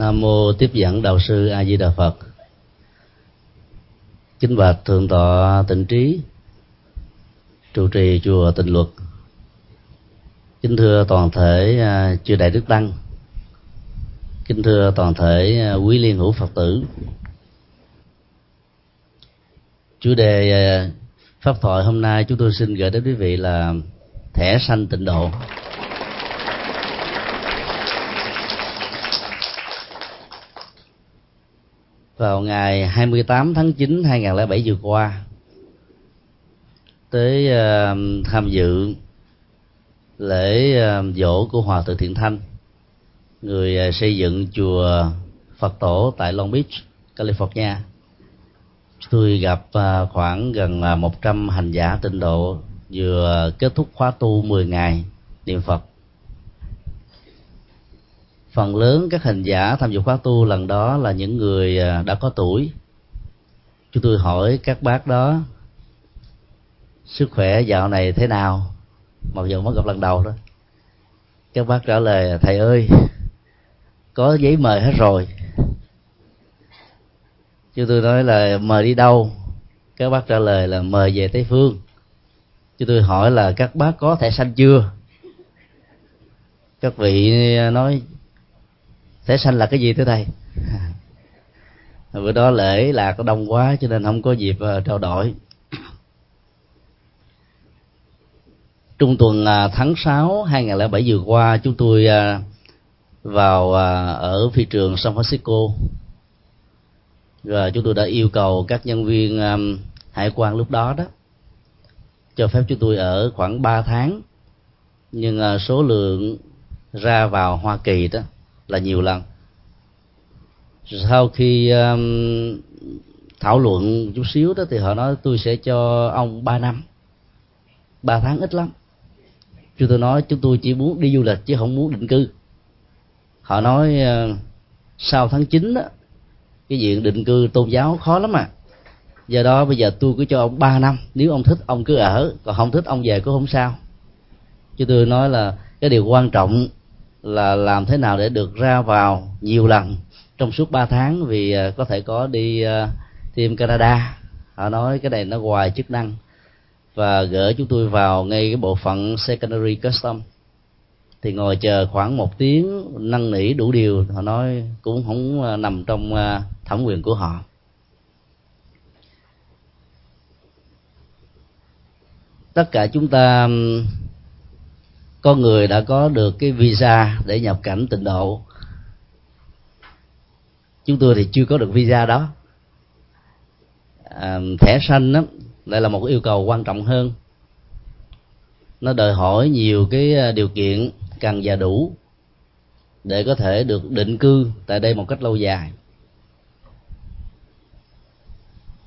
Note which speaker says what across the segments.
Speaker 1: Nam mô tiếp dẫn đạo sư A Di Đà Phật. Kính bạch thượng tọa Tịnh Trí, trụ trì chùa Tịnh Luật. Kính thưa toàn thể à, chư đại đức tăng. Kính thưa toàn thể à, quý liên hữu Phật tử. Chủ đề à, pháp thoại hôm nay chúng tôi xin gửi đến quý vị là thẻ sanh tịnh độ. Vào ngày 28 tháng 9 2007 vừa qua tới uh, tham dự lễ uh, dỗ của hòa thượng Thiện Thanh người uh, xây dựng chùa Phật tổ tại Long Beach, California. Tôi gặp uh, khoảng gần uh, 100 hành giả tịnh độ vừa kết thúc khóa tu 10 ngày niệm Phật phần lớn các hành giả tham dự khóa tu lần đó là những người à, đã có tuổi. Chúng tôi hỏi các bác đó, sức khỏe dạo này thế nào? Mặc dù mới gặp lần đầu đó các bác trả lời, thầy ơi, có giấy mời hết rồi. Chúng tôi nói là, mời đi đâu? Các bác trả lời là, mời về tây phương. Chúng tôi hỏi là, các bác có thẻ xanh chưa? Các vị nói thể sanh là cái gì thưa thầy? Bữa đó lễ là có đông quá cho nên không có dịp uh, trao đổi. Trung tuần uh, tháng 6 2007 vừa qua chúng tôi uh, vào à, ở phi trường San Francisco. Rồi chúng tôi đã yêu cầu các nhân viên um, hải quan lúc đó đó cho phép chúng tôi ở khoảng 3 tháng. Nhưng số lượng ra vào Hoa Kỳ đó là nhiều lần. Sau khi um, thảo luận chút xíu đó thì họ nói tôi sẽ cho ông 3 năm. Ba tháng ít lắm. Chúng tôi nói chúng tôi chỉ muốn đi du lịch chứ không muốn định cư. Họ nói uh, sau tháng 9 đó cái diện định cư tôn giáo khó lắm à. Do đó bây giờ tôi cứ cho ông 3 năm. Nếu ông thích ông cứ ở. Còn không thích ông về cũng không sao. Chứ tôi nói là cái điều quan trọng là làm thế nào để được ra vào nhiều lần trong suốt 3 tháng vì à, có thể có đi à, team Canada. Họ nói cái này nó ngoài chức năng và gửi chúng tôi vào ngay cái bộ phận secondary custom. Thì ngồi chờ khoảng một tiếng năn nỉ đủ điều họ nói cũng không à, nằm trong à, thẩm quyền của họ. Tất cả chúng ta con người đã có được cái visa để nhập cảnh tịnh độ. Chúng tôi thì chưa có được visa đó. À, thẻ xanh đó lại là một yêu cầu quan trọng hơn. Nó đòi hỏi nhiều cái à, điều kiện cần và đủ để có thể được định cư tại đây một cách lâu dài.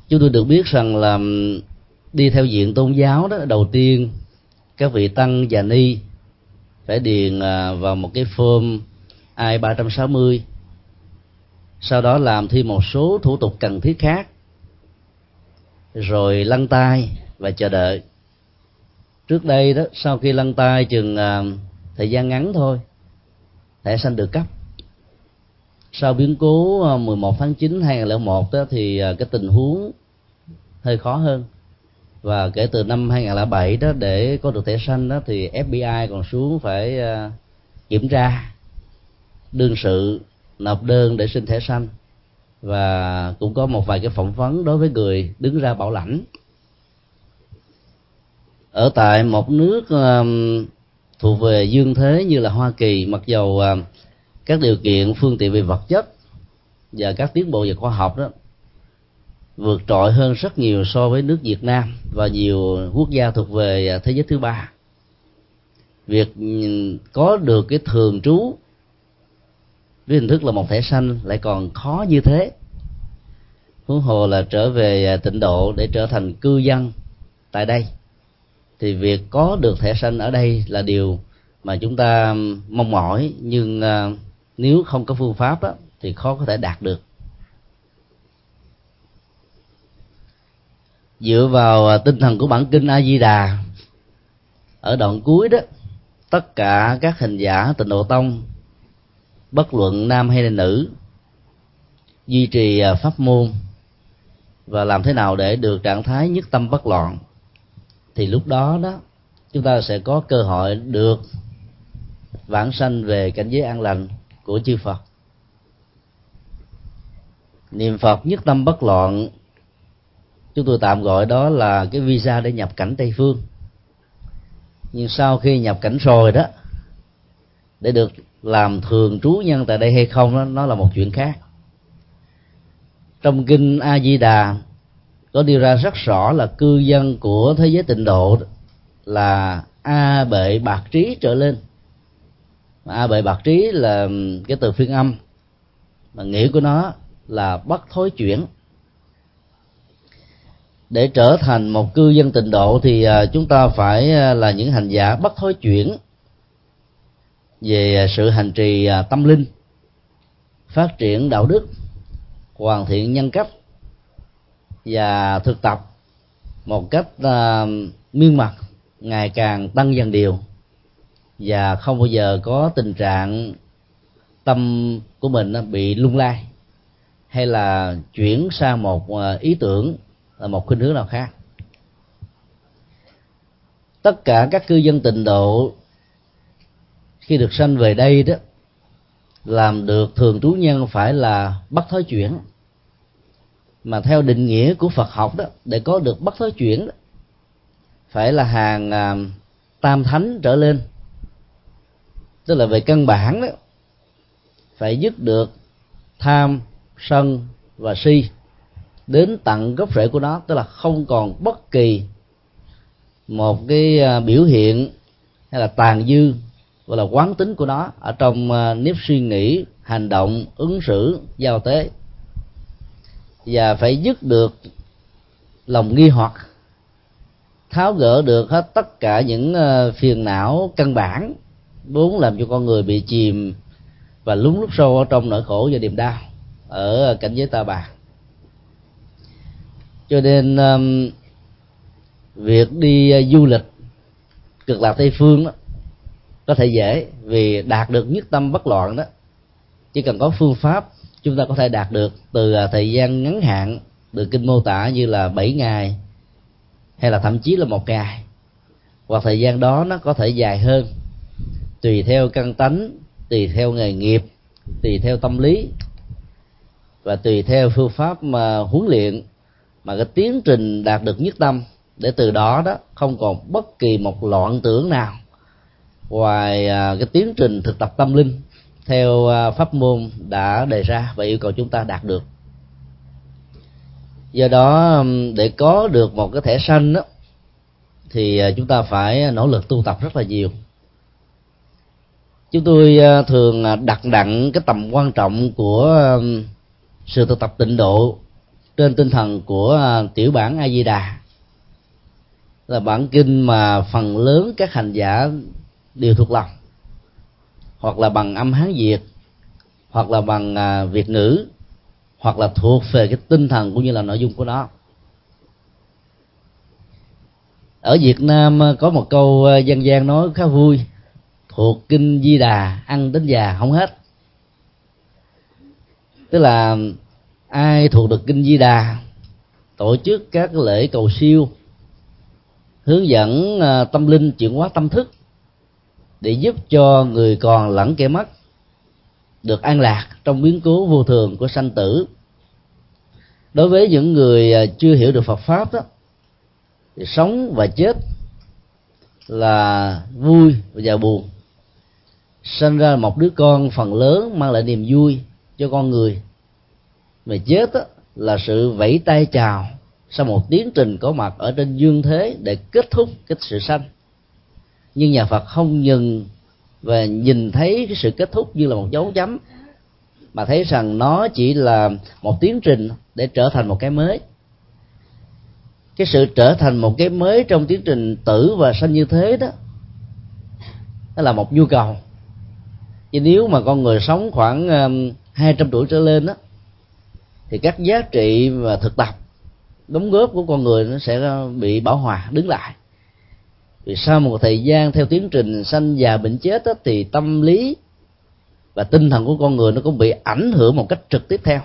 Speaker 1: Chúng tôi được biết rằng là đi theo diện tôn giáo đó đầu tiên các vị tăng và ni phải điền à, vào một cái form I 360 sau đó làm thêm một số thủ tục cần thiết khác. Rồi lăn tay và chờ đợi. Trước đây đó sau khi lăn tay chừng uh, thời gian ngắn thôi thẻ xanh được cấp. Sau biến cố à, 11 tháng 9 2001 đó thì cái tình huống hơi khó hơn và kể từ năm 2007 đó, để có được thẻ xanh đó, thì FBI còn xuống phải ờ, kiểm tra đương sự, nộp đơn để xin thẻ xanh. Và cũng có một vài cái phỏng vấn đối với người đứng ra bảo lãnh. Ở tại một nước thuộc về dương thế như là Hoa Kỳ, mặc dầu các điều kiện, phương tiện về vật chất và các tiến bộ về khoa học đó vượt trội hơn rất nhiều so với nước Việt Nam và nhiều quốc gia thuộc về à, thế giới thứ ba. Việc có được cái thường trú với hình thức là một thẻ xanh lại còn khó như thế. Huống hồ là trở về à, tịnh độ để trở thành cư dân tại đây thì việc có được thẻ xanh ở đây là điều mà chúng ta mong mỏi. Nhưng à, nếu không có phương pháp đó, thì khó có thể đạt được. Dựa vào à, tinh thần của bản kinh a di đà ở đoạn cuối đó, tất cả các hình giả tịnh độ tông, bất luận nam hay là nữ, duy trì à, pháp môn và làm thế nào để được trạng thái nhất tâm bất loạn, thì lúc đó đó, chúng ta sẽ có cơ hội được vãng sanh về cảnh giới an lành của chư Phật. Niệm Phật nhất tâm bất loạn chúng tôi tạm gọi đó là cái visa để nhập cảnh Tây phương. Nhưng sau khi nhập cảnh rồi đó để được làm thường trú nhân tại đây hay không đó, nó là một chuyện khác. Trong kinh a di đà có đưa ra rất rõ là cư dân của thế giới tịnh độ là a bệ bạc trí trở lên. A bệ bạc trí là cái từ phiên âm mà nghĩa của nó là bất thối chuyển để trở thành một cư dân tịnh độ thì à, chúng ta phải à, là những hành giả bất thối chuyển về sự hành trì à, tâm linh, phát triển đạo đức, hoàn thiện nhân cách và thực tập một cách miên mặt ngày càng tăng dần điều và không bao giờ có tình trạng tâm của mình bị lung lay hay là chuyển sang một ý tưởng là một khuynh hướng nào khác. Tất cả các cư dân tịnh độ khi được sanh về đây đó làm được thường trú nhân phải là bắt thói chuyển. Mà theo định nghĩa của Phật học đó để có được bắt thói chuyển đó, phải là hàng à, tam thánh trở lên. Tức là về căn bản đó phải dứt được tham sân và si đến tận gốc rễ của nó, tức là không còn bất kỳ một cái à, biểu hiện hay là tàn dư gọi là quán tính của nó ở trong à, nếp suy nghĩ, hành động, ứng xử, giao tế. Và phải dứt được lòng nghi hoặc, tháo gỡ được hết tất cả những à, phiền não căn bản vốn làm cho con người bị chìm và lún lúc sâu ở trong nỗi khổ và niềm đau ở cảnh giới ta bà cho nên um, việc đi uh, du lịch cực lạc tây phương đó có thể dễ vì đạt được nhất tâm bất loạn đó. Chỉ cần có phương pháp chúng ta có thể đạt được từ uh, thời gian ngắn hạn được kinh mô tả như là 7 ngày hay là thậm chí là một ngày. Hoặc thời gian đó nó có thể dài hơn tùy theo căn tánh tùy theo nghề nghiệp tùy theo tâm lý và tùy theo phương pháp mà huấn luyện mà cái tiến trình đạt được nhất tâm, để từ đó đó không còn bất kỳ một loạn tưởng nào. Ngoài à, cái tiến trình thực tập tâm linh, theo à, pháp môn đã đề ra và yêu cầu chúng ta đạt được. Do đó để có được một cái thẻ xanh đó thì à, chúng ta phải nỗ lực tu tập rất là nhiều. Chúng tôi thường đặt nặng cái tầm quan trọng của sự thực tập tịnh độ trên tinh thần của à, tiểu bản a di đà là bản kinh mà phần lớn các hành giả đều thuộc lòng. Hoặc là bằng âm hán việt, hoặc là bằng à, việt ngữ, hoặc là thuộc về cái tinh thần cũng như là nội dung của nó. Ở việt nam à, có một câu dân gian nói khá vui, thuộc kinh di đà, ăn đến già không hết. Tức là ai thuộc được kinh di đà? Tổ chức các lễ cầu siêu, hướng dẫn à, tâm linh chuyển hóa tâm thức để giúp cho người còn lẫn kẻ mất được an lạc trong biến cố vô thường của sanh tử. Đối với những người à, chưa hiểu được Phật pháp đó, thì sống và chết là vui và buồn. Sinh ra một đứa con phần lớn mang lại niềm vui cho con người mà chết á, là sự vẫy tay chào sau một tiến trình có mặt ở trên dương thế để kết thúc cái sự sanh. Nhưng nhà Phật không dừng và nhìn thấy cái sự kết thúc như là một dấu chấm mà thấy rằng nó chỉ là một tiến trình để trở thành một cái mới. Cái sự trở thành một cái mới trong tiến trình tử và sanh như thế đó đó là một nhu cầu. Chứ nếu mà con người sống khoảng um, hai trăm tuổi trở lên đó thì các giá trị và thực tập đóng góp của con người nó sẽ bị bảo hòa đứng lại. Vì sau một thời gian theo tiến trình sanh già bệnh chết đó, thì tâm lý và tinh thần của con người nó cũng bị ảnh hưởng một cách trực tiếp theo.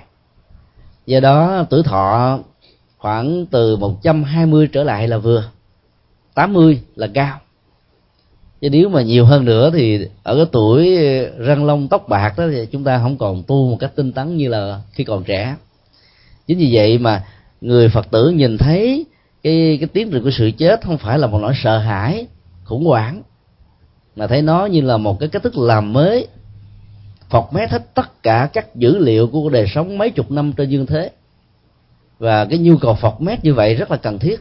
Speaker 1: Do đó tuổi thọ khoảng từ 120 trở lại là vừa 80 là cao. Chứ nếu mà nhiều hơn nữa thì ở cái tuổi răng long tóc bạc đó thì chúng ta không còn tu một cách tinh tấn như là khi còn trẻ chính vì vậy mà người phật tử nhìn thấy cái cái tiến trình của sự chết không phải là một nỗi sợ hãi khủng hoảng mà thấy nó như là một cái cách thức làm mới. Phọc mé hết tất cả các dữ liệu của đời sống mấy chục năm trên dương thế. Và cái nhu cầu phọc mét như vậy rất là cần thiết.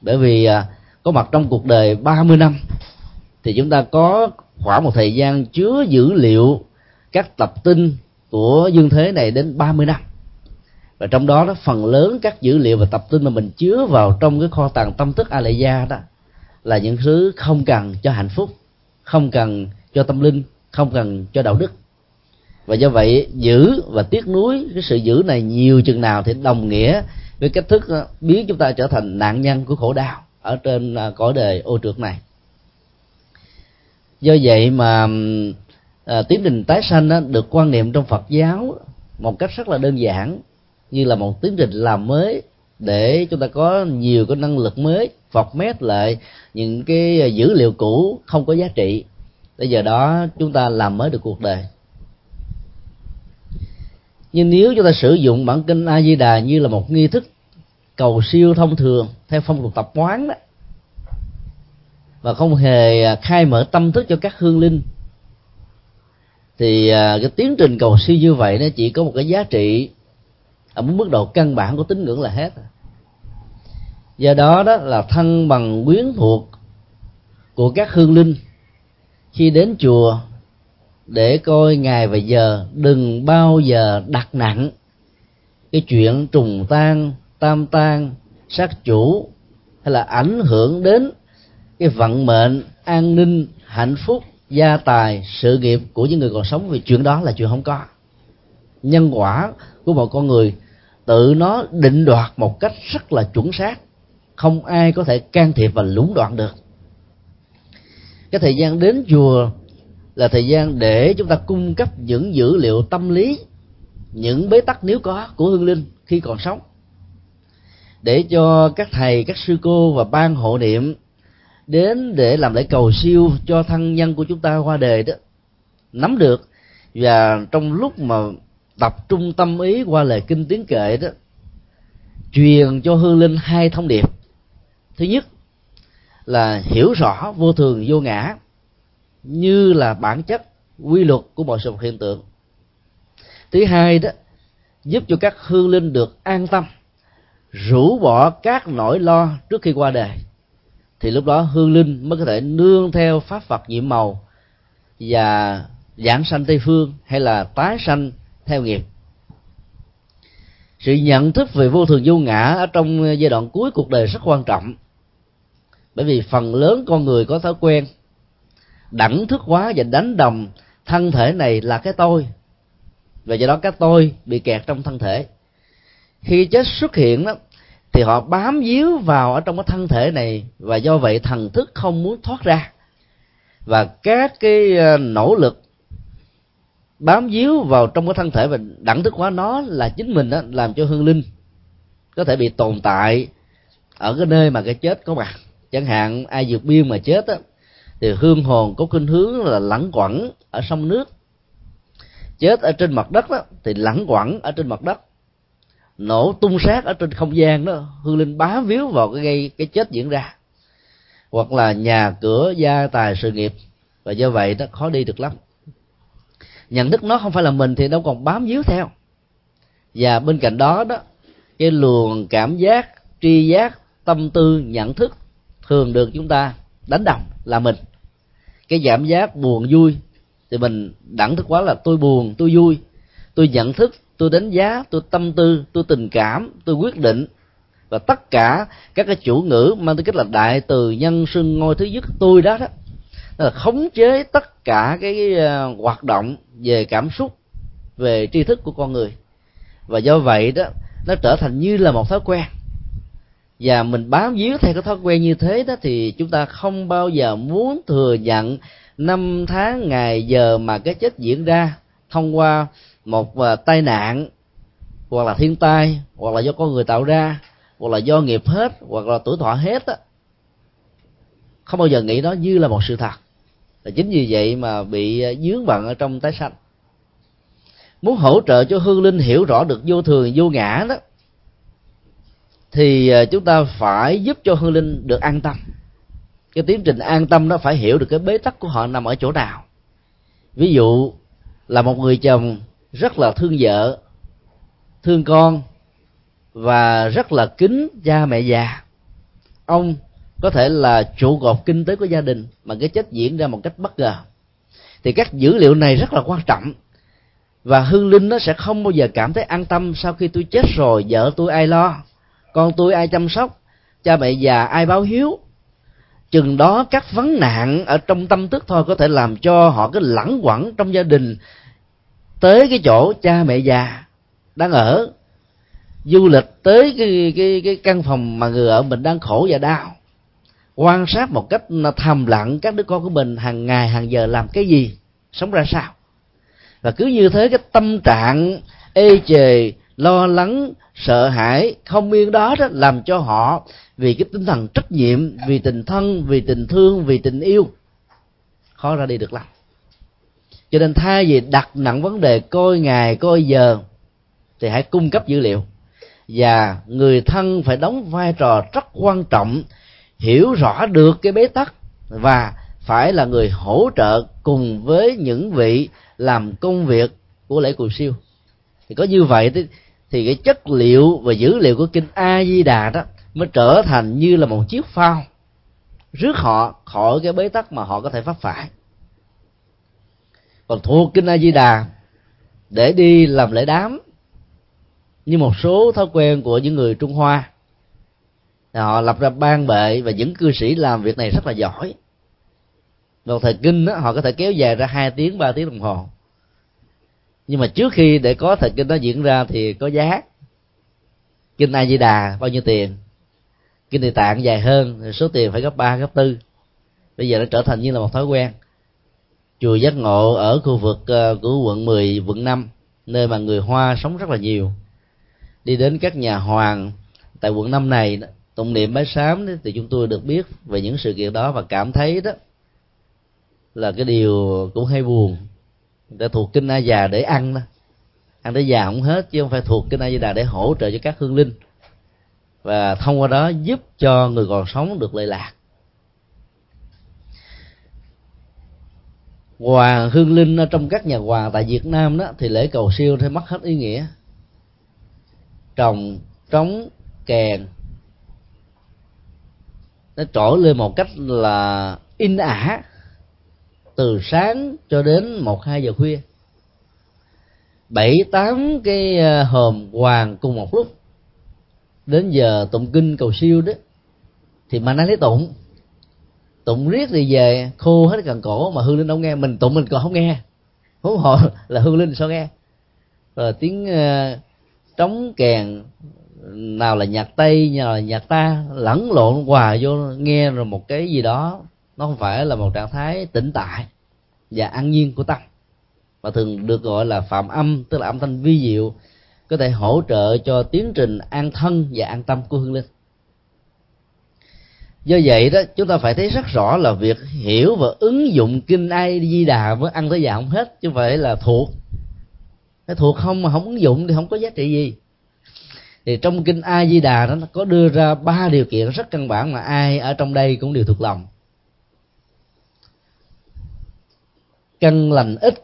Speaker 1: Bởi vì à, có mặt trong cuộc đời 30 năm thì chúng ta có khoảng một thời gian chứa dữ liệu các tập tin của dương thế này đến 30 năm và trong đó đó phần lớn các dữ liệu và tập tin mà mình chứa vào trong cái kho tàng tâm thức a gia đó là những thứ không cần cho hạnh phúc không cần cho tâm linh không cần cho đạo đức. Và do vậy giữ và tiếc nuối cái sự giữ này nhiều chừng nào thì đồng nghĩa với cách thức ờ, biến chúng ta trở thành nạn nhân của khổ đau ở trên ờ, cõi đời ô trượt này. Do vậy mà à, tiến trình tái sanh đó, được quan niệm trong Phật giáo một cách rất là đơn giản như là một tiến trình làm mới để chúng ta có nhiều cái năng lực mới phọc mét lại những cái à, dữ liệu cũ không có giá trị. Bây giờ đó, chúng ta làm mới được cuộc đời. Nhưng nếu chúng ta sử dụng bản kinh a di đà như là một nghi thức cầu siêu thông thường theo phong tục tập quán đó, và không hề à, khai mở tâm thức cho các hương linh, thì à, cái tiến trình cầu siêu như vậy nó chỉ có một cái giá trị ở một mức độ căn bản của tín ngưỡng là hết. Do đó đó là thân bằng quyến thuộc của các hương linh. Khi đến chùa, để coi ngày và giờ, đừng bao giờ đặt nặng cái chuyện trùng tan, tam tan, sát chủ, hay là ảnh hưởng đến cái vận mệnh, an ninh, hạnh phúc, gia tài, sự nghiệp của những người còn sống. Vì chuyện đó là chuyện không có. Nhân quả của một con người tự nó định đoạt một cách rất là chuẩn xác. Không ai có thể can thiệp và lũng đoạn được. Cái thời gian đến chùa là thời gian để chúng ta cung cấp những dữ liệu tâm lý, những bế tắc nếu có của hương linh khi còn sống. Để cho các thầy, các sư cô và ban hộ niệm đến để làm lễ cầu siêu cho thân nhân của chúng ta qua đời đó, nắm được. Và trong lúc mà tập trung tâm ý qua lời kinh tiếng kệ đó, truyền cho hương linh hai thông điệp. Thứ nhất là hiểu rõ vô thường vô ngã, như là bản chất quy luật của mọi sự hiện tượng. Thứ hai đó, giúp cho các hương linh được an tâm, rũ bỏ các nỗi lo trước khi qua đời. Thì lúc đó hương linh mới có thể nương theo pháp phật nhiệm màu và giảng sanh tây phương hay là tái sanh theo nghiệp. Sự nhận thức về vô thường vô ngã ở trong giai đoạn cuối cuộc đời rất quan trọng. Bởi vì phần lớn con người có thói quen đẳng thức hóa và đánh đồng thân thể này là cái tôi. Và do đó cái tôi bị kẹt trong thân thể. Khi chết xuất hiện đó, thì họ bám víu vào ở trong cái thân thể này và do vậy thần thức không muốn thoát ra. Và các cái ờ, nỗ lực bám víu vào trong cái thân thể và đẳng thức hóa nó là chính mình đó, làm cho hương linh có thể bị tồn tại ở cái nơi mà cái chết có mặt. Chẳng hạn ai vượt biên mà chết á thì hương hồn có khuynh hướng là lẳng quẩn ở sông nước. Chết ở trên mặt đất đó, thì lẳng quẩn ở trên mặt đất. Nổ tung sát ở trên không gian đó hương linh bám víu vào cái gây cái chết diễn ra. Hoặc là nhà cửa gia tài sự nghiệp. Và do vậy nó khó đi được lắm nhận thức nó không phải là mình thì đâu còn bám víu theo. Và bên cạnh đó đó, cái luồng cảm giác, tri giác, tâm tư, nhận thức thường được chúng ta đánh đồng là mình. Cái cảm giác buồn vui thì mình đẳng thức quá là tôi buồn, tôi vui. Tôi nhận thức, tôi đánh giá, tôi tâm tư, tôi tình cảm, tôi quyết định. Và tất cả các cái chủ ngữ mang tính cách là đại từ, nhân xưng ngôi, thứ nhất, tôi đó đó Ờ, khống chế tất cả cái ờ, hoạt động về cảm xúc, về tri thức của con người. Và do vậy đó, nó trở thành như là một thói quen. Và mình bám víu theo cái thói quen như thế đó thì chúng ta không bao giờ muốn thừa nhận năm tháng, ngày, giờ mà cái chết diễn ra thông qua một ờ, tai nạn, hoặc là thiên tai, hoặc là do con người tạo ra, hoặc là do nghiệp hết, hoặc là tuổi thọ hết á. Không bao giờ nghĩ nó như là một sự thật là chính vì vậy mà bị à, dướng bận ở trong tái sanh. Muốn hỗ trợ cho hương linh hiểu rõ được vô thường, vô ngã đó, thì à, chúng ta phải giúp cho hương linh được an tâm. Cái tiến trình an tâm đó phải hiểu được cái bế tắc của họ nằm ở chỗ nào. Ví dụ là một người chồng rất là thương vợ, thương con và rất là kính cha mẹ già. Ông có thể là trụ cột kinh tế của gia đình, mà cái chết diễn ra một cách bất ngờ. Thì các dữ liệu này rất là quan trọng. Và hương linh nó sẽ không bao giờ cảm thấy an tâm sau khi tôi chết rồi, vợ tôi ai lo, con tôi ai chăm sóc, cha mẹ già ai báo hiếu. Chừng đó các vấn nạn ở trong tâm thức thôi có thể làm cho họ cứ lẳng quẩn trong gia đình, tới cái chỗ cha mẹ già đang ở. Du lịch tới cái cái cái căn phòng mà người ở mình đang khổ và đau quan sát một cách thầm lặng các đứa con của mình hàng ngày, hàng giờ làm cái gì, sống ra sao. Và cứ như thế, cái tâm trạng, ê chề, lo lắng, sợ hãi, không yên đó đó làm cho họ vì cái tinh thần trách nhiệm, vì tình thân, vì tình thương, vì tình yêu, khó ra đi được lắm. Cho nên thay vì đặt nặng vấn đề coi ngày, coi giờ, thì hãy cung cấp dữ liệu. Và người thân phải đóng vai trò rất quan trọng hiểu rõ được cái bế tắc và phải là người hỗ trợ cùng với những vị làm công việc của lễ cù siêu. Thì có như vậy thì, thì cái chất liệu và dữ liệu của kinh a di đà đó mới trở thành như là một chiếc phao rước họ khỏi cái bế tắc mà họ có thể phát phải. Còn thuộc kinh a di đà để đi làm lễ đám như một số thói quen của những người trung hoa họ lập ra ban bệ và những cư sĩ làm việc này rất là giỏi. Một thời kinh đó, họ có thể kéo dài ra hai tiếng ba tiếng đồng hồ. Nhưng mà trước khi để có thời kinh đó diễn ra thì có giá. Kinh a di đà bao nhiêu tiền? Kinh địa tạng dài hơn số tiền phải gấp ba gấp tư. Bây giờ nó trở thành như là một thói quen. Chùa giác ngộ ở khu vực ờ, của quận 10, quận 5 nơi mà người hoa sống rất là nhiều. Đi đến các nhà hoàng tại quận 5 này tụng niệm bái sám thì chúng tôi được biết về những sự kiện đó và cảm thấy đó là cái điều cũng hay buồn. Để thuộc kinh a già để ăn đó. Ăn tới già không hết, chứ không phải thuộc kinh a di đà để hỗ trợ cho các hương linh. Và thông qua đó giúp cho người còn sống được lợi lạc. Hoàng hương linh trong các nhà hoàng tại việt nam đó, thì lễ cầu siêu thì mất hết ý nghĩa. Trồng, trống, kèn nó trỗi lên một cách là in ả từ sáng cho đến một hai giờ khuya. Bảy tám cái ờ, hòm hoàng cùng một lúc. Đến giờ tụng kinh cầu siêu đó thì mà nó lấy tụng. Tụng riết thì về khô hết cần cổ mà hương linh không nghe. Mình tụng mình còn không nghe. Huống họ là hương linh sao nghe. Rồi tiếng uh, trống kèn nào là nhạc tây nào là nhạc ta, lẫn lộn hòa vô, nghe rồi một cái gì đó, nó không phải là một trạng thái tĩnh tại và an nhiên của tâm, mà thường được gọi là phạm âm, tức là âm thanh vi diệu, có thể hỗ trợ cho tiến trình an thân và an tâm của hương linh. Do vậy đó, chúng ta phải thấy rất rõ là việc hiểu và ứng dụng kinh ai di đà mới ăn tới già không hết, chứ không phải là thuộc. Cái thuộc không mà không ứng dụng thì không có giá trị gì thì trong kinh a di đà đó nó có đưa ra ba điều kiện rất căn bản mà ai ở trong đây cũng đều thuộc lòng. Căn lành ít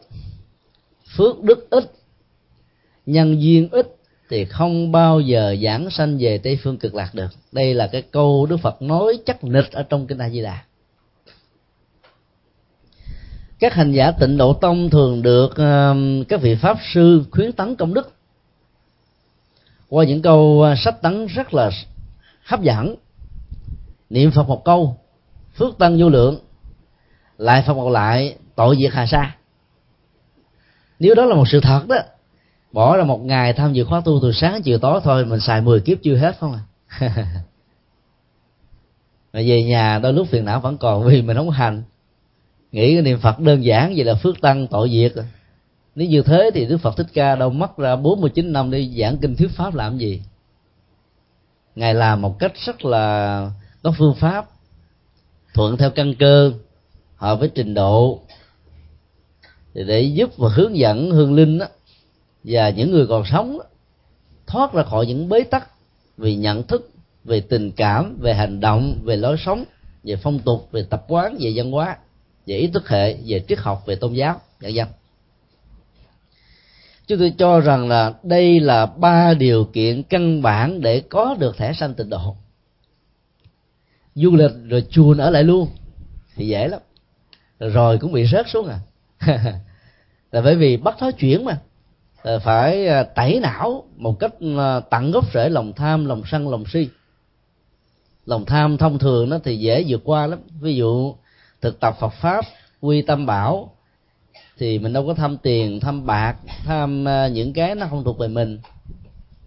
Speaker 1: phước đức ít nhân duyên ít thì không bao giờ giảng sanh về tây phương cực lạc được. Đây là cái câu đức phật nói chắc nịch ở trong kinh a di đà các hành giả tịnh độ tông thường được uh, các vị pháp sư khuyến tấn công đức qua những câu à, sách tấn rất là hấp dẫn. Niệm phật một câu, phước tăng vô lượng, lại phật một lại, tội diệt hà sa. Nếu đó là một sự thật đó, bỏ ra một ngày tham dự khóa tu từ sáng chiều tối thôi, mình xài 10 kiếp chưa hết, không à? Mà về nhà đôi lúc phiền não vẫn còn vì mình không hành. Nghĩ cái niệm phật đơn giản, vậy là phước tăng, tội diệt. rồi nếu như thế thì đức phật thích ca đâu mất ra 49 năm đi giảng kinh thuyết pháp làm gì? Ngài làm một cách rất là có phương pháp thuận theo căn cơ hợp với trình độ để giúp và hướng dẫn hương linh đó, và những người còn sống đó, thoát ra khỏi những bế tắc về nhận thức về tình cảm về hành động về lối sống về phong tục về tập quán về văn hóa về ý thức hệ về triết học về tôn giáo vân vân chúng tôi cho rằng là đây là ba điều kiện căn bản để có được thẻ xanh tịnh độ. Du lịch rồi chuồn ở lại luôn, thì dễ lắm. Rồi cũng bị rớt xuống à. Là bởi vì bắt thói chuyển mà. Phải à, tẩy não một cách à, tận gốc rễ lòng tham, lòng sân, lòng si. Lòng tham thông thường nó thì dễ vượt qua lắm. Ví dụ thực tập Phật pháp, quy tâm bảo thì mình đâu có tham tiền tham bạc tham ờ, những cái nó không thuộc về mình.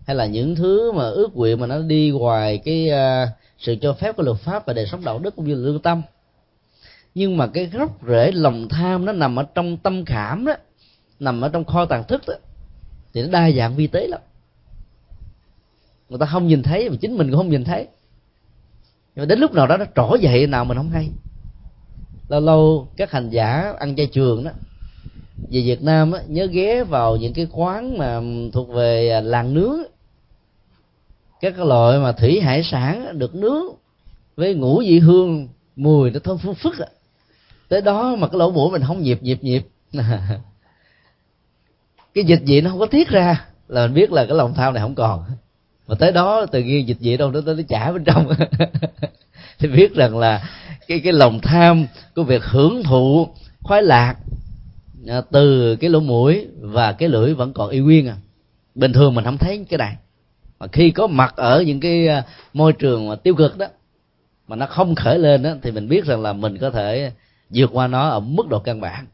Speaker 1: Hay là những thứ mà ước nguyện mà nó đi ngoài cái uh, sự cho phép của luật pháp và đời sống đạo đức cũng như lương tâm. Nhưng mà cái gốc rễ lòng tham nó nằm ở trong tâm khảm đó nằm ở trong kho tàng thức đó thì nó đa dạng vi tế lắm. Người ta không nhìn thấy mà chính mình cũng không nhìn thấy. Nhưng mà đến lúc nào đó nó trỗi dậy nào mình không hay. Lâu lâu các hành giả ăn chay trường đó về Việt Nam á, nhớ ghé vào những cái quán mà thuộc về à, làng nướng. Các cái loại mà thủy hải sản được nướng với ngũ vị hương mùi nó thơm phức phức à. tới đó mà cái lỗ mũi mình không nhịp nhịp nhịp. Cái dịch vị nó không có tiết ra là mình biết là cái lòng tham này không còn. Mà tới đó tự nhiên dịch vị đâu nó tới nó chả bên trong. Thì biết rằng là cái cái lòng tham của việc hưởng thụ khoái lạc Ờ, từ cái lỗ mũi và cái lưỡi vẫn còn y nguyên à. Bình thường mình không thấy cái này mà khi có mặt ở những cái ờ, môi trường mà tiêu cực đó mà nó không khởi lên đó thì mình biết rằng là mình có thể vượt qua nó ở mức độ căn bản.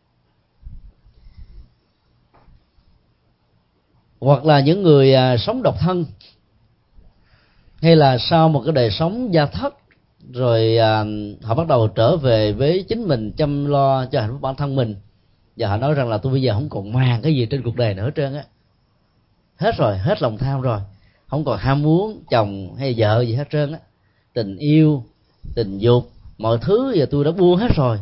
Speaker 1: Hoặc là những người ờ, sống độc thân hay là sau một cái đời sống gia thất rồi à, họ bắt đầu trở về với chính mình chăm lo cho hạnh phúc bản thân mình và họ nói rằng là tôi bây giờ không còn màng cái gì trên cuộc đời nữa trơn á. Hết rồi, hết lòng tham rồi. Không còn ham muốn, chồng hay vợ gì hết trơn á. Tình yêu, tình dục, mọi thứ giờ tôi đã buông hết rồi.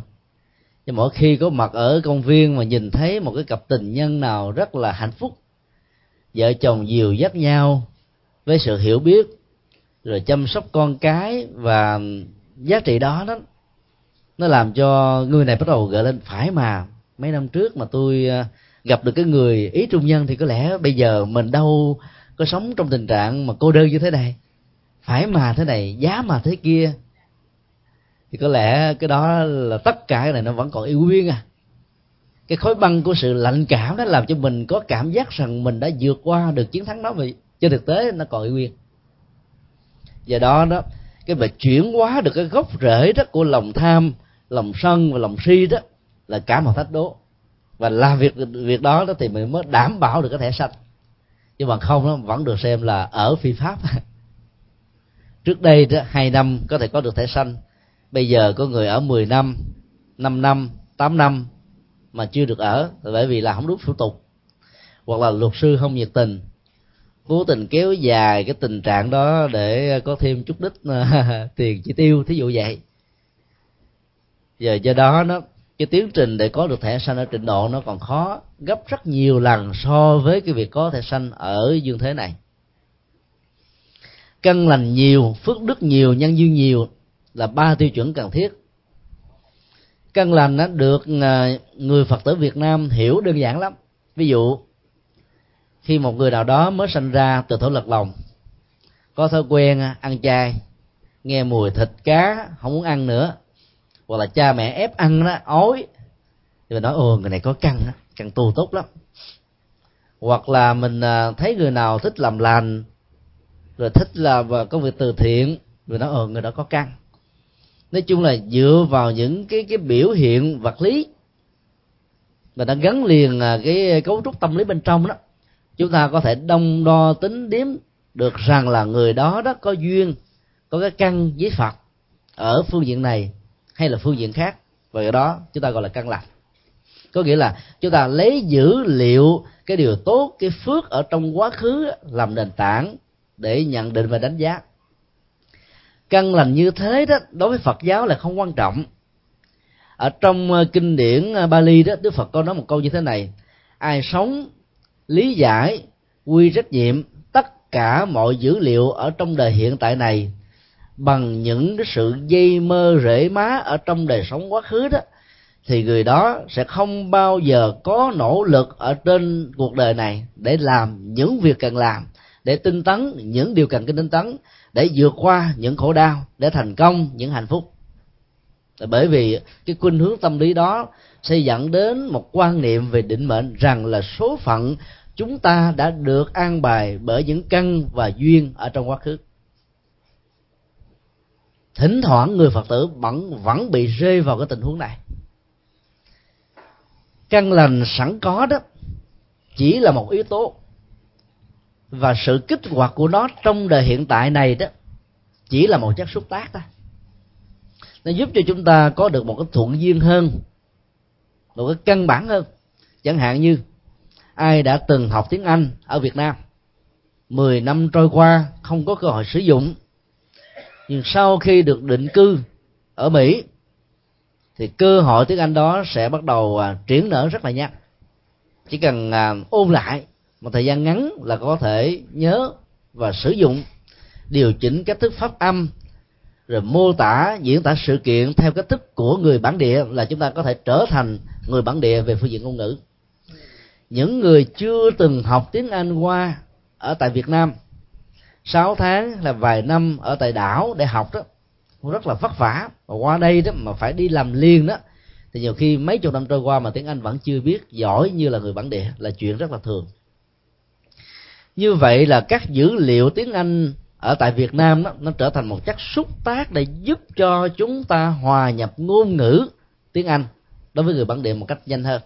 Speaker 1: Nhưng mỗi khi có mặt ở công viên mà nhìn thấy một cái cặp tình nhân nào rất là hạnh phúc, vợ chồng dìu dắt nhau với sự hiểu biết, rồi chăm sóc con cái và giá trị đó đó, nó làm cho người này bắt đầu gợi lên phải mà mấy năm trước mà tôi à, gặp được cái người ý trung nhân thì có lẽ bây giờ mình đâu có sống trong tình trạng mà cô đơn như thế này. Phải mà thế này, giá mà thế kia. Thì có lẽ cái đó là tất cả cái này nó vẫn còn yêu nguyên à. Cái khối băng của sự lạnh cảm đó làm cho mình có cảm giác rằng mình đã vượt qua được chiến thắng đó vì trên thực tế nó còn yêu nguyên. Do đó đó, cái việc chuyển hóa được cái gốc rễ đó của lòng tham, lòng sân và lòng si đó là cả một thách đố. Và làm việc việc đó đó thì mình mới đảm bảo được cái thẻ xanh. Nhưng mà không nó vẫn được xem là ở phi pháp. Trước đây đó, hai năm có thể có được thẻ xanh. Bây giờ có người ở 10 năm 5 năm 8 năm mà chưa được ở bởi vì là không đúng thủ tục. Hoặc là luật sư không nhiệt tình. Cố tình kéo dài cái tình trạng đó để có thêm chút đích tiền chi tiêu thí dụ vậy. Giờ do đó nó cái tiến trình để có được thẻ xanh ở trình độ nó còn khó, gấp rất nhiều lần so với cái việc có thẻ xanh ở dương thế này. Căn lành nhiều, phước đức nhiều, nhân duyên nhiều là ba tiêu chuẩn cần thiết. Căn lành nó được à, người phật tử việt nam hiểu đơn giản lắm. Ví dụ, khi một người nào đó mới sinh ra từ thổ lật lòng, có thói quen ăn chay, nghe mùi thịt cá, không muốn ăn nữa hoặc là cha mẹ ép ăn đó ói. Thì mình nói ồ người này có căn đó, căn tu tốt lắm. Hoặc là mình à, thấy người nào thích làm lành rồi thích làm công việc từ thiện rồi nói ồ người đó có căn nói chung là dựa vào những cái cái biểu hiện vật lý mà đã gắn liền à, cái cấu trúc tâm lý bên trong đó chúng ta có thể đông đo tính điếm được rằng là người đó đó có duyên có cái căn với phật ở phương diện này hay là phương diện khác. Và cái đó, chúng ta gọi là căn lành. Có nghĩa là chúng ta lấy dữ liệu cái điều tốt, cái phước ở trong quá khứ làm nền tảng để nhận định và đánh giá. Căn lành như thế đó, đối với phật giáo là không quan trọng. Ở trong ờ, kinh điển ờ, Bali đó, Đức Phật có nói một câu như thế này. Ai sống, lý giải, quy trách nhiệm tất cả mọi dữ liệu ở trong đời hiện tại này bằng những cái sự dây mơ rễ má ở trong đời sống quá khứ đó, thì người đó sẽ không bao giờ có nỗ lực ở trên cuộc đời này để làm những việc cần làm, để tinh tấn những điều cần tinh tấn, để vượt qua những khổ đau, để thành công những hạnh phúc. Bởi vì cái khuynh hướng tâm lý đó sẽ dẫn đến một quan niệm về định mệnh rằng là số phận chúng ta đã được an bài bởi những căn và duyên ở trong quá khứ thỉnh thoảng người phật tử vẫn vẫn bị rơi vào cái tình huống này. Căn lành sẵn có đó, chỉ là một yếu tố. Và sự kích hoạt của nó trong đời hiện tại này đó, chỉ là một chất xúc tác thôi. Nó giúp cho chúng ta có được một cái thuận duyên hơn, một cái căn bản hơn. Chẳng hạn như, ai đã từng học tiếng anh ở việt nam 10 năm trôi qua không có cơ hội sử dụng nhưng sau khi được định cư ở mỹ thì cơ hội tiếng anh đó sẽ bắt đầu à, triển nở rất là nhanh. Chỉ cần à, ôn lại một thời gian ngắn là có thể nhớ và sử dụng điều chỉnh cách thức phát âm rồi mô tả diễn tả sự kiện theo cách thức của người bản địa là chúng ta có thể trở thành người bản địa về phương diện ngôn ngữ. Những người chưa từng học tiếng anh qua ở tại việt nam 6 tháng là vài năm ở tại đảo để học đó. Cũng rất là vất vả. Và qua đây đó mà phải đi làm liền đó. Thì nhiều khi mấy chục năm trôi qua mà tiếng anh vẫn chưa biết giỏi như là người bản địa là chuyện rất là thường. Như vậy là các dữ liệu tiếng anh ở tại Việt Nam đó, nó trở thành một chất xúc tác để giúp cho chúng ta hòa nhập ngôn ngữ tiếng Anh đối với người bản địa một cách nhanh hơn.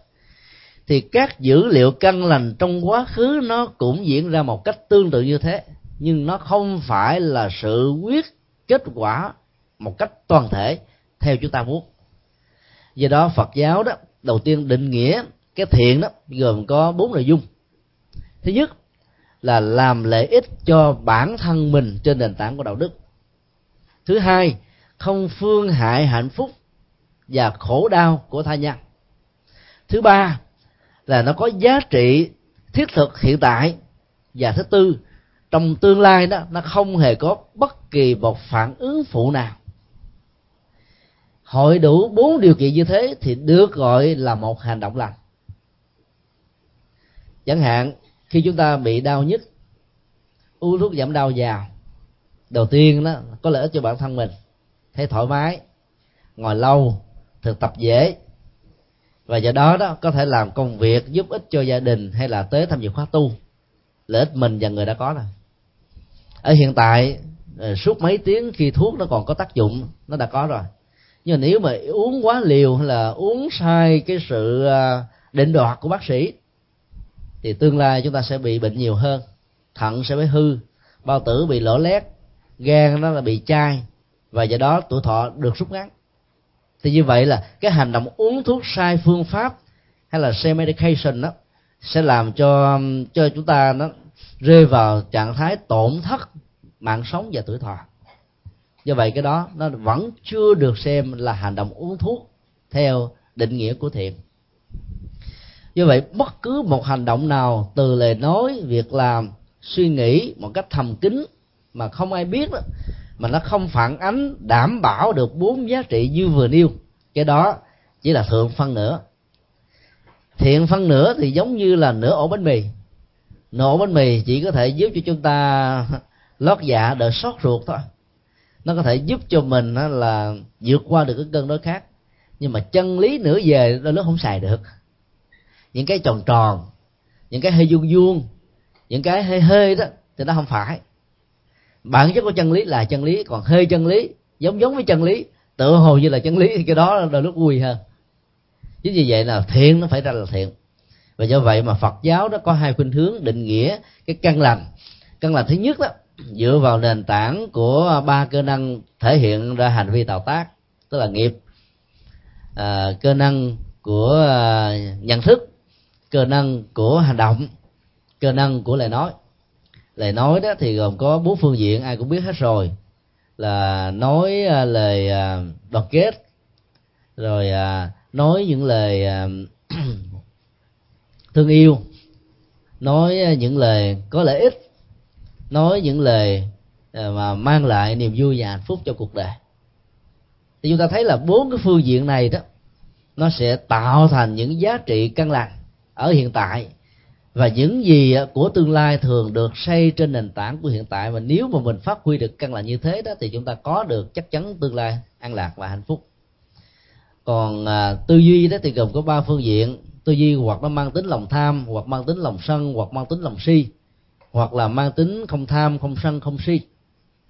Speaker 1: Thì các dữ liệu căn lành trong quá khứ nó cũng diễn ra một cách tương tự như thế nhưng nó không phải là sự quyết kết quả một cách toàn thể theo chúng ta muốn. Do đó phật giáo đó, đầu tiên định nghĩa cái thiện đó, gồm có bốn nội dung. Thứ nhất là làm lợi ích cho bản thân mình trên nền tảng của đạo đức. Thứ hai, không phương hại hạnh phúc và khổ đau của tha nhân. Thứ ba là nó có giá trị thiết thực hiện tại. Và thứ tư trong tương lai đó, nó không hề có bất kỳ một phản ứng phụ nào. Hội đủ bốn điều kiện như thế thì được gọi là một hành động lành. Chẳng hạn, khi chúng ta bị đau nhức, uống thuốc giảm đau vào, đầu tiên đó, có lợi ích cho bản thân mình, thấy thoải mái, ngồi lâu, thực tập dễ, và do đó đó, có thể làm công việc giúp ích cho gia đình hay là tới tham dự khóa tu, lợi ích mình và người đã có rồi ở hiện tại ờ, suốt mấy tiếng khi thuốc nó còn có tác dụng, nó đã có rồi. Nhưng mà nếu mà uống quá liều hay là uống sai cái sự ờ, định đoạt của bác sĩ, thì tương lai chúng ta sẽ bị bệnh nhiều hơn, thận sẽ bị hư, bao tử bị lỗ lét, gan nó là bị chai, và do đó tuổi thọ được rút ngắn. Thì như vậy là cái hành động uống thuốc sai phương pháp hay là self medication đó sẽ làm cho cho chúng ta nó rơi vào trạng thái tổn thất mạng sống và tuổi thọ. Do vậy cái đó nó vẫn chưa được xem là hành động uống thuốc theo định nghĩa của thiện Do vậy, bất cứ một hành động nào, từ lời nói, việc làm, suy nghĩ một cách thầm kín mà không ai biết đó, mà nó không phản ánh, đảm bảo được bốn giá trị như vừa nêu, cái đó chỉ là thượng phân nửa. Thiện phân nửa thì giống như là nửa ổ bánh mì nổ bánh mì chỉ có thể giúp cho chúng ta lót dạ đỡ sót ruột thôi. Nó có thể giúp cho mình là vượt qua được cái cơn đói khác nhưng mà chân lý nửa về đôi lúc không xài được. Những cái tròn tròn, những cái hơi vuông vuông, những cái hơi hơi đó, thì nó không phải. Bản chất của chân lý là chân lý, còn hơi chân lý, giống giống với chân lý tự hồ như là chân lý thì cái đó đôi lúc vui hơn. Chính vì vậy là thiện nó phải ra là thiện và do vậy mà phật giáo đó có hai khuynh hướng định nghĩa cái căn lành. Căn lành thứ nhất đó dựa vào nền tảng của ba cơ năng thể hiện ra hành vi tạo tác tức là nghiệp. À, cơ năng của à, nhận thức cơ năng của hành động cơ năng của lời nói. Lời nói đó thì gồm có bốn phương diện ai cũng biết hết rồi. Là nói à, lời à, đoàn kết rồi à, nói những lời à, thương yêu nói à, những lời có lợi ích nói những lời à, mà mang lại niềm vui và hạnh phúc cho cuộc đời. Thì chúng ta thấy là bốn cái phương diện này đó nó sẽ tạo thành những giá trị căn lành ở hiện tại và những gì à, của tương lai thường được xây trên nền tảng của hiện tại. Và nếu mà mình phát huy được căn lành như thế đó thì chúng ta có được chắc chắn tương lai an lạc và hạnh phúc. Còn à, tư duy đó thì gồm có ba phương diện tư duy hoặc nó mang tính lòng tham hoặc mang tính lòng sân hoặc mang tính lòng si hoặc là mang tính không tham không sân không si.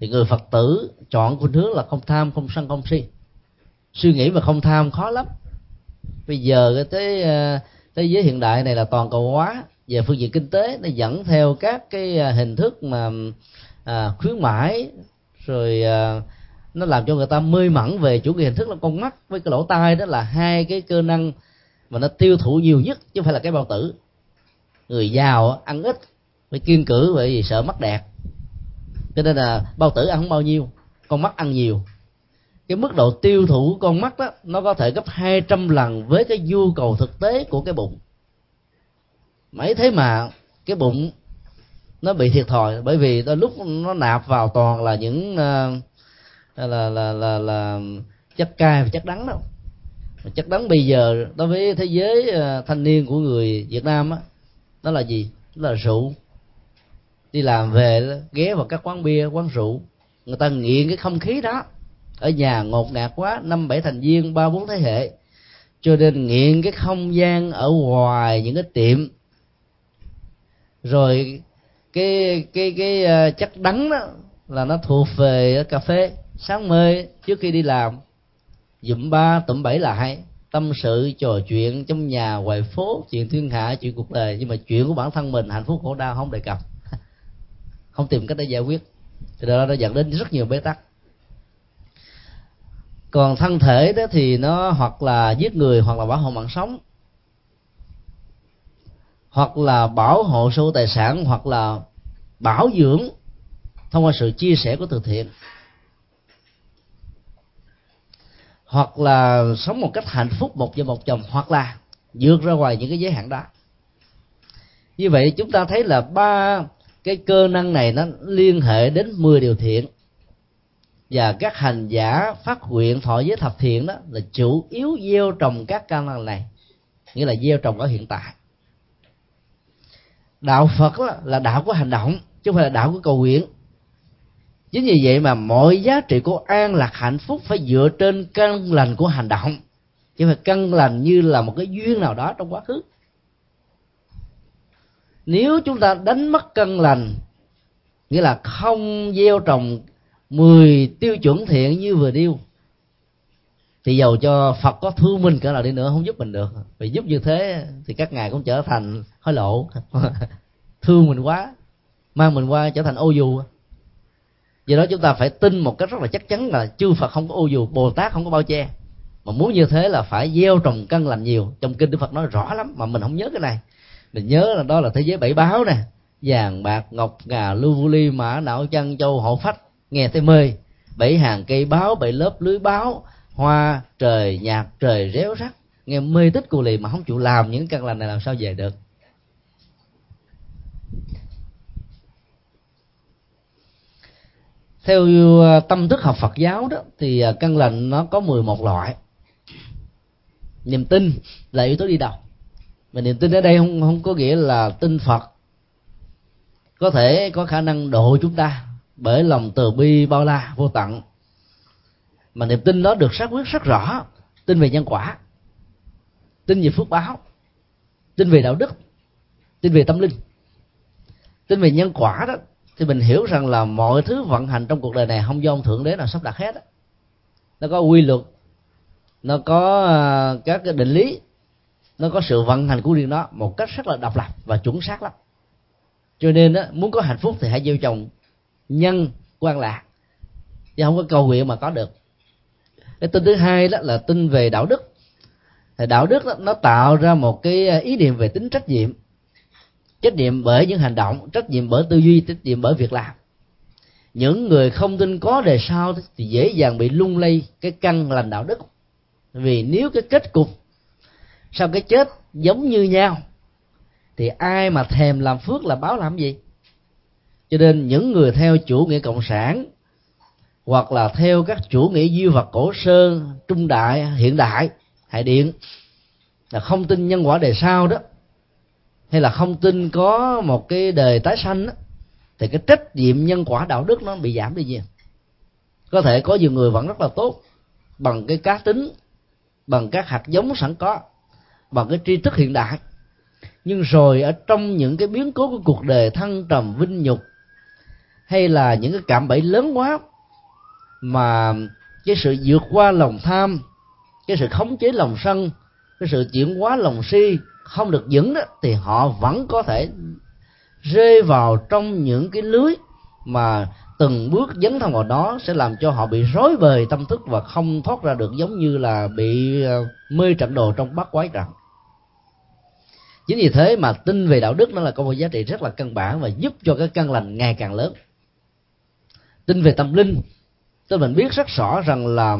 Speaker 1: Thì người phật tử chọn khuynh hướng là không tham không sân không si. Suy nghĩ mà không tham khó lắm. Bây giờ cái thế ờ, thế giới hiện đại này là toàn cầu hóa về phương diện kinh tế nó dẫn theo các cái ờ, hình thức mà à, khuyến mãi rồi à, nó làm cho người ta mê mẩn về chủ nghĩa hình thức là con mắt. Với cái lỗ tai đó là hai cái cơ năng mà nó tiêu thụ nhiều nhất chứ không phải là cái bao tử. Người giàu ăn ít phải kiên cử bởi vì sợ mắc đẹp cho nên là bao tử ăn không bao nhiêu con mắt ăn nhiều. Cái mức độ tiêu thụ của con mắt đó nó có thể gấp 200 lần với cái nhu cầu thực tế của cái bụng. Mấy thế mà cái bụng nó bị thiệt thòi bởi vì đôi lúc nó nạp vào toàn là những uh, là, là là là là chất cay và chất đắng đâu chất đắng bây giờ, đối với thế giới ờ, thanh niên của người Việt Nam á, đó là gì? Đó là rượu. Đi làm về ghé vào các quán bia, quán rượu. Người ta nghiện cái không khí đó. Ở nhà ngột ngạt quá, năm bảy thành viên, ba bốn thế hệ. Cho nên nghiện cái không gian ở ngoài những cái tiệm. Rồi cái cái cái ờ, chất đắng đó là nó thuộc về cà phê. Sáng mê, trước khi đi làm dụm ba, tụm bảy là hay. Tâm sự, trò chuyện trong nhà, ngoài phố, chuyện thiên hạ, chuyện cuộc đời. Nhưng mà chuyện của bản thân mình, hạnh phúc, khổ đau không đề cập. Không tìm cách để giải quyết. Thì đó nó dẫn đến rất nhiều bế tắc. Còn thân thể đó thì nó hoặc là giết người, hoặc là bảo hộ mạng sống. Hoặc là bảo hộ số tài sản, hoặc là bảo dưỡng thông qua sự chia sẻ của từ thiện. Hoặc là sống một cách hạnh phúc một vợ một chồng, hoặc là vượt ra ngoài những cái giới hạn đó. Như vậy chúng ta thấy là ba cái cơ năng này nó liên hệ đến 10 điều thiện. Và các hành giả phát nguyện thọ giới thập thiện đó là chủ yếu gieo trồng các căn năng này, nghĩa là gieo trồng ở hiện tại. Đạo phật là đạo của hành động, chứ không phải là đạo của cầu nguyện chính vì vậy mà mọi giá trị của an lạc hạnh phúc phải dựa trên căn lành của hành động. Chứ mà phải căn lành như là một cái duyên nào đó trong quá khứ. Nếu chúng ta đánh mất căn lành, nghĩa là không gieo trồng 10 tiêu chuẩn thiện như vừa điêu thì dầu cho phật có thương mình cỡ nào đi nữa không giúp mình được. Vì giúp như thế thì các ngài cũng trở thành hối lộ. Thương mình quá, mang mình qua trở thành ô dù do đó chúng ta phải tin một cách rất là chắc chắn là chư phật không có ô dù, bồ tát không có bao che. Mà muốn như thế là phải gieo trồng căn lành nhiều. Trong kinh đức phật nói rõ lắm, mà mình không nhớ cái này. Mình nhớ là đó là thế giới bảy báo nè. Vàng, bạc, ngọc, ngà, lưu vu ly, mã, não chân châu hộ phách, nghe thấy mê. Bảy hàng cây báo, bảy lớp lưới báo, hoa, trời, nhạc, trời, réo rắt. Nghe mê tích cù lì mà không chịu làm những căn lành này làm sao về được? Theo ờ, tâm thức học Phật giáo đó, thì ờ, căn lành nó có 11 loại. Niềm tin là yếu tố đi đầu. Mà niềm tin ở đây không không có nghĩa là tin Phật. Có thể có khả năng độ chúng ta bởi lòng từ bi bao la, vô tận. Mà niềm tin đó được xác quyết rất rõ. Tin về nhân quả, tin về phước báo, tin về đạo đức, tin về tâm linh. Tin về nhân quả đó thì mình hiểu rằng là mọi thứ vận hành trong cuộc đời này không do ông thượng đế nào sắp đặt hết đó. nó có quy luật nó có à, các cái định lý nó có sự vận hành của riêng nó một cách rất là độc lập và chuẩn xác lắm. Cho nên đó, muốn có hạnh phúc thì hãy gieo trồng nhân quan lạc chứ không có cầu nguyện mà có được. Cái tin thứ hai đó là tin về đạo đức. Thì đạo đức đó, nó tạo ra một cái à, ý niệm về tính trách nhiệm trách nhiệm bởi những hành động, trách nhiệm bởi tư duy, trách nhiệm bởi việc làm. Những người không tin có đề sau thì dễ dàng bị lung lay cái căn lành đạo đức. Vì nếu cái kết cục sau cái chết giống như nhau, thì ai mà thèm làm phước là báo làm gì? Cho nên những người theo chủ nghĩa cộng sản hoặc là theo các chủ nghĩa duy vật cổ sơ, trung đại, hiện đại, hải điện là không tin nhân quả đề sau đó hay là không tin có một cái đời tái sanh đó, thì cái trách nhiệm nhân quả đạo đức nó bị giảm đi nhiều. Có thể có nhiều người vẫn rất là tốt bằng cái cá tính bằng các hạt giống sẵn có bằng cái tri thức hiện đại. Nhưng rồi ở trong những cái biến cố của cuộc đời thăng trầm vinh nhục hay là những cái cảm bẫy lớn quá mà cái sự vượt qua lòng tham cái sự khống chế lòng sân cái sự chuyển hóa lòng si không được vững đó, thì họ vẫn có thể rơi vào trong những cái lưới mà từng bước dấn thân vào đó sẽ làm cho họ bị rối bời tâm thức và không thoát ra được giống như là bị ờ, mê trận đồ trong bát quái trận. Chính vì thế mà tin về đạo đức nó là có một giá trị rất là căn bản và giúp cho cái căn lành ngày càng lớn. Tin về tâm linh tôi mình biết rất rõ rằng là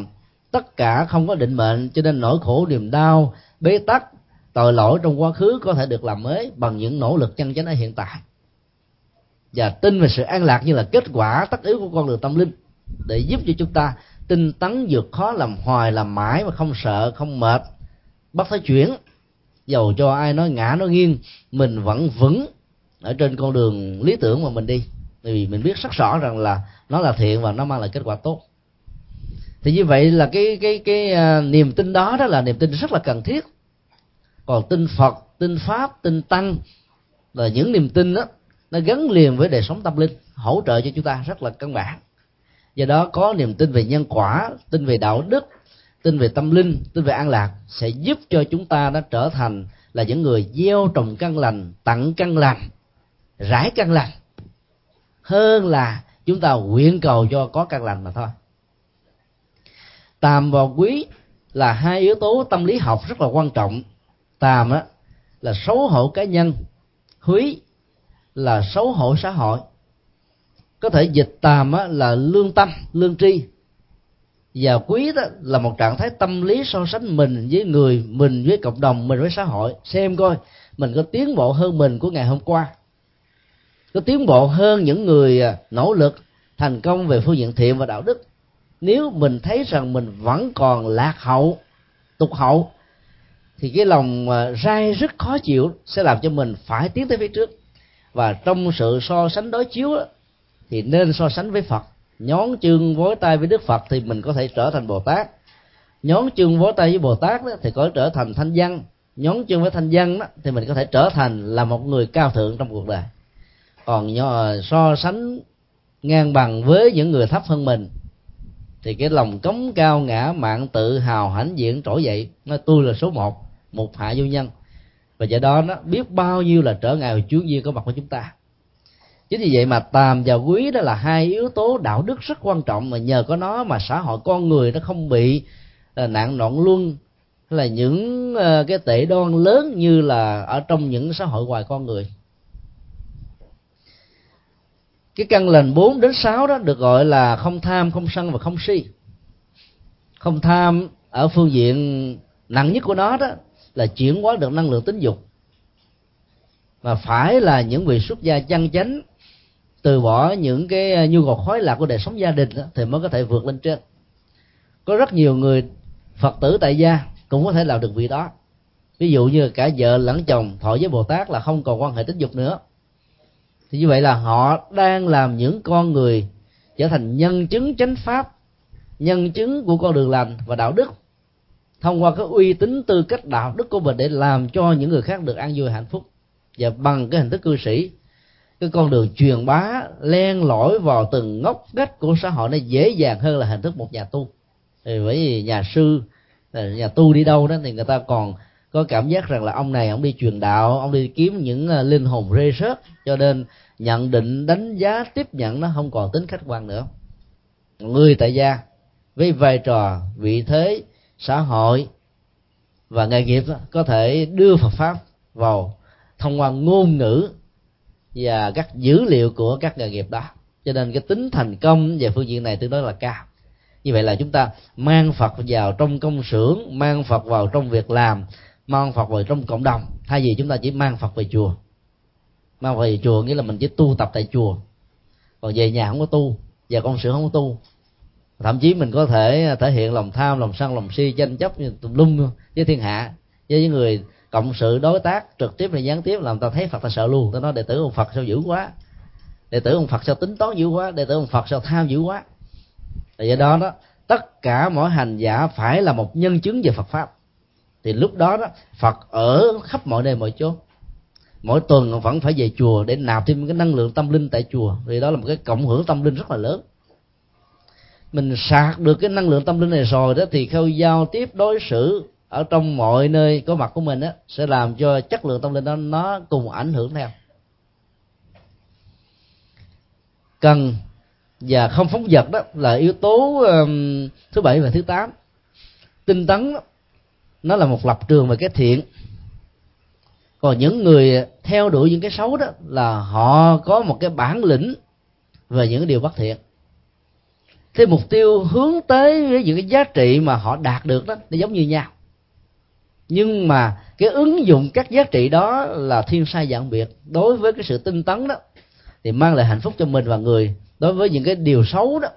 Speaker 1: tất cả không có định mệnh cho nên nỗi khổ niềm đau, bế tắc tội lỗi trong quá khứ có thể được làm mới bằng những nỗ lực chân chánh ở hiện tại. Và tin về sự an lạc như là kết quả tất yếu của con đường tâm linh để giúp cho chúng ta tinh tấn vượt khó làm hoài làm mãi mà không sợ không mệt. Bắt thấy chuyển dầu cho ai nói ngã nói nghiêng mình vẫn vững ở trên con đường lý tưởng mà mình đi. Bởi vì mình biết rất rõ rằng là nó là thiện và nó mang lại kết quả tốt. Thì như vậy là cái cái cái uh, niềm tin đó đó là niềm tin rất là cần thiết còn tin phật, tin pháp, tin tăng là những niềm tin đó, nó gắn liền với đời sống tâm linh, hỗ trợ cho chúng ta rất là căn bản. Do đó có niềm tin về nhân quả, tin về đạo đức, tin về tâm linh, tin về an lạc sẽ giúp cho chúng ta nó trở thành là những người gieo trồng căn lành, tặng căn lành, rải căn lành, hơn là chúng ta nguyện cầu cho có căn lành mà thôi. Tàm và quý là hai yếu tố tâm lý học rất là quan trọng tàm á, là xấu hổ cá nhân, húy là xấu hổ xã hội. Có thể dịch tàm á là lương tâm, lương tri. Và quý đó là một trạng thái tâm lý so sánh mình với người, mình với cộng đồng, mình với xã hội. Xem coi, mình có tiến bộ hơn mình của ngày hôm qua. Có tiến bộ hơn những người à, nỗ lực, thành công về phương diện thiện và đạo đức. Nếu mình thấy rằng mình vẫn còn lạc hậu, tục hậu thì cái lòng à, rai rất khó chịu sẽ làm cho mình phải tiến tới phía trước. Và trong sự so sánh đối chiếu đó, thì nên so sánh với phật. Nhón chân vối tay với đức phật thì mình có thể trở thành bồ tát. Nhón chân vối tay với bồ tát đó, thì có thể trở thành thanh văn. Nhón chân với thanh văn đó, thì mình có thể trở thành là một người cao thượng trong cuộc đời. Còn à, so sánh ngang bằng với những người thấp hơn mình thì cái lòng cống cao ngã mạng tự hào hãnh diện trỗi dậy nói tôi là số một một hạ vô nhân. Và do đó nó biết bao nhiêu là trở ngại chúa duyên có mặt của chúng ta. Chính vì vậy mà tàm và quý đó là hai yếu tố đạo đức rất quan trọng mà nhờ có nó mà xã hội con người nó không bị à, nạn loạn luân hay là những à, cái tệ đoan lớn như là ở trong những xã hội ngoài con người. Cái căn lành 4 đến 6 đó được gọi là không tham, không sân và không si. Không tham ở phương diện nặng nhất của nó đó là chuyển hóa được năng lượng tính dục. Và phải là những vị xuất gia chân chánh từ bỏ những cái à, nhu cầu khói lạc của đời sống gia đình đó, thì mới có thể vượt lên trên. Có rất nhiều người phật tử tại gia cũng có thể làm được việc đó. Ví dụ như cả vợ lẫn chồng thọ với bồ tát là không còn quan hệ tính dục nữa. Thì như vậy là họ đang làm những con người trở thành nhân chứng chánh pháp nhân chứng của con đường lành và đạo đức thông qua cái uy tín tư cách đạo đức của mình để làm cho những người khác được an vui hạnh phúc. Và bằng cái hình thức cư sĩ, cái con đường truyền bá len lỏi vào từng ngóc ngách của xã hội nó dễ dàng hơn là hình thức một nhà tu. Thì bởi vì nhà sư nhà tu đi đâu đó thì người ta còn có cảm giác rằng là ông này ông đi truyền đạo, ông đi kiếm những à, linh hồn rê sớt cho nên nhận định, đánh giá, tiếp nhận nó không còn tính khách quan nữa. Người tại gia với vai trò vị thế xã hội và nghề nghiệp có thể đưa Phật pháp vào thông qua ngôn ngữ và các dữ liệu của các nghề nghiệp đó. Cho nên cái tính thành công về phương diện này tương đối là cao. Như vậy là chúng ta mang phật vào trong công xưởng, mang phật vào trong việc làm, mang phật vào trong cộng đồng. Thay vì chúng ta chỉ mang phật về chùa. Mang về chùa nghĩa là mình chỉ tu tập tại chùa. Còn về nhà không có tu, và công xưởng không có tu thậm chí mình có thể à, thể hiện lòng tham, lòng sân, lòng si, tranh chấp tùm lum với thiên hạ, với những người cộng sự, đối tác, trực tiếp hay gián tiếp, làm ta thấy phật ta sợ luôn. Ta nói, đệ tử ông phật sao dữ quá? Đệ tử ông phật sao tính toán dữ quá? Đệ tử ông phật sao tham dữ quá? Tại do đó đó, tất cả mỗi hành giả phải là một nhân chứng về phật pháp. Thì lúc đó đó, phật ở khắp mọi nơi, mọi chỗ mỗi tuần vẫn phải về chùa để nạp thêm cái năng lượng tâm linh tại chùa. Vì đó là một cái cộng hưởng tâm linh rất là lớn mình sạc được cái năng lượng tâm linh này rồi đó thì khâu giao tiếp đối xử ở trong mọi nơi có mặt của mình á sẽ làm cho chất lượng tâm linh đó nó cùng ảnh hưởng theo. Cần và không phóng vật đó là yếu tố um, thứ bảy và thứ tám. Tinh tấn đó, nó là một lập trường về cái thiện. Còn những người theo đuổi những cái xấu đó là họ có một cái bản lĩnh về những điều bất thiện cái mục tiêu hướng tới với những cái giá trị mà họ đạt được đó, nó giống như nhau. Nhưng mà cái ứng dụng các giá trị đó là thiên sai dạng biệt. Đối với cái sự tinh tấn đó, thì mang lại hạnh phúc cho mình và người. Đối với những cái điều xấu đó,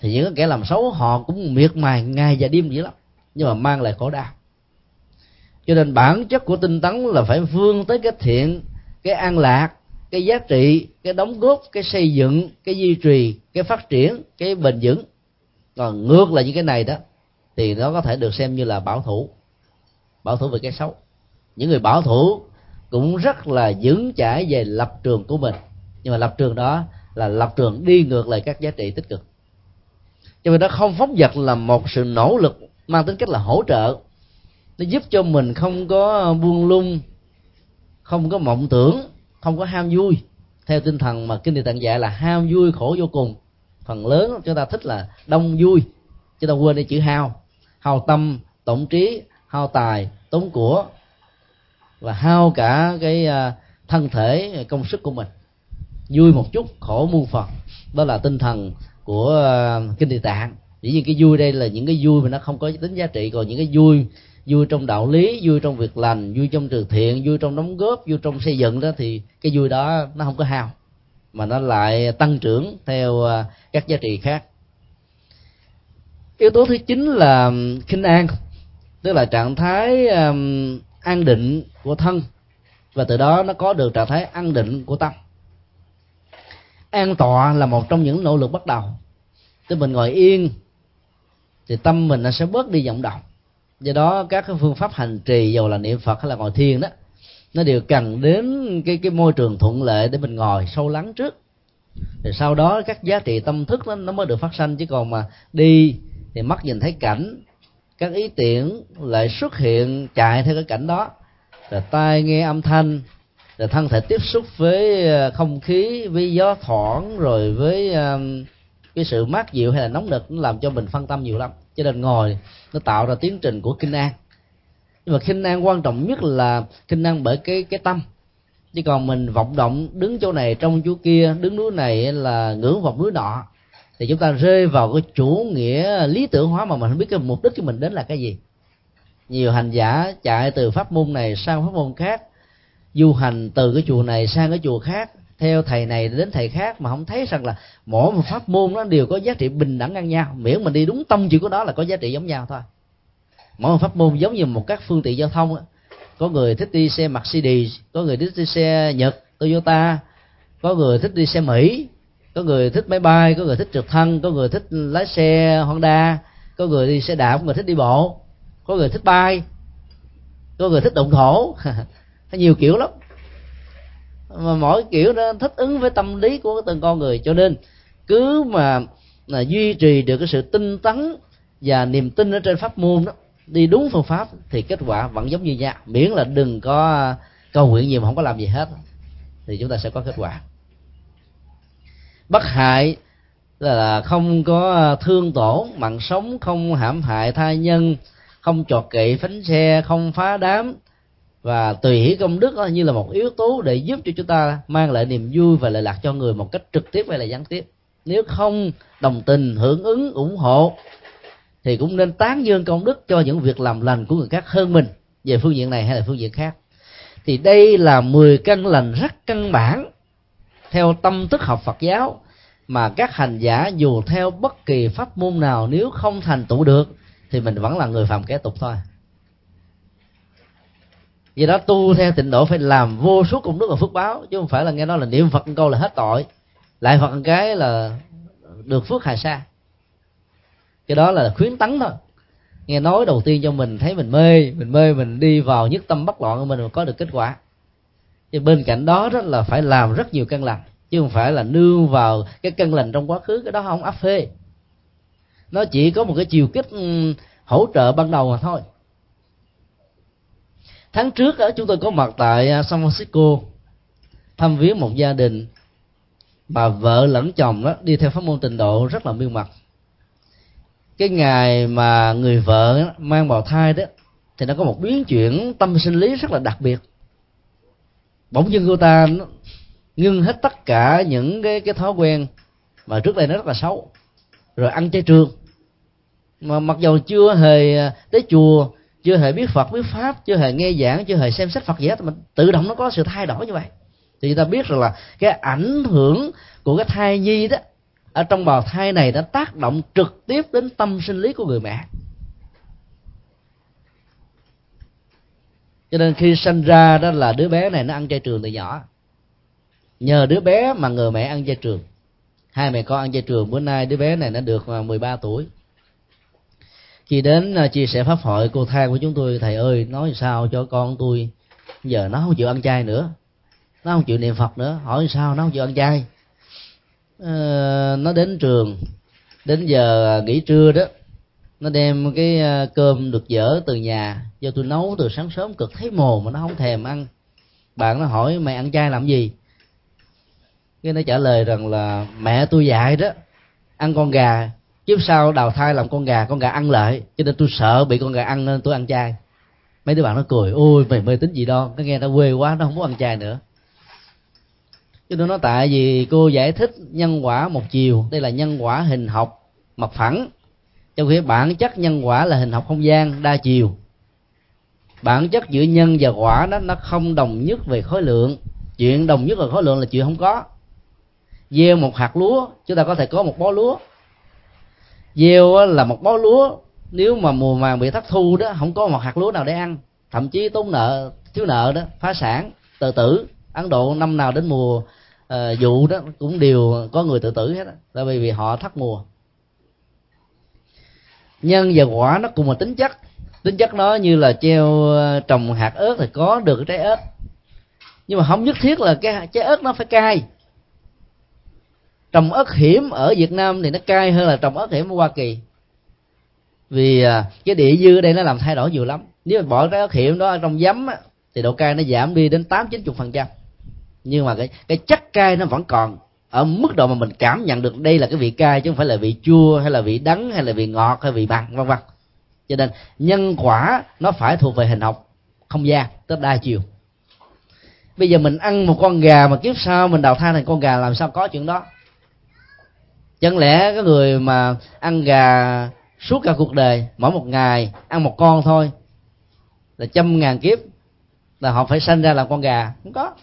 Speaker 1: thì những cái kẻ làm xấu, họ cũng miệt mài ngày và đêm dữ lắm. Nhưng mà mang lại khổ đau. Cho nên bản chất của tinh tấn là phải vươn tới cái thiện, cái an lạc cái giá trị, cái đóng góp, cái xây dựng, cái duy trì, cái phát triển, cái bền vững. Còn ngược lại những cái này đó, thì nó có thể được xem như là bảo thủ. Bảo thủ về cái xấu. Những người bảo thủ cũng rất là vững chãi về lập trường của mình. Nhưng mà lập trường đó là lập trường đi ngược lại các giá trị tích cực. Cho nên nó không phóng vật là một sự nỗ lực mang tính cách là hỗ trợ. Nó giúp cho mình không có buông lung, không có mộng tưởng không có ham vui. Theo tinh thần mà kinh địa tạng dạy là ham vui khổ vô cùng. Phần lớn chúng ta thích là đông vui. Chúng ta quên đi chữ hao. Hao tâm, tổng trí, hao tài, tốn của. Và hao cả cái à, thân thể, công sức của mình. Vui một chút, khổ muôn phần. Đó là tinh thần của à, kinh địa tạng. Dĩ nhiên cái vui đây là những cái vui mà nó không có tính giá trị. Còn những cái vui vui trong đạo lý vui trong việc lành vui trong từ thiện vui trong đóng góp vui trong xây dựng đó thì cái vui đó nó không có hao mà nó lại tăng trưởng theo à, các giá trị khác. Yếu tố thứ chín là khinh an tức là trạng thái um, an định của thân và từ đó nó có được trạng thái an định của tâm. An tọa là một trong những nỗ lực bắt đầu. Tức mình ngồi yên thì tâm mình nó sẽ bớt đi vọng động do đó các cái phương pháp hành trì dầu là niệm phật hay là ngồi thiền đó nó đều cần đến cái cái môi trường thuận lợi để mình ngồi sâu lắng trước. Rồi sau đó các giá trị tâm thức nó, nó mới được phát sinh chứ còn mà đi thì mắt nhìn thấy cảnh các ý tưởng lại xuất hiện chạy theo cái cảnh đó. Rồi tai nghe âm thanh rồi thân thể tiếp xúc với ờ, không khí với gió thoảng rồi với ờ, cái sự mát dịu hay là nóng nực nó làm cho mình phân tâm nhiều lắm cho nên ngồi, nó tạo ra tiến trình của kinh an. Nhưng mà kinh an quan trọng nhất là kinh an bởi cái cái tâm. Chứ còn mình vọng động đứng chỗ này, trong chỗ kia, đứng núi này là ngưỡng vọng núi nọ, thì chúng ta rơi vào cái chủ nghĩa lý tưởng hóa mà mình không biết cái mục đích của mình đến là cái gì. Nhiều hành giả chạy từ pháp môn này sang pháp môn khác, du hành từ cái chùa này sang cái chùa khác theo thầy này đến thầy khác mà không thấy rằng là mỗi một pháp môn nó đều có giá trị bình đẳng ngang nhau. Miễn mình đi đúng tâm chữ của đó là có giá trị giống nhau thôi. Mỗi một pháp môn giống như một các phương tiện giao thông có người thích đi xe Mercedes, có người thích đi xe Nhật, Toyota, có người thích đi xe Mỹ, có người thích máy bay, có người thích trực thăng, có người thích lái xe honda, có người đi xe đạp, có người thích đi bộ, có người thích bay, có người thích động thổ. Nhiều kiểu lắm mà mỗi kiểu nó thích ứng với tâm lý của từng con người. Cho nên, cứ mà là duy trì được cái sự tinh tấn và niềm tin ở trên pháp môn đó, đi đúng phương pháp thì kết quả vẫn giống như nhau. Miễn là đừng có cầu nguyện nhiều mà không có làm gì hết, thì chúng ta sẽ có kết quả. Bất hại là không có thương tổn mạng sống không hãm hại thai nhân, không chọt kỵ phánh xe, không phá đám và tùy hỷ công đức đó như là một yếu tố để giúp cho chúng ta mang lại niềm vui và lợi lạc cho người một cách trực tiếp hay là gián tiếp. Nếu không đồng tình, hưởng ứng, ủng hộ, thì cũng nên tán dương công đức cho những việc làm lành của người khác hơn mình, về phương diện này hay là phương diện khác. Thì đây là 10 căn lành rất căn bản theo tâm thức học Phật giáo, mà các hành giả dù theo bất kỳ pháp môn nào, nếu không thành tựu được, thì mình vẫn là người phàm kẻ tục thôi vì đó, tu theo tịnh độ phải làm vô số công đức và phước báo, chứ không phải là nghe nói là niệm phật một câu là hết tội. Lại phật một cái là được phước hà sa. Cái đó là khuyến tấn thôi. Nghe nói đầu tiên cho mình thấy mình mê mình mê, mình đi vào nhất tâm bất loạn của mình mà có được kết quả. Thì bên cạnh đó rất là phải làm rất nhiều căn lành, chứ không phải là nương vào cái căn lành trong quá khứ, cái đó không áp phê. Nó chỉ có một cái chiều kích ừ, hỗ trợ ban đầu mà thôi tháng trước đó, chúng tôi có mặt tại à, San Francisco thăm viếng một gia đình. Bà vợ lẫn chồng đó đi theo pháp môn tịnh độ rất là miêu mặt. Cái ngày mà người vợ mang bào thai đó thì nó có một biến chuyển tâm sinh lý rất là đặc biệt. Bỗng dưng cô ta nó ngưng hết tất cả những cái cái thói quen mà trước đây nó rất là xấu. Rồi ăn chay trường. Mà mặc dù chưa hề à, tới chùa chưa hề biết phật, biết pháp, chưa hề nghe giảng, chưa hề xem sách phật gì hết, mà tự động nó có sự thay đổi như vậy. Thì người ta biết rằng là cái ảnh hưởng của cái thai nhi đó, ở trong bào thai này đã tác động trực tiếp đến tâm sinh lý của người mẹ. Cho nên khi sinh ra đó là đứa bé này nó ăn chay trường từ nhỏ. Nhờ đứa bé mà người mẹ ăn chay trường. Hai mẹ con ăn chay trường, bữa nay đứa bé này nó được 13 tuổi khi đến à, chia sẻ pháp hội cô thang của chúng tôi thầy ơi nói sao cho con tôi giờ nó không chịu ăn chay nữa nó không chịu niệm phật nữa hỏi sao nó không chịu ăn chay? Ờ, nó đến trường đến giờ à, nghỉ trưa đó nó đem cái à, cơm được dở từ nhà do tôi nấu từ sáng sớm cực thấy mồ mà nó không thèm ăn. Bạn nó hỏi mày ăn chay làm gì? Cái nó trả lời rằng là mẹ tôi dạy đó ăn con gà kiếp sau đào thai làm con gà con gà ăn lại. Cho nên tôi sợ bị con gà ăn nên tôi ăn chay. Mấy đứa bạn nó cười, ôi, mày mê tính gì đó. Nó nghe nó quê quá, nó không muốn ăn chay nữa. Cho nên nó tại vì cô giải thích nhân quả một chiều. Đây là nhân quả hình học mặt phẳng. Trong khi bản chất nhân quả là hình học không gian, đa chiều. Bản chất giữa nhân và quả đó, nó không đồng nhất về khối lượng. Chuyện đồng nhất về khối lượng là chuyện không có. Gieo một hạt lúa, chúng ta có thể có một bó lúa gieo là một bó lúa. Nếu mà mùa màng bị thất thu đó không có một hạt lúa nào để ăn. Thậm chí tốn nợ thiếu nợ đó phá sản tự tử. Ấn độ năm nào đến mùa uh, vụ đó cũng đều có người tự tử hết đó, tại vì vì họ thất mùa. Nhân và quả nó cùng một tính chất. Tính chất nó như là treo ờ, trồng hạt ớt thì có được trái ớt. Nhưng mà không nhất thiết là cái trái ớt nó phải cay trồng ớt hiểm ở Việt Nam thì nó cay hơn là trồng ớt hiểm ở Hoa Kỳ. Vì à, cái địa dư ở đây nó làm thay đổi nhiều lắm. Nếu mà bỏ cái ớt hiểm đó ở trong giấm á, thì độ cay nó giảm đi đến tám chín chục phần trăm. Nhưng mà cái cái chất cay nó vẫn còn ở mức độ mà mình cảm nhận được đây là cái vị cay chứ không phải là vị chua hay là vị đắng hay là vị ngọt hay vị mặn vân vân. Cho nên nhân quả nó phải thuộc về hình học không gian tức đa chiều. Bây giờ mình ăn một con gà mà kiếp sau mình đào thai thành con gà làm sao có chuyện đó? Chẳng lẽ cái người mà ăn gà suốt cả cuộc đời, mỗi một ngày ăn một con thôi, là trăm ngàn kiếp, là họ phải sanh ra làm con gà? Không có.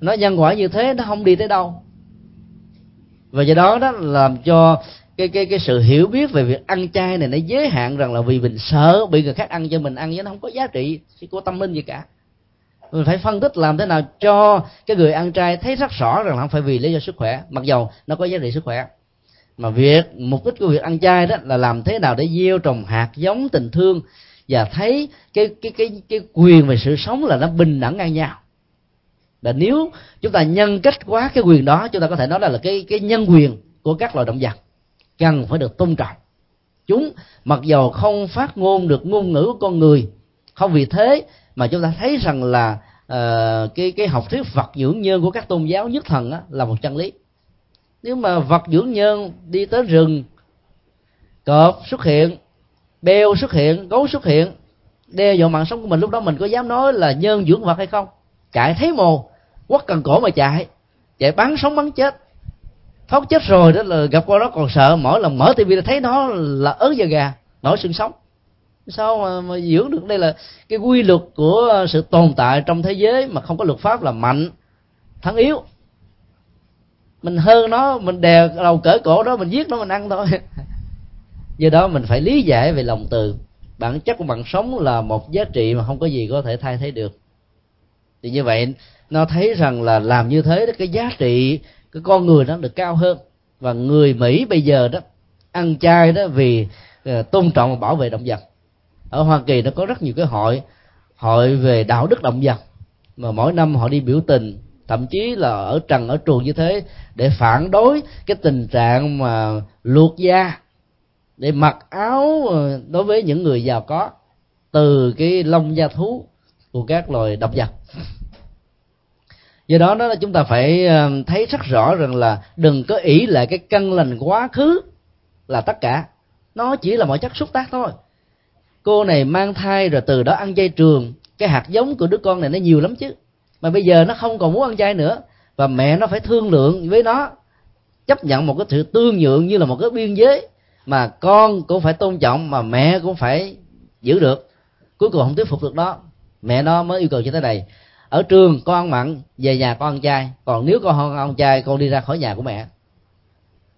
Speaker 1: Nó nhân quả như thế, nó không đi tới đâu. Và do đó đó làm cho cái cái cái sự hiểu biết về việc ăn chay này nó giới hạn rằng là vì mình sợ bị người khác ăn cho mình ăn, chứ nó không có giá trị của tâm linh gì cả mình phải phân tích làm thế nào cho cái người ăn chay thấy rất rõ rằng là không phải vì lý do sức khỏe. Mặc dầu nó có giá trị sức khỏe. Mà việc mục đích của việc ăn chay đó là làm thế nào để gieo trồng hạt giống tình thương và thấy cái cái cái cái quyền về sự sống là nó bình đẳng ngang nhau. Là nếu chúng ta nhân cách quá cái quyền đó chúng ta có thể nói là, là cái cái nhân quyền của các loài động vật. Cần phải được tôn trọng. Chúng mặc dầu không phát ngôn được ngôn ngữ của con người không vì thế mà chúng ta thấy rằng là uh, cái cái học thuyết vật dưỡng nhân của các tôn giáo nhất thần á, là một chân lý. Nếu mà vật dưỡng nhân đi tới rừng cọp xuất hiện beo xuất hiện gấu xuất hiện đe dọa mạng sống của mình lúc đó mình có dám nói là nhân dưỡng vật hay không? Chạy thấy mồ quất cần cổ mà chạy chạy bắn sống bắn chết. Thoát chết rồi đó là gặp qua đó còn sợ mỗi lần mở tivi thấy nó là ớn da gà nổi xương sống sao mà, mà dưỡng được? Đây là cái quy luật của ờ, sự tồn tại trong thế giới mà không có luật pháp là mạnh thắng yếu. Mình hơn nó mình đè đầu cỡ cổ đó mình giết nó mình ăn thôi. Do đó mình phải lý giải về lòng từ. Bản chất của mạng sống là một giá trị mà không có gì có thể thay thế được. Thì như vậy nó thấy rằng là làm như thế đó cái giá trị cái con người nó được cao hơn. Và người mỹ bây giờ đó ăn chay đó vì ờ, tôn trọng và bảo vệ động vật ở hoa kỳ nó có rất nhiều cái hội hội về đạo đức động vật. Mà mỗi năm họ đi biểu tình, thậm chí là ở trần, ở trường như thế, để phản đối cái tình trạng mà luộc da, để mặc áo ờ, đối với những người giàu có từ cái lông da thú của các loài động vật. Do đó đó là chúng ta phải ờ, thấy rất rõ rằng là đừng có ỷ lại cái căn lành quá khứ là tất cả. Nó chỉ là mọi chất xúc tác thôi cô này mang thai rồi từ đó ăn chay trường. Cái hạt giống của đứa con này nó nhiều lắm chứ. Mà bây giờ nó không còn muốn ăn chay nữa. Và mẹ nó phải thương lượng với nó. Chấp nhận một cái sự tương nhượng như là một cái biên giới. Mà con cũng phải tôn trọng, mà mẹ cũng phải giữ được. Cuối cùng không thuyết phục được đó mẹ nó mới yêu cầu như thế này ở trường con ăn mặn, về nhà con ăn chay. Còn nếu con không ăn chay, con đi ra khỏi nhà của mẹ.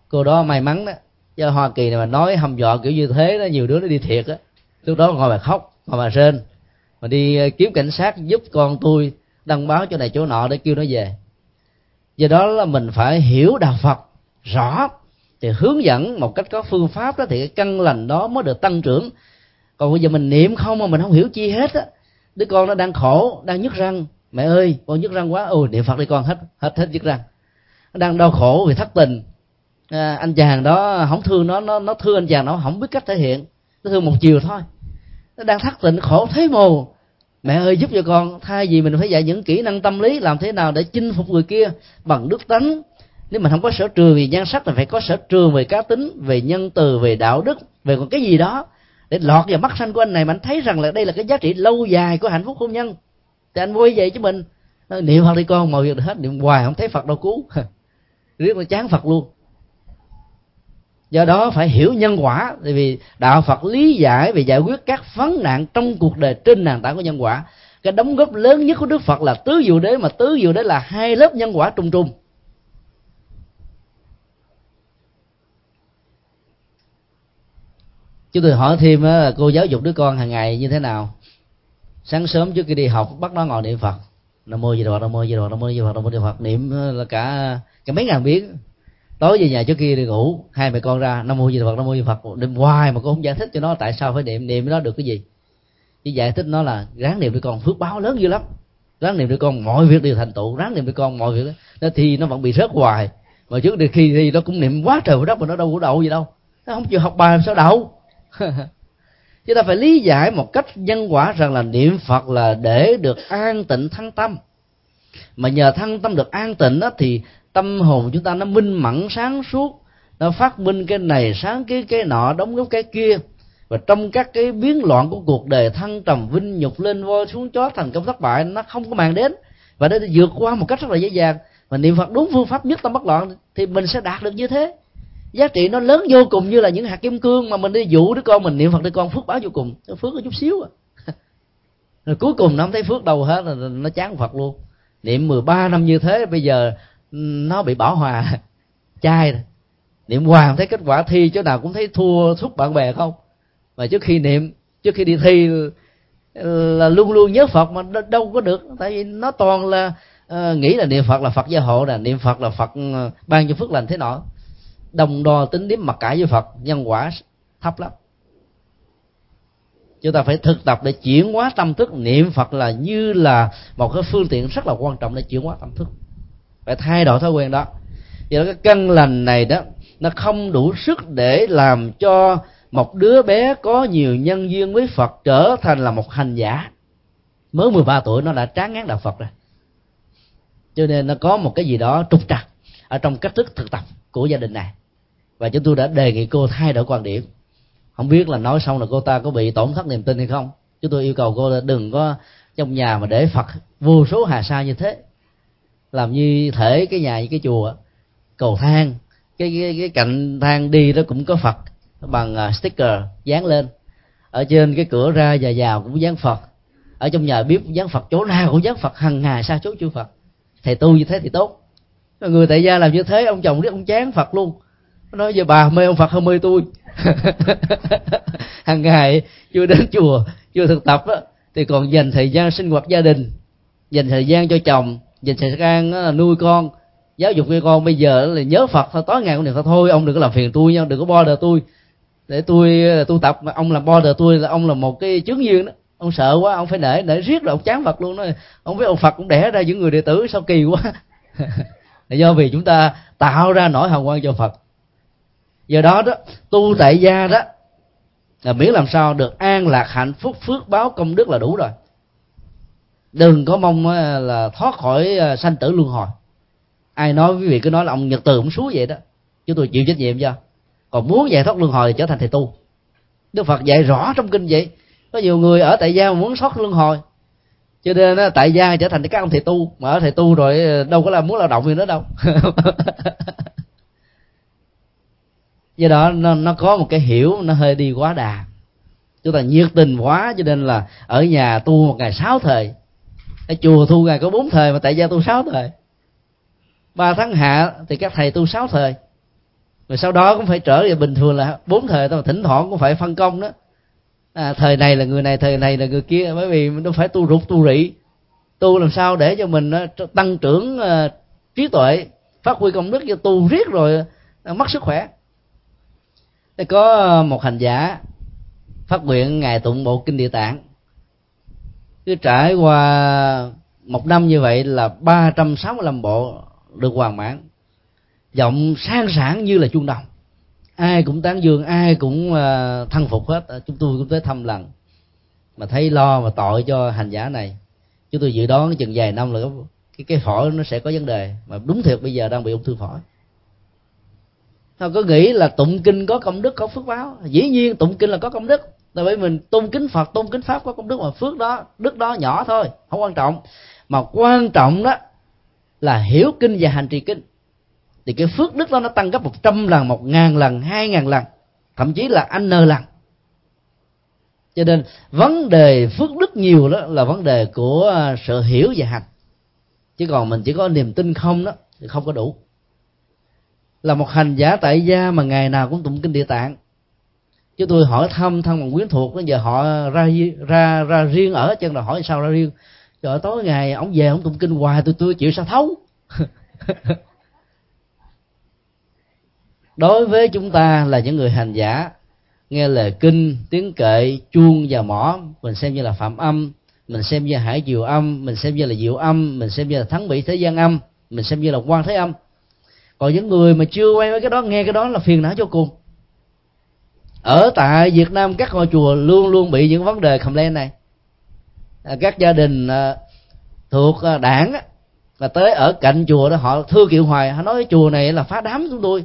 Speaker 1: Cô đó may mắn đó. Do hoa kỳ này mà nói hầm dọa kiểu như thế đó, nhiều đứa nó đi thiệt á lúc đó ngồi mà khóc ngồi mà rên. Mà đi ờ, kiếm cảnh sát giúp con tôi đăng báo chỗ này chỗ nọ để kêu nó về. Do đó là mình phải hiểu đạo phật rõ thì hướng dẫn một cách có phương pháp đó thì cái căn lành đó mới được tăng trưởng. Còn bây giờ mình niệm không mà mình không hiểu chi hết á đứa con nó đang khổ đang nhức răng. Mẹ ơi con nhức răng quá. Ôi niệm phật đi con hết hết hết nhức răng. Nó đang đau khổ vì thất tình. À, anh chàng đó không thương nó nó nó thương anh chàng nó không biết cách thể hiện. Nó thương một chiều thôi nó đang thất tình khổ thế mồ. Mẹ ơi, giúp cho con thay vì mình phải dạy những kỹ năng tâm lý làm thế nào để chinh phục người kia bằng đức tánh. Nếu mình không có sở trường về nhan sắc thì phải có sở trường về cá tính, về nhân từ, về đạo đức, về còn cái gì đó để lọt vào mắt xanh của anh này. Mà anh thấy rằng là đây là cái giá trị lâu dài của hạnh phúc hôn nhân. Thì anh vui vậy chứ mình. Niệm phật đi con, mọi việc được hết. Niệm hoài không thấy phật đâu cứu. Riết nó chán phật luôn do đó phải hiểu nhân quả, tại vì đạo phật lý giải về giải quyết các vấn nạn trong cuộc đời trên nền tảng của nhân quả. Cái đóng góp lớn nhất của đức phật là tứ diệu đế, mà tứ diệu đế là hai lớp nhân quả trùng trùng. Chúng tôi hỏi thêm là cô giáo dục đứa con hàng ngày như thế nào? Sáng sớm trước khi đi học, bắt nó ngồi niệm phật. Nam mô di đà phật, nam mô di đà phật, nam mô di đà phật, nam mô di đà phật. Niệm là cả cả mấy ngàn biến tối về nhà trước khi đi ngủ hai mẹ con ra nam mô di đà phật nam mô di phật. Đêm hoài mà cô không giải thích cho nó tại sao phải niệm niệm nó được cái gì. Chỉ giải thích nó là ráng niệm đứa con phước báo lớn dữ lắm. Ráng niệm đứa con mọi việc đều thành tựu ráng niệm đứa con mọi việc. Đó thì nó vẫn bị rớt hoài. Mà trước khi thì nó cũng niệm quá trời quá đất mà nó đâu có đậu gì đâu. Nó không chịu học bài làm sao đậu. Chúng ta phải lý giải một cách nhân quả rằng là niệm phật là để được an tịnh thăng tâm. Mà nhờ thăng tâm được an tịnh đó thì tâm hồn chúng ta nó minh mẫn, sáng suốt, nó phát minh cái này sáng cái cái nọ, đóng góp cái kia. Và trong các cái biến loạn của cuộc đời, thăng trầm, vinh nhục lên voi xuống chó thành công thất bại, nó không có màng đến. Và để vượt qua một cách rất là dễ dàng. Mà niệm phật đúng phương pháp nhất tâm bất loạn thì mình sẽ đạt được như thế. Giá trị nó lớn vô cùng như là những hạt kim cương mà mình đi dụ đứa con, mình niệm phật đứa con phước báo vô cùng. Phước có chút xíu à. Rồi cuối cùng nó không thấy phước đâu hết, là nó chán phật luôn. Niệm 13 năm như thế, bây giờ nó bị bỏ hòa chai rồi. Niệm hoài thấy kết quả thi chỗ nào cũng thấy thua thúc bạn bè không? Mà trước khi niệm trước khi đi thi là luôn luôn nhớ phật mà đâu có được. Tại vì nó toàn là uh, nghĩ là niệm phật là phật gia hộ nè niệm phật là phật ờ, ban cho phước lành thế nọ. Đồng đo tính điểm mặc cả với phật nhân quả thấp lắm. Chúng ta phải thực tập để chuyển hóa tâm thức. Niệm phật là như là một cái phương tiện rất là quan trọng để chuyển hóa tâm thức phải thay đổi thói quen đó. Do đó cái căn lành này đó, nó không đủ sức để làm cho một đứa bé có nhiều nhân duyên với Phật trở thành là một hành giả. Mới 13 tuổi nó đã tráng ngán đạo Phật rồi. Cho nên nó có một cái gì đó trục trặc ở trong cách thức thực tập của gia đình này. Và chúng tôi đã đề nghị cô thay đổi quan điểm. Không biết là nói xong là cô ta có bị tổn thất niềm tin hay không. Chúng tôi yêu cầu cô là đừng có trong nhà mà để phật vô số hà sa như thế làm như thể cái nhà như cái chùa cầu thang cái cái, cái cạnh thang đi đó cũng có phật bằng à, sticker dán lên. Ở trên cái cửa ra và vào cũng dán phật. Ở trong nhà bếp dán phật. Chỗ nào cũng dán phật hằng ngày xa chỗ chư phật. Thầy tu như thế thì tốt. Người tại gia làm như thế ông chồng biết ông chán phật luôn. Nói giờ bà mê ông phật hơn mê tôi. Hàng ngày chưa đến chùa chưa thực tập á, thì còn dành thời gian sinh hoạt gia đình dành thời gian cho chồng dành thời gian nuôi con, giáo dục cho con. Bây giờ là nhớ phật thôi, tối ngày cũng được thôi. Ông đừng có làm phiền tôi nha, đừng có bo đờ tôi. Để tôi ờ, tu tập mà ông làm bo đờ tôi là ông là một cái chướng duyên đó. Ông sợ quá, ông phải để để riết rồi ông chán phật luôn đó. Ông biết ông phật cũng đẻ ra những người đệ tử sao kỳ quá. Là do vì chúng ta tạo ra nỗi hào quang cho phật. Do đó đó, tu tại gia đó, là miễn làm sao được an lạc hạnh phúc, phước báo công đức là đủ rồi đừng có mong ờ, là thoát khỏi ờ, sanh tử luân hồi. Ai nói quý vị cứ nói là ông nhật từ cũng xuống vậy đó chúng tôi chịu trách nhiệm cho. Còn muốn giải thoát luân hồi thì trở thành thầy tu. Đức phật dạy rõ trong kinh vậy. Có nhiều người ở tại gia mà muốn thoát luân hồi. Cho nên ờ, tại gia trở thành các ông thầy tu mà ở thầy tu rồi đâu có là muốn lao động gì nữa đâu. Do đó nó, nó có một cái hiểu nó hơi đi quá đà. Chúng ta nhiệt tình quá cho nên là ở nhà tu một ngày sáu thời ở chùa thu ngày có bốn thời mà tại gia tu sáu thời. Ba tháng hạ thì các thầy tu sáu thời. Rồi sau đó cũng phải trở về bình thường là bốn thời thôi thỉnh thoảng cũng phải phân công đó. À, thời này là người này thời này là người kia bởi vì nó phải tu rụt tu rị tu làm sao để cho mình ờ, tăng trưởng uh, trí tuệ phát huy công đức cho tu riết rồi uh, mất sức khỏe. Thì có một hành giả phát nguyện ngài tụng bộ kinh địa tạng cứ trải qua một năm như vậy là 365 bộ được hoàn mãn. Giọng sang sảng như là chuông đồng. Ai cũng tán dương, ai cũng ờ, thân phục hết. Ờ, chúng tôi cũng tới thăm lần. Mà thấy lo và tội cho hành giả này. Chúng tôi dự đoán chừng vài năm là cái cái phổi nó sẽ có vấn đề. Mà đúng thiệt bây giờ đang bị ung thư phổi. Họ có nghĩ là tụng kinh có công đức, có phước báo. Dĩ nhiên tụng kinh là có công đức tại vì mình tôn kính phật, tôn kính pháp có công đức mà phước đó, đức đó nhỏ thôi, không quan trọng. Mà quan trọng đó là hiểu kinh và hành trì kinh. Thì cái phước đức đó nó tăng gấp một trăm lần, một ngàn lần, hai ngàn lần, thậm chí là anh nơ lần. Cho nên vấn đề phước đức nhiều đó là vấn đề của à, sự hiểu và hành. Chứ còn mình chỉ có niềm tin không đó thì không có đủ. Là một hành giả tại gia mà ngày nào cũng tụng kinh địa tạng chứ tôi hỏi thăm thân bằng quyến thuộc bây giờ họ ra ra ra riêng ở chân là hỏi sao ra riêng. Rồi tối ngày ông về ông tụng kinh hoài, tôi tôi chịu sao thấu? Đối với chúng ta là những người hành giả, nghe lời kinh, tiếng kệ, chuông và mỏ mình xem như là phạm âm, mình xem như hải diệu âm, mình xem như là diệu âm, mình xem như là thắng bị thế gian âm, mình xem như là quan thế âm. Còn những người mà chưa quen với cái đó, nghe cái đó là phiền não cho cùng ở tại Việt Nam các ngôi chùa luôn luôn bị những vấn đề khầm lên này à, các gia đình à, thuộc à, đảng là tới ở cạnh chùa đó họ thưa kiệu hoài họ nói cái chùa này là phá đám chúng tôi.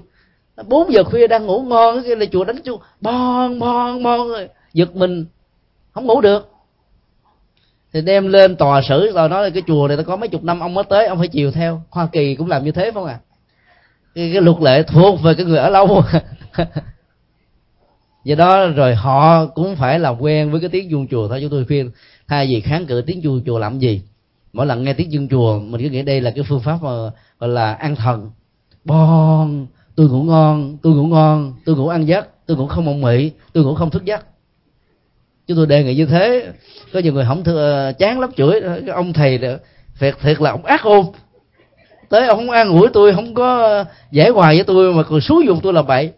Speaker 1: Bốn giờ khuya đang ngủ ngon cái là chùa đánh chuông bon bon bon giật mình không ngủ được. Thì đem lên tòa xử rồi nói là cái chùa này nó có mấy chục năm ông mới tới ông phải chiều theo. Hoa kỳ cũng làm như thế phải không à cái, cái luật lệ thuộc về cái người ở lâu. do đó rồi họ cũng phải làm quen với cái tiếng chuông chùa thôi, chúng tôi khuyên thay vì kháng cự tiếng chuông chùa làm gì? Mỗi lần nghe tiếng chuông chùa, mình cứ nghĩ đây là cái phương pháp mà gọi là an thần. Bon, tôi ngủ ngon, tôi ngủ ngon, tôi ngủ ăn giấc, tôi ngủ không mộng mị, tôi ngủ không thức giấc. Chúng tôi đề nghị như thế. Có nhiều người không thưa ờ, chán lắm, chửi ờ, cái ông thầy thiệt thiệt là ông ác ôn. Tới ông không an ủi tôi, không có giải hòa với tôi, mà còn xúi dùng tôi là vậy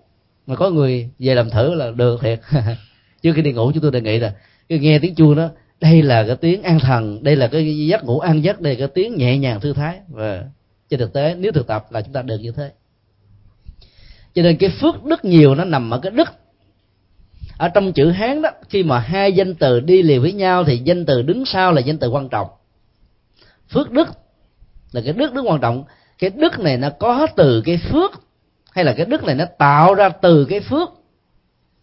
Speaker 1: mà có người về làm thử là được thiệt. Trước khi đi ngủ chúng tôi đề nghị là, cái nghe tiếng chuông đó, đây là cái tiếng an thần, đây là cái giấc ngủ an giấc, đây là cái tiếng nhẹ nhàng thư thái. Và trên thực tế, nếu thực tập là chúng ta được như thế. Cho nên cái phước đức nhiều nó nằm ở cái đức. Ở trong chữ hán đó, khi mà hai danh từ đi liền với nhau thì danh từ đứng sau là danh từ quan trọng. Phước đức là cái đức đức quan trọng. Cái đức này nó có từ cái phước hay là cái đức này nó tạo ra từ cái phước?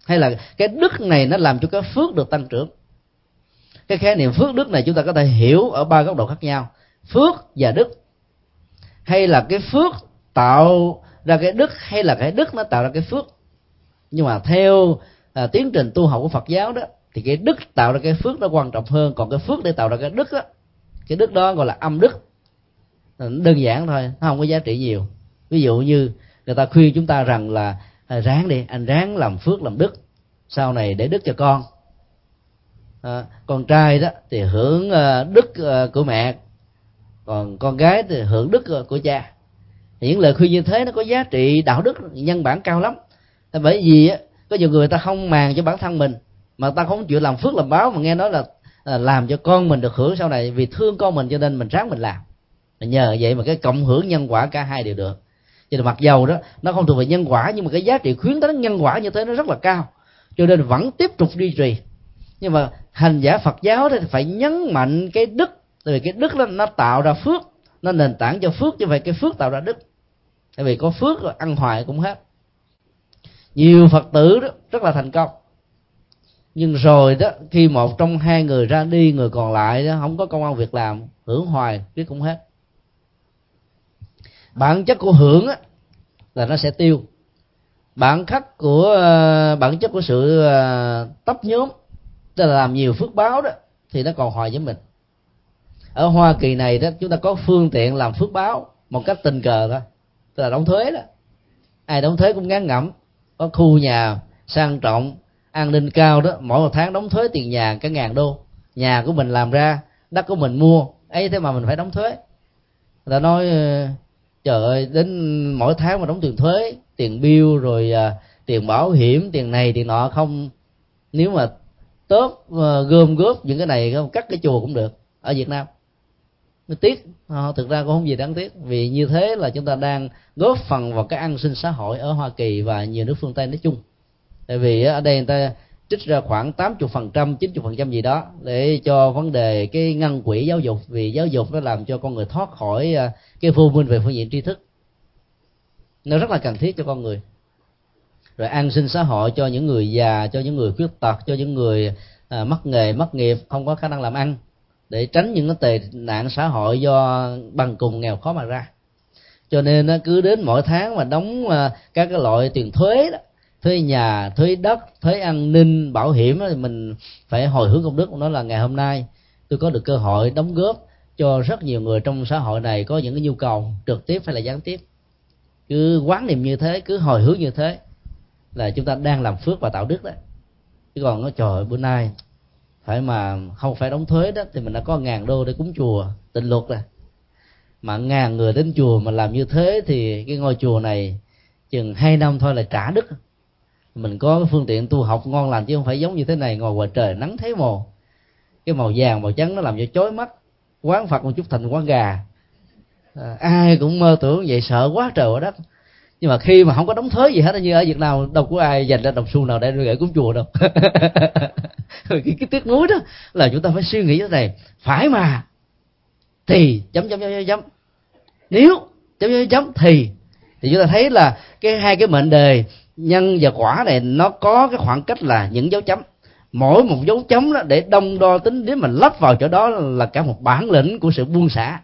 Speaker 1: Hay là cái đức này nó làm cho cái phước được tăng trưởng? Cái khái niệm phước đức này chúng ta có thể hiểu ở ba góc độ khác nhau. Phước và đức. Hay là cái phước tạo ra cái đức hay là cái đức nó tạo ra cái phước? Nhưng mà theo à, tiến trình tu học của Phật giáo đó thì cái đức tạo ra cái phước nó quan trọng hơn. Còn cái phước để tạo ra cái đức đó cái đức đó gọi là âm đức. Đơn giản thôi nó không có giá trị nhiều. Ví dụ như người ta khuyên chúng ta rằng là à, ráng đi anh ráng làm phước làm đức sau này để đức cho con. À, con trai đó thì hưởng à, đức à, của mẹ còn con gái thì hưởng đức của cha. Những lời khuyên như thế nó có giá trị đạo đức nhân bản cao lắm. Bởi vì có nhiều người ta không màng cho bản thân mình mà ta không chịu làm phước làm báo mà nghe nói là làm cho con mình được hưởng sau này vì thương con mình cho nên mình ráng mình làm. Nhờ vậy mà cái cộng hưởng nhân quả cả hai đều được cho nên mặc dầu đó, nó không thuộc về nhân quả, nhưng mà cái giá trị khuyến tấn nhân quả như thế nó rất là cao. Cho nên vẫn tiếp tục duy trì. Nhưng mà hành giả Phật giáo thì phải nhấn mạnh cái đức, tại vì cái đức đó nó tạo ra phước, nó nền tảng cho phước như vậy cái phước tạo ra đức. Tại vì có phước rồi ăn hoài cũng hết. Nhiều phật tử đó rất là thành công. Nhưng rồi đó, khi một trong hai người ra đi, người còn lại đó, không có công an việc làm, hưởng hoài, biết cũng hết bản chất của hưởng á, là nó sẽ tiêu. Bản khắc của ờ, bản chất của sự ờ, tấp nhóm tức là làm nhiều phước báo đó thì nó còn hoài với mình. Ở hoa kỳ này đó chúng ta có phương tiện làm phước báo một cách tình cờ thôi tức là đóng thuế đó. Ai đóng thuế cũng ngán ngẩm có khu nhà sang trọng an ninh cao đó mỗi một tháng đóng thuế tiền nhà cả ngàn đô. Nhà của mình làm ra đất của mình mua ấy thế mà mình phải đóng thuế. Người ta nói ờ, trời ơi đến mỗi tháng mà đóng tiền thuế tiền bill rồi à, tiền bảo hiểm tiền này tiền nọ không. Nếu mà tốt à, gom góp những cái này không cắt cái chùa cũng được ở việt nam. Nó tiếc à, thực ra cũng không gì đáng tiếc vì như thế là chúng ta đang góp phần vào cái an sinh xã hội ở hoa kỳ và nhiều nước phương tây nói chung. Tại vì à, ở đây người ta trích ra khoảng 80 phần trăm 90 phần trăm gì đó để cho vấn đề cái ngăn quỹ giáo dục vì giáo dục nó làm cho con người thoát khỏi à, cái vô minh về phương diện tri thức. Nó rất là cần thiết cho con người. Rồi an sinh xã hội cho những người già cho những người khuyết tật cho những người à, mất nghề mất nghiệp không có khả năng làm ăn để tránh những cái tệ nạn xã hội do bằng cùng nghèo khó mà ra. Cho nên nó cứ đến mỗi tháng mà đóng à, các cái loại tiền thuế đó thuế nhà, thuế đất, thuế an ninh, bảo hiểm thì mình phải hồi hướng công đức nó là ngày hôm nay. Tôi có được cơ hội đóng góp cho rất nhiều người trong xã hội này có những cái nhu cầu trực tiếp hay là gián tiếp. Cứ quán niệm như thế, cứ hồi hướng như thế là chúng ta đang làm phước và tạo đức đấy. Chứ còn nó trời bữa nay phải mà không phải đóng thuế đó, thì mình đã có ngàn đô để cúng chùa, tịnh luật rồi. Mà ngàn người đến chùa mà làm như thế thì cái ngôi chùa này chừng hai năm thôi là trả đức mình có phương tiện tu học ngon lành chứ không phải giống như thế này ngồi ngoài trời nắng thấy mồ. Cái màu vàng màu trắng nó làm cho chói mắt quán phật một chút thành quán gà. À, ai cũng mơ tưởng vậy sợ quá trời quá đất. Nhưng mà khi mà không có đóng thuế gì hết như ở việt nam đâu có ai dành ra đồng xu nào để gửi cúng chùa đâu. Cái, cái tiếc nuối đó là chúng ta phải suy nghĩ thế này phải mà thì chấm chấm chấm chấm, chấm. nếu chấm chấm chấm thì thì chúng ta thấy là cái hai cái mệnh đề nhân và quả này nó có cái khoảng cách là những dấu chấm. Mỗi một dấu chấm đó để đông đo tính đến mình lắp vào chỗ đó là cả một bản lĩnh của sự buông xả.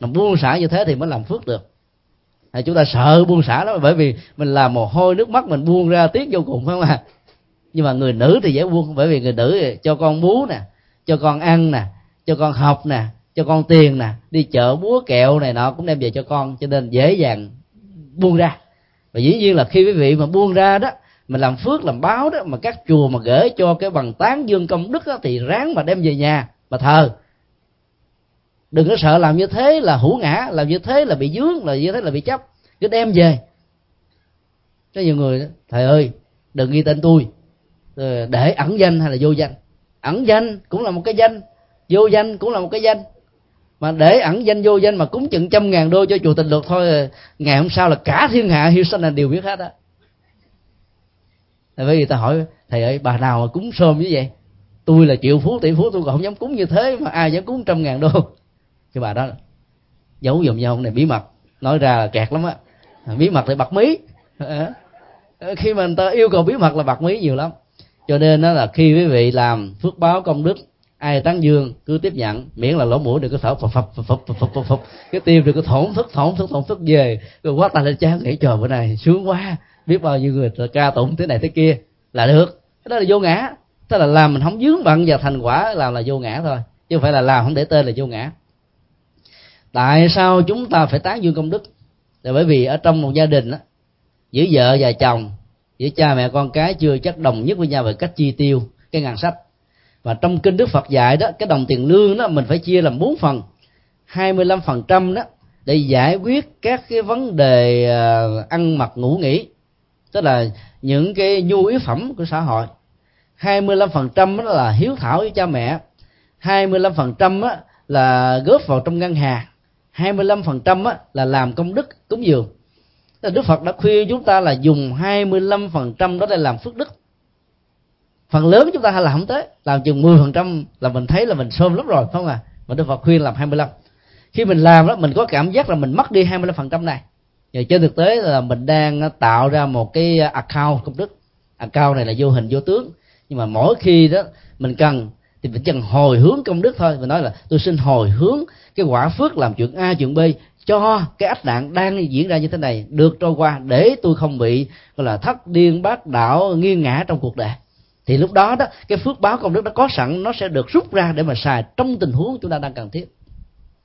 Speaker 1: Mà buông xả như thế thì mới làm phước được. À, chúng ta sợ buông xả đó bởi vì mình làm mồ hôi nước mắt mình buông ra tiếc vô cùng phải không ạ? Nhưng mà người nữ thì dễ buông bởi vì người nữ cho con bú nè cho con ăn nè cho con học nè cho con tiền nè đi chợ búa kẹo này nọ cũng đem về cho con cho nên dễ dàng buông ra và dĩ nhiên là khi quý vị mà buông ra đó mình làm phước làm báo đó mà các chùa mà gửi cho cái bằng tán dương công đức đó, thì ráng mà đem về nhà mà thờ. Đừng có sợ làm như thế là hữu ngã làm như thế là bị dướng là như thế là bị chấp cứ đem về. Có nhiều người thầy ơi đừng ghi tên tôi. Ờ, để ẩn danh hay là vô danh? Ẩn danh cũng là một cái danh vô danh cũng là một cái danh mà để ẩn danh vô danh mà cúng chừng trăm ngàn đô cho chùa tình luật thôi, ngày hôm sau là cả thiên hạ hiếu sanh là đều biết hết á. Tại vì ta hỏi, thầy ơi, bà nào mà cúng sơm như vậy? Tôi là triệu phú, tỷ phú, tôi còn không dám cúng như thế, mà ai dám cúng trăm ngàn đô? Cái bà đó giấu dùm nhau này bí mật, nói ra là kẹt lắm á. Bí mật thì bật mí. Khi mà người ta yêu cầu bí mật là bạc mí nhiều lắm. Cho nên đó là khi quý vị làm phước báo công đức ai tán dương cứ tiếp nhận. Miễn là lỗ mũi đừng có thở phập phập phập phập phập phập phập. Cái tim đừng có thổn thức thổn thức thổn thức về. Rồi quá tay lên chán nghĩ trời bữa này sướng quá. Biết bao nhiêu người ca tụng thế này thế kia là được. Cái đó là vô ngã. Tức là làm mình không dướng bận vào thành quả làm là vô ngã thôi. Chứ không phải là làm không để tên là vô ngã. Tại sao chúng ta phải tán dương công đức? Là bởi vì ở trong một gia đình đó, giữa vợ và chồng giữa cha mẹ con cái chưa chắc đồng nhất với nhau về cách chi tiêu cái ngàn sách và trong kinh đức phật dạy đó, cái đồng tiền lương đó, mình phải chia làm bốn phần. 25 phần trăm đó, để giải quyết các cái vấn đề à, ăn mặc, ngủ nghỉ. Tức là những cái nhu yếu phẩm của xã hội. 25 phần trăm là hiếu thảo với cha mẹ. 25 phần trăm là góp vào trong ngân hàng. 25 phần trăm là làm công đức, cúng dường. Đức Phật đã khuyên chúng ta là dùng 25 phần trăm đó để làm phước đức phần lớn chúng ta hay làm không tới. Làm chừng 10 phần trăm là mình thấy là mình sơm lắm rồi, phải không à mà Đức Phật khuyên làm 25 khi mình làm đó, mình có cảm giác là mình mất đi 25 phần trăm này. Và trên thực tế là mình đang tạo ra một cái account công đức. Account này là vô hình, vô tướng. Nhưng mà mỗi khi đó, mình cần thì mình cần hồi hướng công đức thôi. Mình nói là tôi xin hồi hướng cái quả phước làm chuyện a, chuyện b cho cái ách nạn đang diễn ra như thế này được trôi qua để tôi không bị, gọi là, thất điên bát đảo, nghiêng ngã trong cuộc đời thì lúc đó đó cái phước báo công đức nó có sẵn nó sẽ được rút ra để mà xài trong tình huống chúng ta đang cần thiết.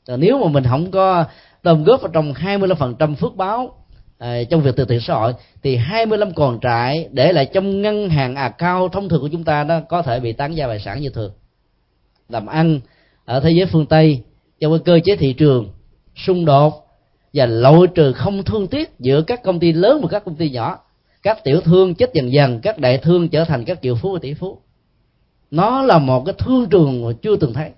Speaker 1: Còn nếu mà mình không có đồng góp vào trong 25% phước báo à, trong việc từ thiện xã hội thì 25 còn trại để lại trong ngân hàng à cao thông thường của chúng ta nó có thể bị tán gia tài sản như thường. Làm ăn ở thế giới phương tây trong cái cơ chế thị trường xung đột và loại trừ không thương tiếc giữa các công ty lớn và các công ty nhỏ các tiểu thương chết dần dần các đại thương trở thành các triệu phú và tỷ phú. Nó là một cái thương trường mà chưa từng thấy.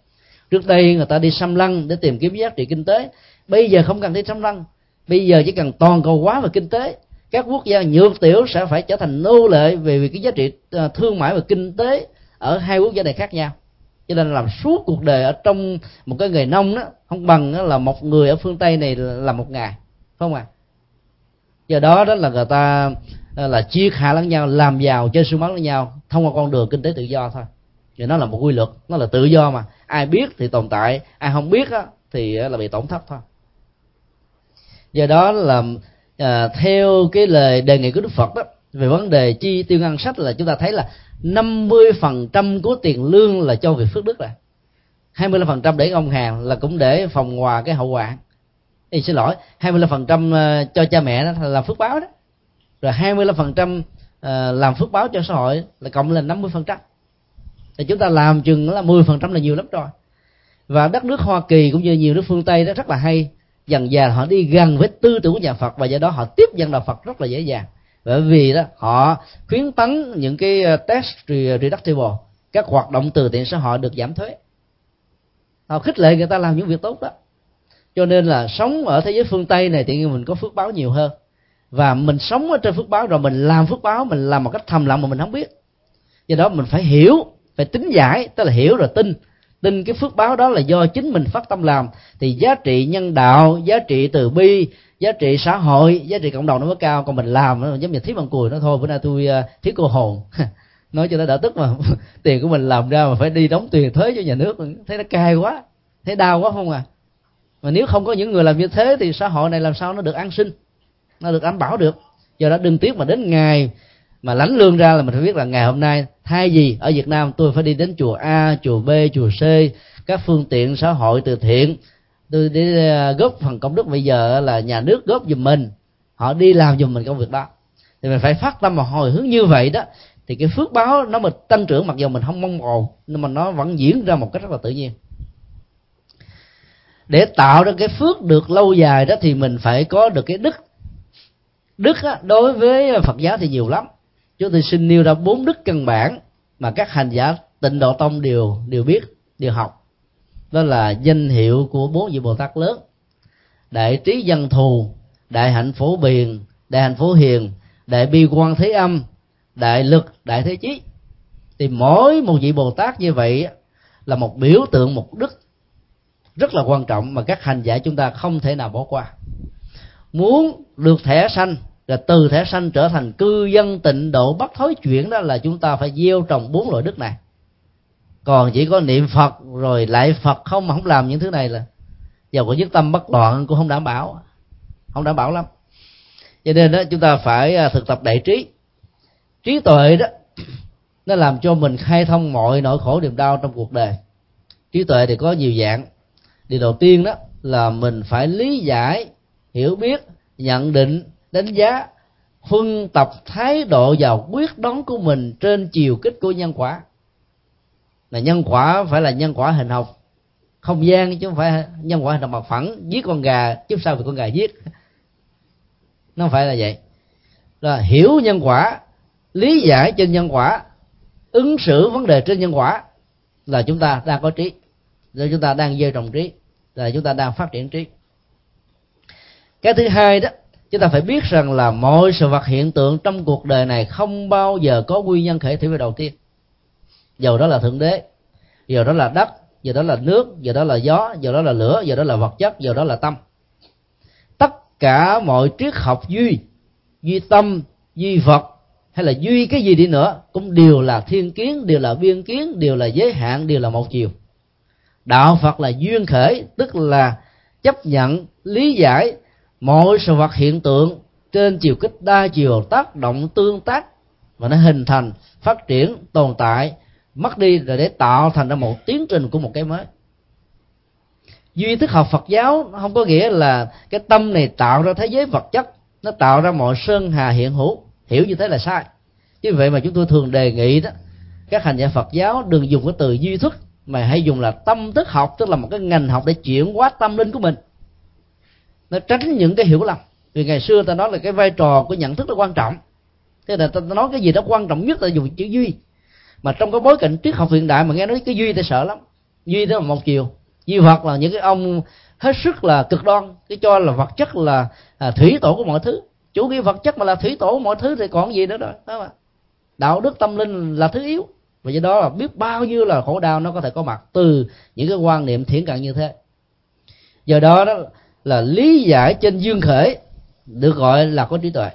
Speaker 1: Trước đây người ta đi xăm lăng để tìm kiếm giá trị kinh tế. Bây giờ không cần đi xăm lăng. Bây giờ chỉ cần toàn cầu hóa và kinh tế. Các quốc gia nhược tiểu sẽ phải trở thành nô lệ về, về cái giá trị à, thương mại và kinh tế ở hai quốc gia này khác nhau. Cho nên làm suốt cuộc đời ở trong một cái nghề nông đó không bằng đó là một người ở phương tây này là một ngày phải không ạ? À? do đó đó là người ta là chia khả lẫn nhau làm giàu chơi sung máu lẫn nhau thông qua con đường kinh tế tự do thôi. Thì nó là một quy luật nó là tự do mà. Ai biết thì tồn tại ai không biết á, thì là bị tổn thất thôi. Do đó là à, theo cái lời đề nghị của đức phật đó về vấn đề chi tiêu ngân sách là chúng ta thấy là 50% của tiền lương là cho việc phước đức rồi. 25% để ông hàng là cũng để phòng hòa cái hậu quả. Thì xin lỗi 25% ờ, cho cha mẹ đó là phước báo đó rồi 25% ờ, làm phước báo cho xã hội là cộng lên 50% thì chúng ta làm chừng là 10% là nhiều lắm rồi. Và đất nước Hoa Kỳ cũng như nhiều nước phương Tây đó rất là hay. Dần dà họ đi gần với tư tưởng của nhà Phật và do đó họ tiếp nhận đạo Phật rất là dễ dàng. Bởi vì đó, họ khuyến tấn những cái ờ, test tax reductible, các hoạt động từ thiện xã hội được giảm thuế. Họ khích lệ người ta làm những việc tốt đó. Cho nên là sống ở thế giới phương tây này thì mình có phước báo nhiều hơn và mình sống ở trên phước báo rồi mình làm phước báo, mình làm một cách thầm lặng mà mình không biết. Do đó mình phải hiểu, phải tính giải, tức là hiểu rồi tin. Tin cái phước báo đó là do chính mình phát tâm làm. Thì giá trị nhân đạo, giá trị từ bi, giá trị xã hội, giá trị cộng đồng nó mới cao. Còn mình làm nó giống như thiết bằng cùi nó thôi. Bữa nay tôi à, thiếu cô hồn. Nói cho nó đỡ tức mà tiền của mình làm ra mà phải đi đóng tiền thuế cho nhà nước. Thấy nó cay quá, thấy đau quá không à. Mà nếu không có những người làm như thế thì xã hội này làm sao nó được an sinh? Nó được đảm bảo được. Do đó đừng tiếc mà đến ngày mà lãnh lương ra là mình phải biết là ngày hôm nay thay gì ở Việt Nam tôi phải đi đến chùa A, chùa B, chùa C, các phương tiện xã hội từ thiện. Tôi đi ờ, góp phần công đức bây giờ là nhà nước góp giùm mình. Họ đi làm giùm mình công việc đó. Thì mình phải phát tâm mà hồi hướng như vậy đó. Thì cái phước báo nó mình tăng trưởng mặc dù mình không mong cầu nhưng mà nó vẫn diễn ra một cách rất là tự nhiên. Để tạo ra cái phước được lâu dài đó thì mình phải có được cái đức đức á, đối với phật giáo thì nhiều lắm. Chúng tôi xin nêu ra bốn đức căn bản mà các hành giả tịnh độ tông đều đều biết đều học. Đó là danh hiệu của bốn vị bồ tát lớn. Đại trí dân thù đại hạnh phổ biền đại hạnh phổ hiền đại bi quan thế âm đại lực đại thế chí. Thì mỗi một vị bồ tát như vậy là một biểu tượng một đức rất là quan trọng mà các hành giả chúng ta không thể nào bỏ qua muốn được thẻ xanh rồi từ thể sanh trở thành cư dân tịnh độ bắt thối chuyển đó là chúng ta phải gieo trồng bốn loại đức này. Còn chỉ có niệm phật rồi lại phật không mà không làm những thứ này là giàu có nhất tâm bất loạn cũng không đảm bảo, không đảm bảo lắm. Cho nên đó, chúng ta phải à, thực tập đại trí. Trí tuệ đó, nó làm cho mình khai thông mọi nỗi khổ niềm đau trong cuộc đời. Trí tuệ thì có nhiều dạng. Điều đầu tiên đó là mình phải lý giải hiểu biết, nhận định, đánh giá, phân tập thái độ vào quyết đoán của mình trên chiều kích của nhân quả. Là nhân quả phải là nhân quả hình học. Không gian chứ không phải nhân quả hình học mặt phẳng. Giết con gà chứ sao vì con gà giết? Nó không phải là vậy. Là hiểu nhân quả, lý giải trên nhân quả, ứng xử vấn đề trên nhân quả là chúng ta đang có trí, là chúng ta đang gieo trồng trí, là chúng ta đang phát triển trí cái thứ hai đó, chúng ta phải biết rằng là mọi sự vật hiện tượng trong cuộc đời này không bao giờ có nguyên nhân khởi thủy về đầu tiên. Dầu đó là thượng đế, dầu đó là đất giờ đó là nước giờ đó là gió giờ đó là lửa giờ đó là vật chất giờ đó là tâm. Tất cả mọi triết học duy duy tâm, duy vật, hay là duy cái gì đi nữa, cũng đều là thiên kiến, đều là biên kiến, đều là giới hạn, đều là một chiều. Đạo phật là duyên khởi, tức là chấp nhận, lý giải mỗi sự vật hiện tượng trên chiều kích đa chiều tác động tương tác và nó hình thành, phát triển, tồn tại, mất đi rồi để tạo thành ra một tiến trình của một cái mới. Duy thức học phật giáo không có nghĩa là cái tâm này tạo ra thế giới vật chất, nó tạo ra mọi sơn hà hiện hữu. Hiểu như thế là sai. Chứ vậy mà chúng tôi thường đề nghị đó, các hành giả phật giáo đừng dùng cái từ duy thức, mà hãy dùng là tâm thức học, tức là một cái ngành học để chuyển hóa tâm linh của mình nó tránh những cái hiểu lầm. Vì ngày xưa ta nói là cái vai trò của nhận thức nó quan trọng. Thế là ta nói cái gì đó quan trọng nhất là dùng chữ duy. Mà trong cái bối cảnh triết học hiện đại mà nghe nói cái duy ta sợ lắm. Duy đó là một chiều. Duy vật là những cái ông hết sức là cực đoan cái cho là vật chất là à, thủy tổ của mọi thứ. Chủ nghĩa vật chất mà là thủy tổ của mọi thứ thì còn gì nữa rồi đó mà đạo đức tâm linh là thứ yếu. Và do đó là biết bao nhiêu là khổ đau nó có thể có mặt từ những cái quan niệm thiển cận như thế. Do đó đó là lý giải trên dương khởi được gọi là có trí tuệ.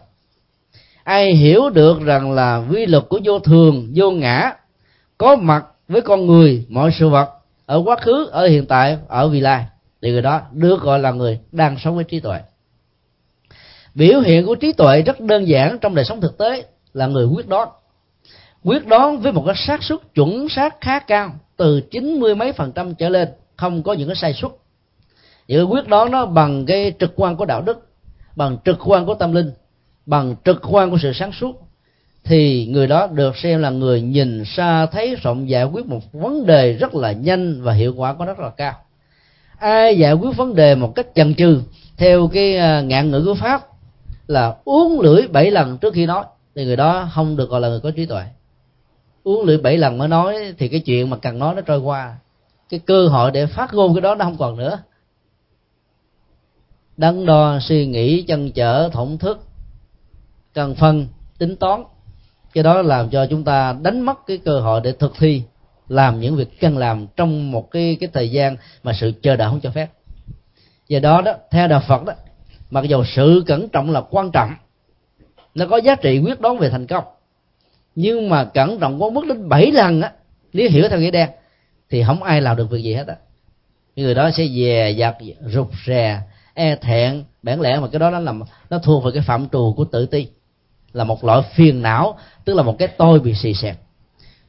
Speaker 1: Ai hiểu được rằng là quy luật của vô thường, vô ngã, có mặt với con người, mọi sự vật, ở quá khứ, ở hiện tại, ở vị lai, thì người đó được gọi là người đang sống với trí tuệ. Biểu hiện của trí tuệ rất đơn giản trong đời sống thực tế, là người quyết đoán. Quyết đoán với một cái xác suất chuẩn xác khá cao, từ chín mươi mấy phần trăm trở lên, không có những cái sai suất những cái quyết đoán đó bằng cái trực quan của đạo đức, bằng trực quan của tâm linh, bằng trực quan của sự sáng suốt, thì người đó được xem là người nhìn xa thấy rộng giải quyết một vấn đề rất là nhanh và hiệu quả có rất là cao. Ai giải quyết vấn đề một cách chần chừ theo cái à, ngạn ngữ của pháp là uống lưỡi bảy lần trước khi nói, thì người đó không được gọi là người có trí tuệ. Uống lưỡi bảy lần mới nói thì cái chuyện mà cần nói nó trôi qua. Cái cơ hội để phát ngôn cái đó nó không còn nữa đắn đo suy nghĩ chân trở, thổn thức, cần phân, tính toán. Cái đó làm cho chúng ta đánh mất cái cơ hội để thực thi, làm những việc cần làm trong một cái cái thời gian mà sự chờ đợi không cho phép. Do đó đó, theo đạo phật đó, mặc dù sự cẩn trọng là quan trọng, nó có giá trị quyết đoán về thành công. Nhưng mà cẩn trọng quá mức đến 7 lần á, nếu hiểu theo nghĩa đen, thì không ai làm được việc gì hết á. Người đó sẽ dè dặt, rụt rè e thẹn. Bản lẽ mà cái đó nó làm, nó thuộc về cái phạm trù của tự ti. Là một loại phiền não, tức là một cái tôi bị xì xẹt.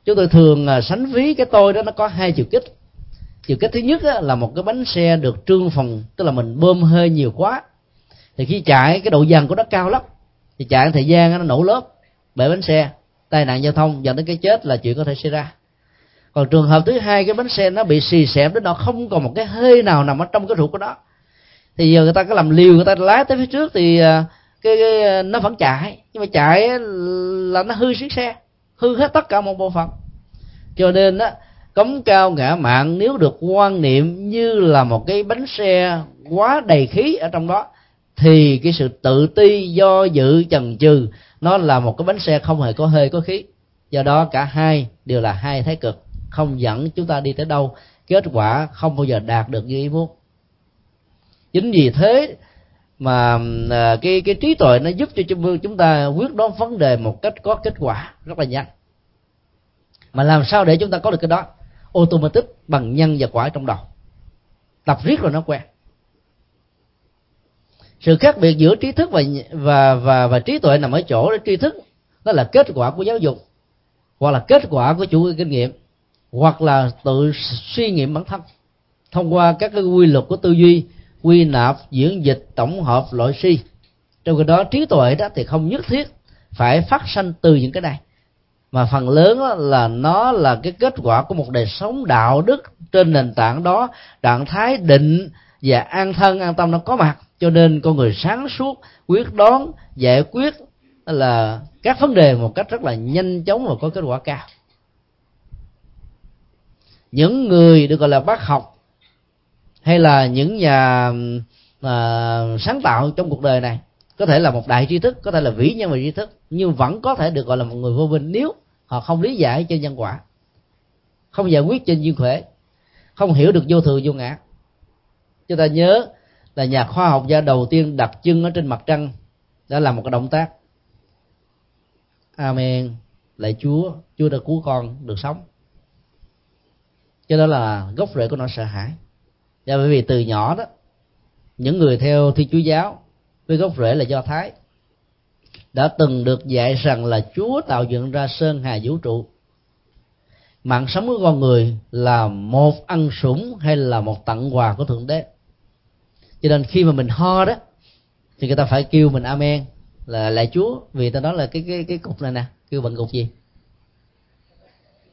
Speaker 1: Chúng tôi thường à, sánh ví cái tôi đó nó có hai chiều kích. Chiều kích thứ nhất là một cái bánh xe được trương phần tức là mình bơm hơi nhiều quá. Thì khi chạy, cái độ dần của nó cao lắm. Thì chạy thời gian nó nổ lớp bể bánh xe. Tai nạn giao thông dẫn đến cái chết là chuyện có thể xảy ra. Còn trường hợp thứ hai, cái bánh xe nó bị xì xẹp đến nó không còn một cái hơi nào nằm ở trong cái ruột của nó thì giờ người ta có làm liều người ta lái tới phía trước thì à, cái, cái nó vẫn chạy. Nhưng mà chạy là nó hư chiếc xe hư hết tất cả một bộ phận. Cho nên á cống cao ngã mạng nếu được quan niệm như là một cái bánh xe quá đầy khí ở trong đó thì cái sự tự ti do dự chần chừ nó là một cái bánh xe không hề có hơi có khí. Do đó cả hai đều là hai thái cực không dẫn chúng ta đi tới đâu. Kết quả không bao giờ đạt được như ý muốn chính vì thế mà à, cái cái trí tuệ nó giúp cho chúng ta quyết đoán vấn đề một cách có kết quả rất là nhanh. Mà làm sao để chúng ta có được cái đó? Automatic bằng nhân và quả trong đầu. Tập riết rồi nó quen. Sự khác biệt giữa trí thức và và và và trí tuệ nằm ở chỗ đó. Trí thức đó là kết quả của giáo dục, hoặc là kết quả của chủ kinh nghiệm, hoặc là tự suy nghiệm bản thân thông qua các cái quy luật của tư duy quy nạp diễn dịch, tổng hợp loại suy trong cái đó, trí tuệ đó thì không nhất thiết phải phát sanh từ những cái này. Mà phần lớn là nó là cái kết quả của một đời sống đạo đức trên nền tảng đó, trạng thái định và an thân, an tâm nó có mặt. Cho nên con người sáng suốt, quyết đoán, giải quyết là các vấn đề một cách rất là nhanh chóng và có kết quả cao. Những người được gọi là bác học hay là những nhà à, sáng tạo trong cuộc đời này có thể là một đại tri thức có thể là vĩ nhân về tri thức nhưng vẫn có thể được gọi là một người vô minh nếu họ không lý giải trên nhân quả không giải quyết trên duyên khỏe không hiểu được vô thường vô ngã. Chúng ta nhớ là nhà khoa học gia đầu tiên đặt chân ở trên mặt trăng đã làm một cái động tác. Amen. Lạy chúa chúa đã cứu con được sống. Cho đó là gốc rễ của nó sợ hãi và bởi vì từ nhỏ đó, những người theo thiên chúa giáo, với gốc rễ là do thái, đã từng được dạy rằng là chúa tạo dựng ra sơn hà vũ trụ. Mạng sống của con người là một ăn sủng hay là một tặng quà của thượng đế. Cho nên khi mà mình ho đó, thì người ta phải kêu mình amen, là lại chúa, vì ta nói là cái cái cái cục này nè, kêu bằng cục gì?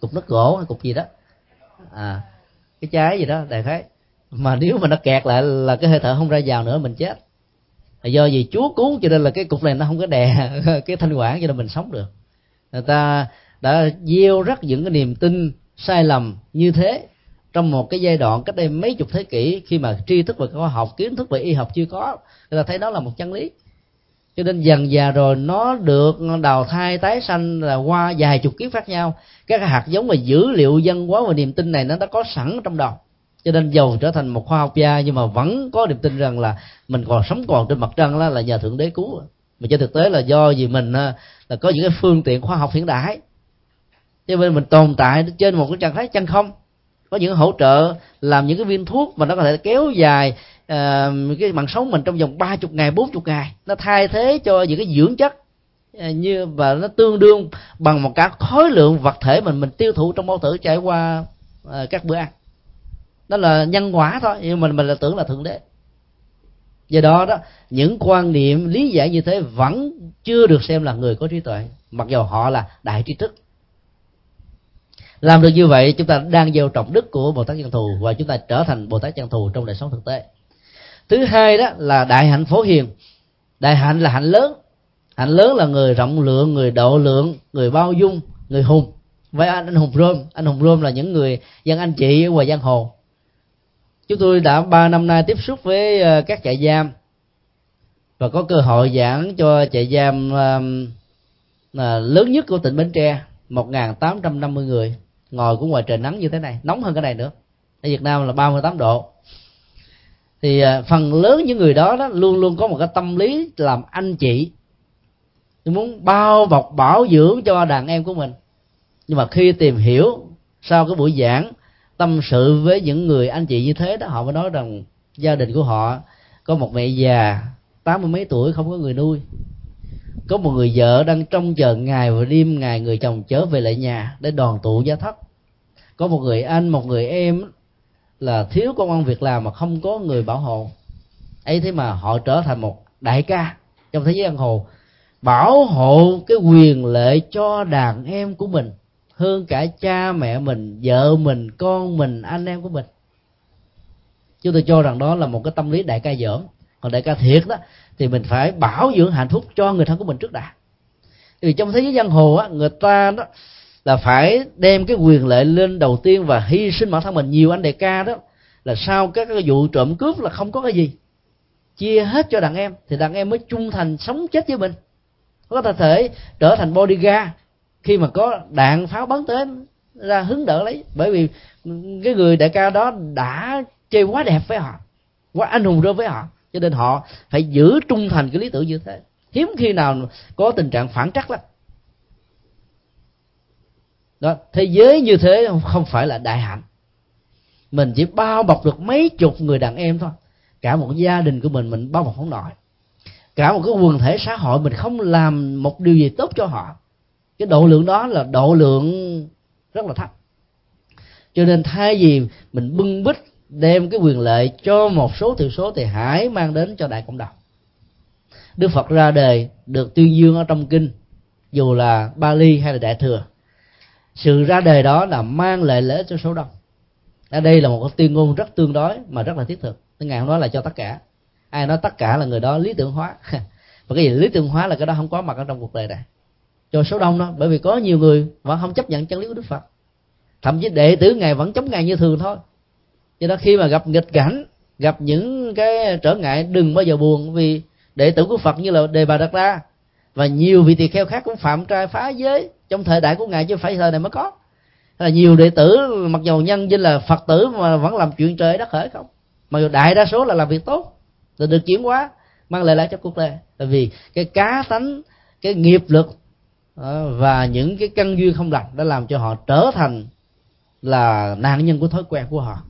Speaker 1: Cục nước gỗ hay cục gì đó? À cái trái gì đó, đại khái mà nếu mà nó kẹt lại là cái hơi thở không ra vào nữa, mình chết. Là do vì chúa cứu cho nên là cái cục này nó không có đè cái thanh quản cho nên mình sống được. Người ta đã gieo rắc những cái niềm tin sai lầm như thế trong một cái giai đoạn cách đây mấy chục thế kỷ khi mà tri thức về khoa học, kiến thức về y học chưa có. Người ta thấy đó là một chân lý. Cho nên dần già rồi nó được đào thai, tái sanh là qua vài chục kiếp khác nhau. Các hạt giống và dữ liệu dân hóa và niềm tin này nó đã có sẵn trong đầu cho nên giàu trở thành một khoa học gia nhưng mà vẫn có niềm tin rằng là mình còn sống còn trên mặt trăng đó là nhờ thượng đế cứu. Mà trên thực tế là do vì mình à, là có những cái phương tiện khoa học hiện đại. Cho nên mình tồn tại trên một cái trạng thái chân không. Có những hỗ trợ làm những cái viên thuốc mà nó có thể kéo dài uh, cái mạng sống mình trong vòng ba chục ngày bốn chục ngày. Nó thay thế cho những cái dưỡng chất uh, như và nó tương đương bằng một cả khối lượng vật thể mình mình tiêu thụ trong bao tử trải qua uh, các bữa ăn đó là nhân quả thôi nhưng mình mình là tưởng là thượng đế. Do đó đó những quan niệm lý giải như thế vẫn chưa được xem là người có trí tuệ mặc dù họ là đại trí thức. Làm được như vậy chúng ta đang gieo trọng đức của bồ tát chân thù và chúng ta trở thành bồ tát chân thù trong đời sống thực tế. Thứ hai đó là đại hạnh phổ hiền. Đại hạnh là hạnh lớn. Hạnh lớn là người rộng lượng người độ lượng người bao dung người hùng. Với anh, anh hùng rôm anh hùng rôm là những người dân anh chị ở ngoài giang hồ chúng tôi đã ba năm nay tiếp xúc với ờ, các trại giam. Và có cơ hội giảng cho trại giam ờ, lớn nhất của tỉnh bến tre, một tám trăm năm mươi người. Ngồi cũng ngoài trời nắng như thế này, nóng hơn cái này nữa. Ở Việt Nam là 38 độ. Thì ờ, phần lớn những người đó đó luôn luôn có một cái tâm lý làm anh chị. Muốn bao bọc bảo dưỡng cho đàn em của mình. Nhưng mà khi tìm hiểu sau cái buổi giảng tâm sự với những người anh chị như thế đó, họ mới nói rằng gia đình của họ có một mẹ già tám mươi mấy tuổi không có người nuôi. Có một người vợ đang trông chờ ngày và đêm ngày người chồng trở về lại nhà để đoàn tụ gia thất. Có một người anh, một người em là thiếu công ăn việc làm mà không có người bảo hộ. Ấy thế mà họ trở thành một đại ca trong thế giới giang hồ, bảo hộ cái quyền lệ cho đàn em của mình hơn cả cha mẹ mình, vợ mình, con mình, anh em của mình. Chúng tôi cho rằng đó là một cái tâm lý đại ca dởm còn đại ca thiệt đó, thì mình phải bảo dưỡng hạnh phúc cho người thân của mình trước đã. Vì trong thế giới giang hồ á, người ta đó là phải đem cái quyền lợi lên đầu tiên và hy sinh bản thân mình. Nhiều anh đại ca đó là sau các cái vụ trộm cướp là không có cái gì. Chia hết cho đàn em, thì đàn em mới trung thành sống chết với mình. Có thể thể trở thành bodyguard khi mà có đạn pháo bắn tới, ra hứng đỡ lấy. Bởi vì cái người đại ca đó đã chơi quá đẹp với họ, quá anh hùng rơi với họ. Cho nên họ phải giữ trung thành cái lý tưởng như thế. Hiếm khi nào có tình trạng phản trắc lắm. Đó, thế giới như thế không phải là đại hạnh. Mình chỉ bao bọc được mấy chục người đàn em thôi. Cả một gia đình của mình mình bao bọc không nổi. Cả một cái quần thể xã hội mình không làm một điều gì tốt cho họ cái độ lượng đó là độ lượng rất là thấp. Cho nên thay vì mình bưng bít đem cái quyền lợi cho một số thiểu số thì hãy mang đến cho đại cộng đồng. Đức phật ra đời được tuyên dương ở trong kinh, dù là bali hay là đại thừa. Sự ra đời đó là mang lại lợi cho số đông. Ở đây là một cái tuyên ngôn rất tương đối mà rất là thiết thực. Ngài không nói là cho tất cả. Ai nói tất cả là người đó lý tưởng hóa. Và cái gì lý tưởng hóa là cái đó không có mặt ở trong cuộc đời này cho số đông đó, bởi vì có nhiều người vẫn không chấp nhận chân lý của đức phật. Thậm chí đệ tử ngài vẫn chống ngài như thường thôi. Cho nên khi mà gặp nghịch cảnh, gặp những cái trở ngại, đừng bao giờ buồn, vì đệ tử của phật như là đề bà đặt ra. Và nhiều vị tỳ kheo khác cũng phạm trai phá giới, trong thời đại của ngài chứ phải thời này mới có. Là nhiều đệ tử, mặc dù nhân danh là phật tử mà vẫn làm chuyện trời đất khởi không. Mà dù đại đa số là làm việc tốt, là được chuyển hóa, mang lại lại cho cuộc đời. Tại vì cái cá tánh, cái nghiệp lực Ờ, và những cái căn duyên không lành đã làm cho họ trở thành là nạn nhân của thói quen của họ.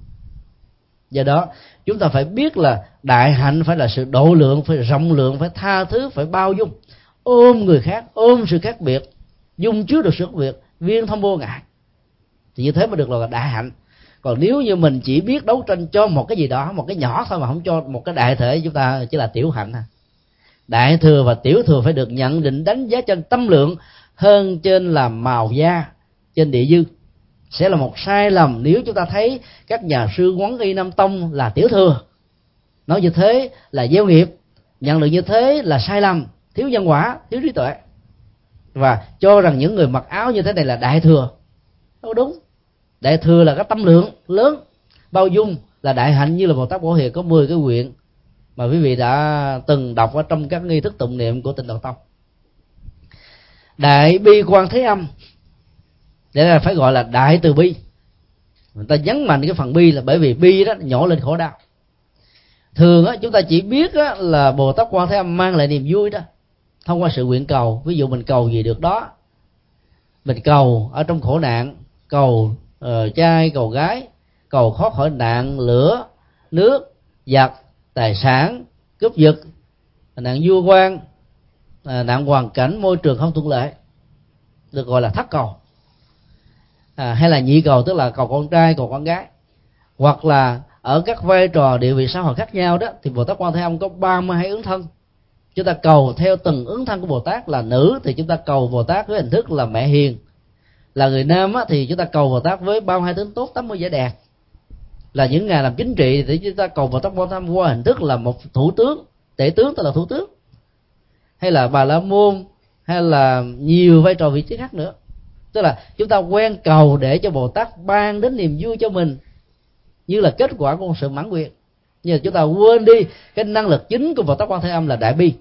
Speaker 1: Do đó, chúng ta phải biết là đại hạnh phải là sự độ lượng, phải rộng lượng, phải tha thứ, phải bao dung. Ôm người khác, ôm sự khác biệt, dung chứa được sự khác biệt, viên thông vô ngại. Thì như thế mới được là đại hạnh. Còn nếu như mình chỉ biết đấu tranh cho một cái gì đó, một cái nhỏ thôi mà không cho một cái đại thể, chúng ta chỉ là tiểu hạnh à đại thừa và tiểu thừa phải được nhận định đánh giá trên tâm lượng hơn trên là màu da, trên địa dư. Sẽ là một sai lầm nếu chúng ta thấy các nhà sư quán y nam tông là tiểu thừa. Nói như thế là gieo nghiệp, nhận được như thế là sai lầm, thiếu nhân quả, thiếu trí tuệ. Và cho rằng những người mặc áo như thế này là đại thừa. Đâu đúng. Đại thừa là cái tâm lượng lớn, bao dung là đại hạnh như là một tác bổ hiền có 10 cái nguyện mà quý vị đã từng đọc ở trong các nghi thức tụng niệm của tịnh độ tông. Đại bi quan thế âm. Để là phải gọi là đại từ bi. Người ta nhấn mạnh cái phần bi là bởi vì bi đó nhỏ lên khổ đau. Thường á chúng ta chỉ biết á, là bồ tát quan thế âm mang lại niềm vui đó thông qua sự nguyện cầu. Ví dụ mình cầu gì được đó mình cầu ở trong khổ nạn cầu uh, trai cầu gái cầu khó khỏi nạn lửa nước giặc tài sản cướp giật nạn vua quan à, nạn hoàn cảnh môi trường không thuận lợi được gọi là thất cầu. À, hay là nhị cầu tức là cầu con trai cầu con gái. Hoặc là ở các vai trò địa vị xã hội khác nhau đó thì bồ tát quan thế âm có 32 ứng thân. Chúng ta cầu theo từng ứng thân của bồ tát là nữ thì chúng ta cầu bồ tát với hình thức là mẹ hiền. Là người nam á, thì chúng ta cầu bồ tát với bao hai tướng tốt 80 vẻ đẹp là những ngày làm chính trị thì chúng ta cầu vào tóc quan tham qua hình thức là một thủ tướng, tể tướng tức là thủ tướng. Hay là bà la môn, hay là nhiều vai trò vị trí khác nữa. Tức là chúng ta quen cầu để cho bồ tát ban đến niềm vui cho mình, như là kết quả của sự mãn nguyện. Nhưng mà chúng ta quên đi, cái năng lực chính của bồ tát quan thế âm là đại bi.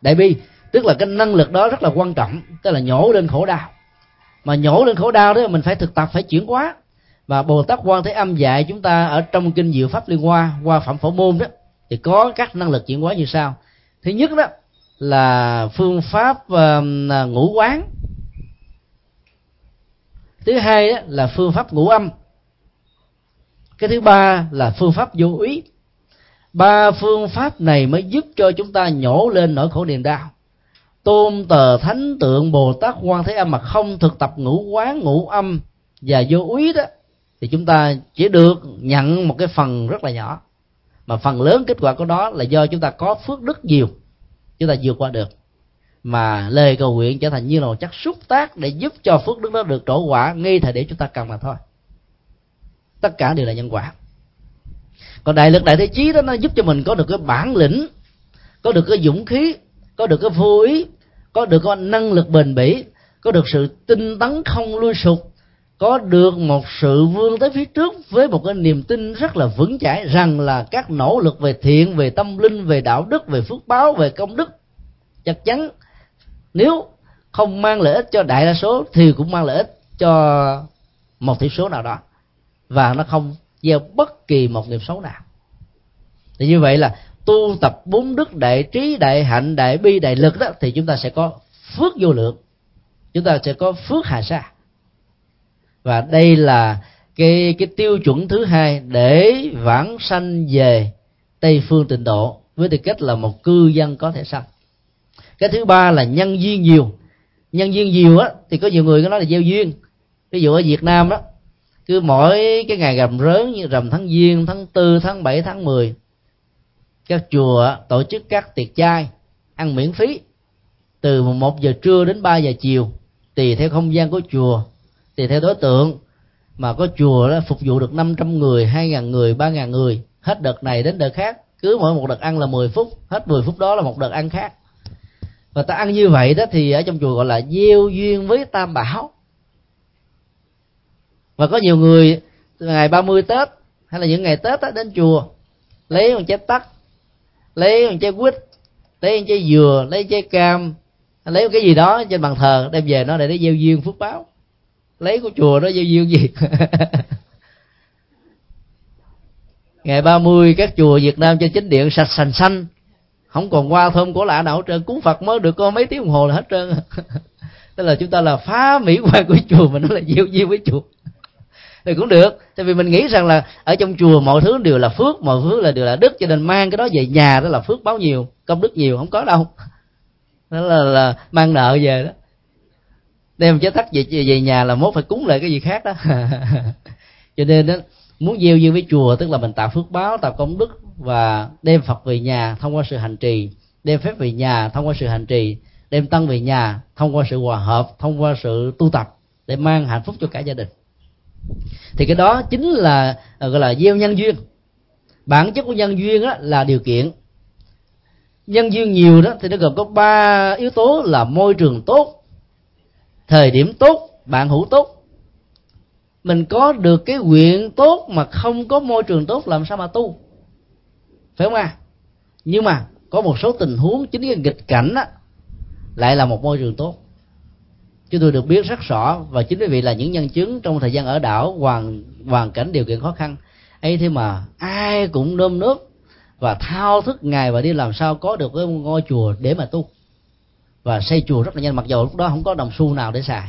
Speaker 1: Đại bi, tức là cái năng lực đó rất là quan trọng, tức là nhổ lên khổ đau. Mà nhổ lên khổ đau đó, mình phải thực tập, phải chuyển hóa và bồ tát quan thế âm dạy chúng ta ở trong kinh diệu pháp liên hoa qua phẩm phổ môn đó thì có các năng lực chuyển hóa như sau. Thứ nhất đó là phương pháp uh, ngũ quán. Thứ hai đó là phương pháp ngũ âm. Cái thứ ba là phương pháp vô ý. Ba phương pháp này mới giúp cho chúng ta nhổ lên nỗi khổ niềm đau. Tôn tờ thánh tượng bồ tát quan thế âm mà không thực tập ngũ quán ngũ âm và vô úy đó thì chúng ta chỉ được nhận một cái phần rất là nhỏ. Mà phần lớn kết quả của đó là do chúng ta có phước đức nhiều. Chúng ta vượt qua được. Mà lời cầu nguyện trở thành như là một chất xúc tác để giúp cho phước đức đó được trổ quả ngay thời điểm chúng ta cần mà thôi. Tất cả đều là nhân quả. Còn đại lực đại thế chí đó, nó giúp cho mình có được cái bản lĩnh, có được cái dũng khí, có được cái vô ý, có được cái năng lực bền bỉ, có được sự tinh tấn không lui sụp có được một sự vươn tới phía trước với một cái niềm tin rất là vững chãi rằng là các nỗ lực về thiện, về tâm linh, về đạo đức, về phước báo, về công đức, chắc chắn nếu không mang lợi ích cho đại đa số thì cũng mang lợi ích cho một thiểu số nào đó. Và nó không gieo bất kỳ một nghiệp xấu nào. Thì như vậy là tu tập bốn đức đại trí, đại hạnh, đại bi, đại lực đó, thì chúng ta sẽ có phước vô lượng. Chúng ta sẽ có phước hà sa và đây là cái cái tiêu chuẩn thứ hai để vãng sanh về tây phương tịnh độ với tư cách là một cư dân có thể sanh. Cái thứ ba là nhân duyên nhiều. Nhân duyên nhiều á, thì có nhiều người có nói là gieo duyên. Ví dụ ở việt nam đó, cứ mỗi cái ngày rằm rớn như rằm tháng giêng, tháng tư, tháng bảy, tháng mười, các chùa tổ chức các tiệc chay ăn miễn phí. Từ một giờ trưa đến 3 giờ chiều, tùy theo không gian của chùa tùy theo đối tượng mà có chùa đó phục vụ được 500 người, 2.000 người, 3.000 người hết đợt này đến đợt khác cứ mỗi một đợt ăn là 10 phút hết 10 phút đó là một đợt ăn khác. Và ta ăn như vậy đó thì ở trong chùa gọi là gieo duyên với tam bảo. Và có nhiều người ngày 30 Tết hay là những ngày Tết đó, đến chùa lấy một trái tắc lấy một trái quýt lấy một trái dừa lấy một trái cam lấy một cái gì đó trên bàn thờ đem về nó để nó gieo duyên phước báo lấy của chùa đó gieo duyên gì ngày 30 các chùa Việt Nam cho chính điện sạch sành xanh. Không còn qua thơm của lạ nào hết trơn. Cúng Phật mới được có mấy tiếng đồng hồ là hết trơn. Tức là chúng ta là phá mỹ quan của chùa mà nó là gieo duyên với chùa. Thì cũng được. Tại vì mình nghĩ rằng là ở trong chùa mọi thứ đều là phước mọi thứ là đều là đức. Cho nên mang cái đó về nhà đó là phước báo nhiều công đức nhiều. Không có đâu. Đó là, là mang nợ về đó đem chế tắc về về nhà là mốt phải cúng lại cái gì khác đó. Cho nên đó muốn gieo duyên với chùa tức là mình tạo phước báo tạo công đức và đem phật về nhà thông qua sự hành trì đem phép về nhà thông qua sự hành trì đem tăng về nhà thông qua sự hòa hợp thông qua sự tu tập để mang hạnh phúc cho cả gia đình. Thì cái đó chính là à, gọi là gieo nhân duyên. Bản chất của nhân duyên đó là điều kiện. Nhân duyên nhiều đó thì nó gồm có ba yếu tố là môi trường tốt thời điểm tốt, bạn hữu tốt. Mình có được cái nguyện tốt mà không có môi trường tốt làm sao mà tu? Phải không à? Nhưng mà có một số tình huống chính cái nghịch cảnh á, lại là một môi trường tốt. Chúng tôi được biết rất rõ và chính vì vị là những nhân chứng trong thời gian ở đảo hoàn hoàn cảnh điều kiện khó khăn. Ấy thế mà ai cũng nơm nước và thao thức ngày và đi làm sao có được cái ngôi chùa để mà tu? Và xây chùa rất là nhanh. Mặc dù lúc đó không có đồng xu nào để xài.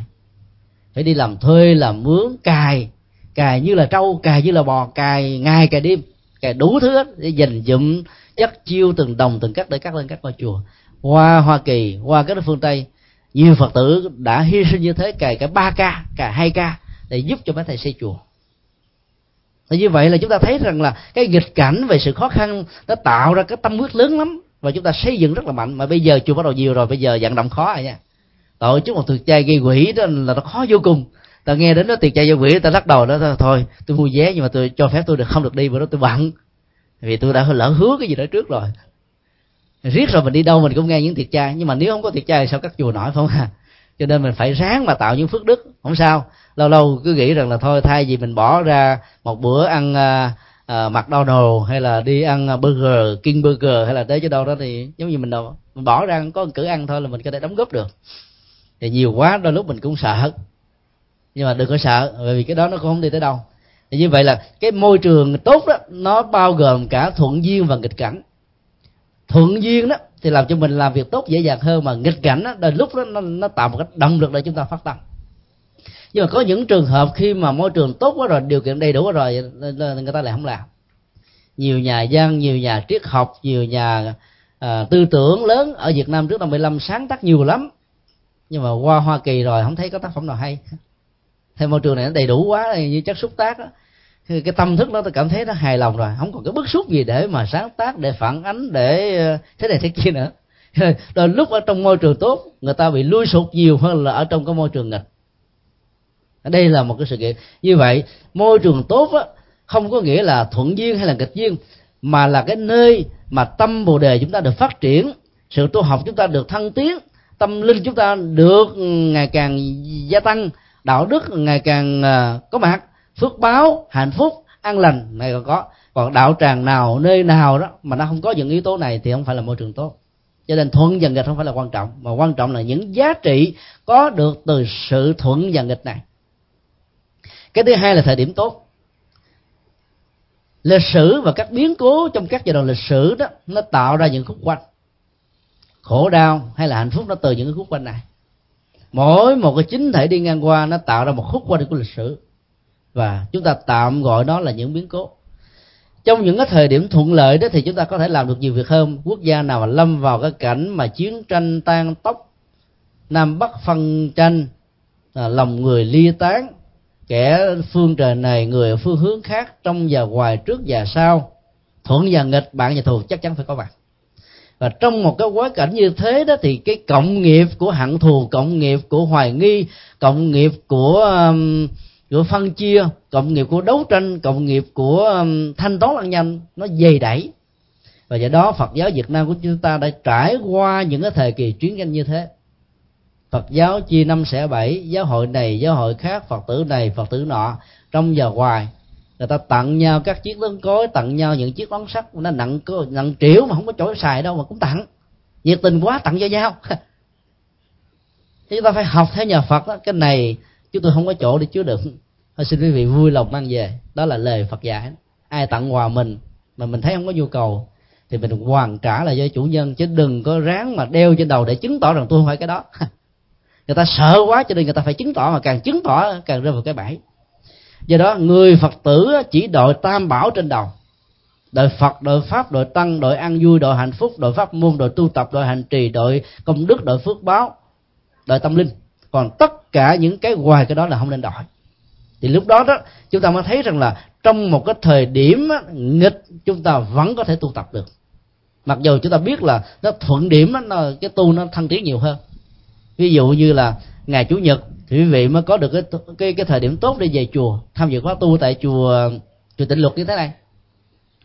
Speaker 1: Phải đi làm thuê, làm mướn, cài. Cài như là trâu, cài như là bò, cài ngày, cài đêm. Cài đủ thứ hết để dành dụm chất chiêu từng đồng, từng cắt để cắt lên các ngôi chùa. Qua hoa kỳ, qua các nước phương tây, nhiều phật tử đã hy sinh như thế, cài cả ba ca, cài hai ca để giúp cho mấy thầy xây chùa. Thì như vậy là chúng ta thấy rằng là cái nghịch cảnh về sự khó khăn nó tạo ra cái tâm huyết lớn lắm và chúng ta xây dựng rất là mạnh. Mà bây giờ chưa bắt đầu nhiều rồi. Bây giờ vận động khó rồi nha. Tổ chức một thực chay gây quỷ đó là nó khó vô cùng. Ta nghe đến nó tiệc chay gây quỷ ta lắc đầu đó thôi tôi mua vé nhưng mà tôi cho phép tôi được không được đi bữa đó tôi bận. Vì tôi đã lỡ hứa cái gì đó trước rồi. Riết rồi mình đi đâu mình cũng nghe những tiệc chay nhưng mà nếu không có tiệc chay sao các chùa nổi phải không à cho nên mình phải ráng mà tạo những phước đức. Không sao. Lâu lâu cứ nghĩ rằng là thôi thay vì mình bỏ ra một bữa ăn uh, À, uh, McDonald hay là đi ăn à, burger King burger hay là tới chỗ đâu đó thì giống như mình đâu mình bỏ ra có một cử ăn thôi là mình có thể đóng góp được. Thì nhiều quá đôi lúc mình cũng sợ. Nhưng mà đừng có sợ bởi vì cái đó nó cũng không đi tới đâu. Thì như vậy là cái môi trường tốt đó nó bao gồm cả thuận duyên và nghịch cảnh. Thuận duyên đó thì làm cho mình làm việc tốt dễ dàng hơn mà nghịch cảnh đó đôi lúc đó nó, nó tạo một cái động lực để chúng ta phát tâm nhưng mà có những trường hợp khi mà môi trường tốt quá rồi điều kiện đầy đủ quá rồi người ta lại không làm. Nhiều nhà văn nhiều nhà triết học nhiều nhà à, tư tưởng lớn ở Việt Nam trước năm 15 sáng tác nhiều lắm. Nhưng mà qua Hoa Kỳ rồi không thấy có tác phẩm nào hay. Thì môi trường này nó đầy đủ quá như chất xúc tác đó cái tâm thức đó tôi cảm thấy nó hài lòng rồi. Không còn cái bức xúc gì để mà sáng tác để phản ánh để ờ, thế này thế kia nữa. Rồi lúc ở trong môi trường tốt người ta bị lui sụt nhiều hơn là ở trong cái môi trường nghịch đây là một cái sự kiện. Như vậy môi trường tốt á, không có nghĩa là thuận duyên hay là nghịch duyên mà là cái nơi mà tâm bồ đề chúng ta được phát triển sự tu học chúng ta được thăng tiến tâm linh chúng ta được ừ, ngày càng gia tăng đạo đức ngày càng à, có mặt phước báo hạnh phúc an lành này còn có. Còn đạo tràng nào nơi nào đó mà nó không có những yếu tố này thì không phải là môi trường tốt. Cho nên thuận và nghịch không phải là quan trọng mà quan trọng là những giá trị có được từ sự thuận và nghịch này cái thứ hai là thời điểm tốt. Lịch sử và các biến cố trong các giai đoạn lịch sử đó, nó tạo ra những khúc quanh. Khổ đau hay là hạnh phúc nó từ những cái khúc quanh này. Mỗi một cái chính thể đi ngang qua, nó tạo ra một khúc quanh của lịch sử. Và chúng ta tạm gọi nó là những biến cố. Trong những cái thời điểm thuận lợi đó thì chúng ta có thể làm được nhiều việc hơn. Quốc gia nào mà lâm vào cái cảnh mà chiến tranh tan tóc nam bắc phân tranh à, lòng người ly tán kẻ phương trời này người phương hướng khác trong và ngoài trước và sau. Thuận và nghịch bạn và thù chắc chắn phải có mặt. Và trong một cái quá cảnh như thế đó thì cái cộng nghiệp của hận thù cộng nghiệp của hoài nghi cộng nghiệp của um, của phân chia cộng nghiệp của đấu tranh cộng nghiệp của um, thanh toán lẫn nhanh nó dày đẩy và do đó Phật giáo Việt Nam của chúng ta đã trải qua những cái thời kỳ chiến tranh như thế. Phật giáo chia năm xẻ bảy, giáo hội này, giáo hội khác, Phật tử này, Phật tử nọ, trong và ngoài. Người ta tặng nhau các chiếc lớn cối, tặng nhau những chiếc nón sắt nó nặng nặng triệu mà không có chỗ xài đâu mà cũng tặng. Nhiệt tình quá, tặng cho nhau. Chúng ta phải học theo nhà Phật đó. cái này chúng tôi không có chỗ để chứa đựng. Thôi xin quý vị vui lòng mang về. Đó là lời Phật dạy. Ai tặng quà mình mà mình thấy không có nhu cầu, thì mình hoàn trả lại cho chủ nhân. Chứ đừng có ráng mà đeo trên đầu để chứng tỏ rằng tôi không phải cái đó. người ta sợ quá cho nên người ta phải chứng tỏ, mà càng chứng tỏ càng rơi vào cái bẫy. Do đó, người phật tử chỉ đội tam bảo trên đầu. Đội phật đội pháp đội tăng đội an vui đội hạnh phúc đội pháp môn đội tu tập đội hành trì đội công đức đội phước báo đội tâm linh. Còn tất cả những cái ngoài cái đó là không nên đội thì lúc đó đó, chúng ta mới thấy rằng là trong một cái thời điểm nghịch, chúng ta vẫn có thể tu tập được. Mặc dù chúng ta biết là nó thuận điểm nó, cái tu nó thăng tiến nhiều hơn ví dụ như là ngày chủ nhật thì quý vị mới có được cái cái cái thời điểm tốt để về chùa, tham dự khóa tu tại chùa chùa tịnh luật như thế này.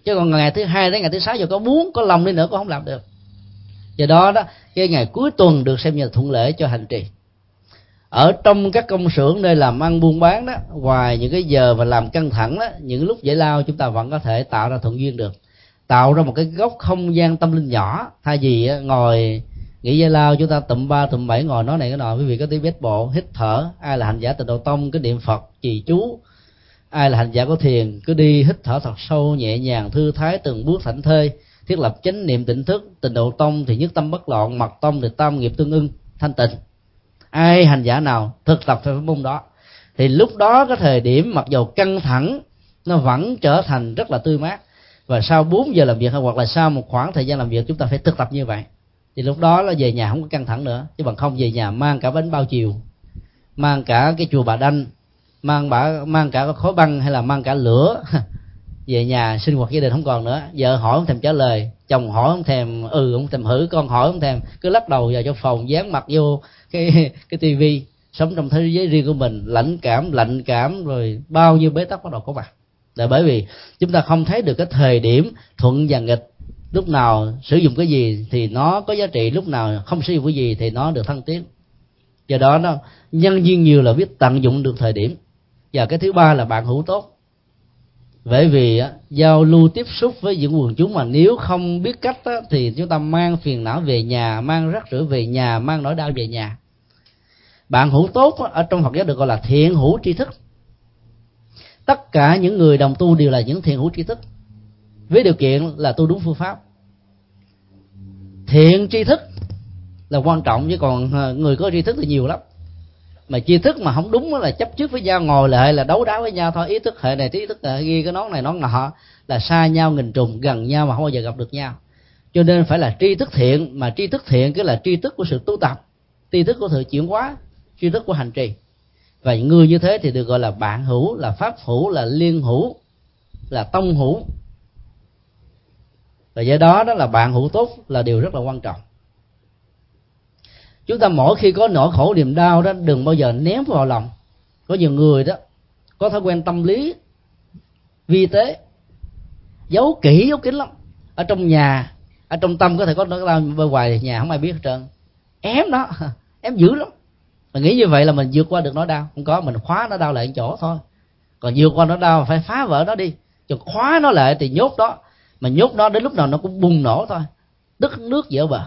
Speaker 1: Chứ còn ngày thứ hai đến ngày thứ sáu giờ có muốn, có lòng đi nữa cũng không làm được. Do đó đó, cái ngày cuối tuần được xem như là thuận lễ cho hành trì. Ở trong các công xưởng nơi làm ăn buôn bán đó, ngoài những cái giờ mà làm căng thẳng đó, những lúc giải lao chúng ta vẫn có thể tạo ra thuận duyên được. Tạo ra một cái góc không gian tâm linh nhỏ, thay vì ờ, ngồi nghĩ giải lao, chúng ta tụm ba, tụm bảy ngồi nói này cái nọ. Quý vị có tí bét bộ, hít thở. Ai là hành giả tịnh độ tông? Cứ niệm phật, trì chú. Ai là hành giả có thiền? Cứ đi hít thở thật sâu, nhẹ nhàng, thư thái, từng bước thảnh thơi. Thiết lập chánh niệm tỉnh thức, tịnh độ tông thì nhất tâm bất loạn mật tông thì tam nghiệp tương ưng, thanh tịnh. Ai hành giả nào thực tập theo môn đó? Thì lúc đó cái thời điểm mặc dù căng thẳng, nó vẫn trở thành rất là tươi mát. Và sau 4 giờ làm việc, hoặc là sau một khoảng thời gian làm việc, chúng ta phải thực tập như vậy thì lúc đó là về nhà không có căng thẳng nữa. Chứ bằng không về nhà mang cả bánh bao chiều, mang cả cái chùa bà đanh, mang bả, mang cả khối băng hay là mang cả lửa về nhà sinh hoạt gia đình không còn nữa. Vợ hỏi không thèm trả lời, chồng hỏi không thèm ừ không thèm hử, con hỏi không thèm. Cứ lắc đầu vào cho phòng, dán mặt vô cái cái tivi. Sống trong thế giới riêng của mình, lãnh cảm, lạnh cảm, rồi bao nhiêu bế tắc bắt đầu có mặt. Là bởi vì chúng ta không thấy được cái thời điểm thuận và nghịch lúc nào sử dụng cái gì thì nó có giá trị lúc nào không sử dụng cái gì thì nó được thăng tiến. Do đó nó nhân duyên nhiều là biết tận dụng được thời điểm. Và cái thứ ba là bạn hữu tốt. Bởi vì á, giao lưu tiếp xúc với những quần chúng mà nếu không biết cách á, thì chúng ta mang phiền não về nhà mang rắc rưởi về nhà mang nỗi đau về nhà. Bạn hữu tốt á, ở trong phật giáo được gọi là thiện hữu tri thức. Tất cả những người đồng tu đều là những thiện hữu tri thức với điều kiện là tu đúng phương pháp. Thiện tri thức là quan trọng, chứ còn ờ, người có tri thức thì nhiều lắm. Mà tri thức mà không đúng là chấp trước với nhau, ngồi lại là đấu đá với nhau thôi. Ý thức hệ này, ý thức hệ ghi cái nón này, nón nọ là xa nhau, nghìn trùng, gần nhau mà không bao giờ gặp được nhau. Cho nên phải là tri thức thiện, mà tri thức thiện cái là tri thức của sự tu tập, tri thức của sự chuyển hóa, tri thức của hành trì. Và người như thế thì được gọi là bạn hữu, là pháp hữu, là liên hữu, là tông hữu và do đó đó là bạn hữu tốt là điều rất là quan trọng. Chúng ta mỗi khi có nỗi khổ niềm đau đó, đừng bao giờ ném vào lòng. Có nhiều người đó, có thói quen tâm lý, vi tế, giấu kỹ, giấu kín lắm. Ở trong nhà, ở trong tâm có thể có nỗi đau, bên ngoài nhà không ai biết hết trơn. Ém đó ém dữ lắm. Mà nghĩ như vậy là mình vượt qua được nỗi đau. Không có, mình khóa nó đau lại chỗ thôi. Còn vượt qua nỗi đau, phải phá vỡ nó đi. Chứ khóa nó lại thì nhốt đó mà nhốt nó đến lúc nào nó cũng bùng nổ thôi. Đất nước dở bờ.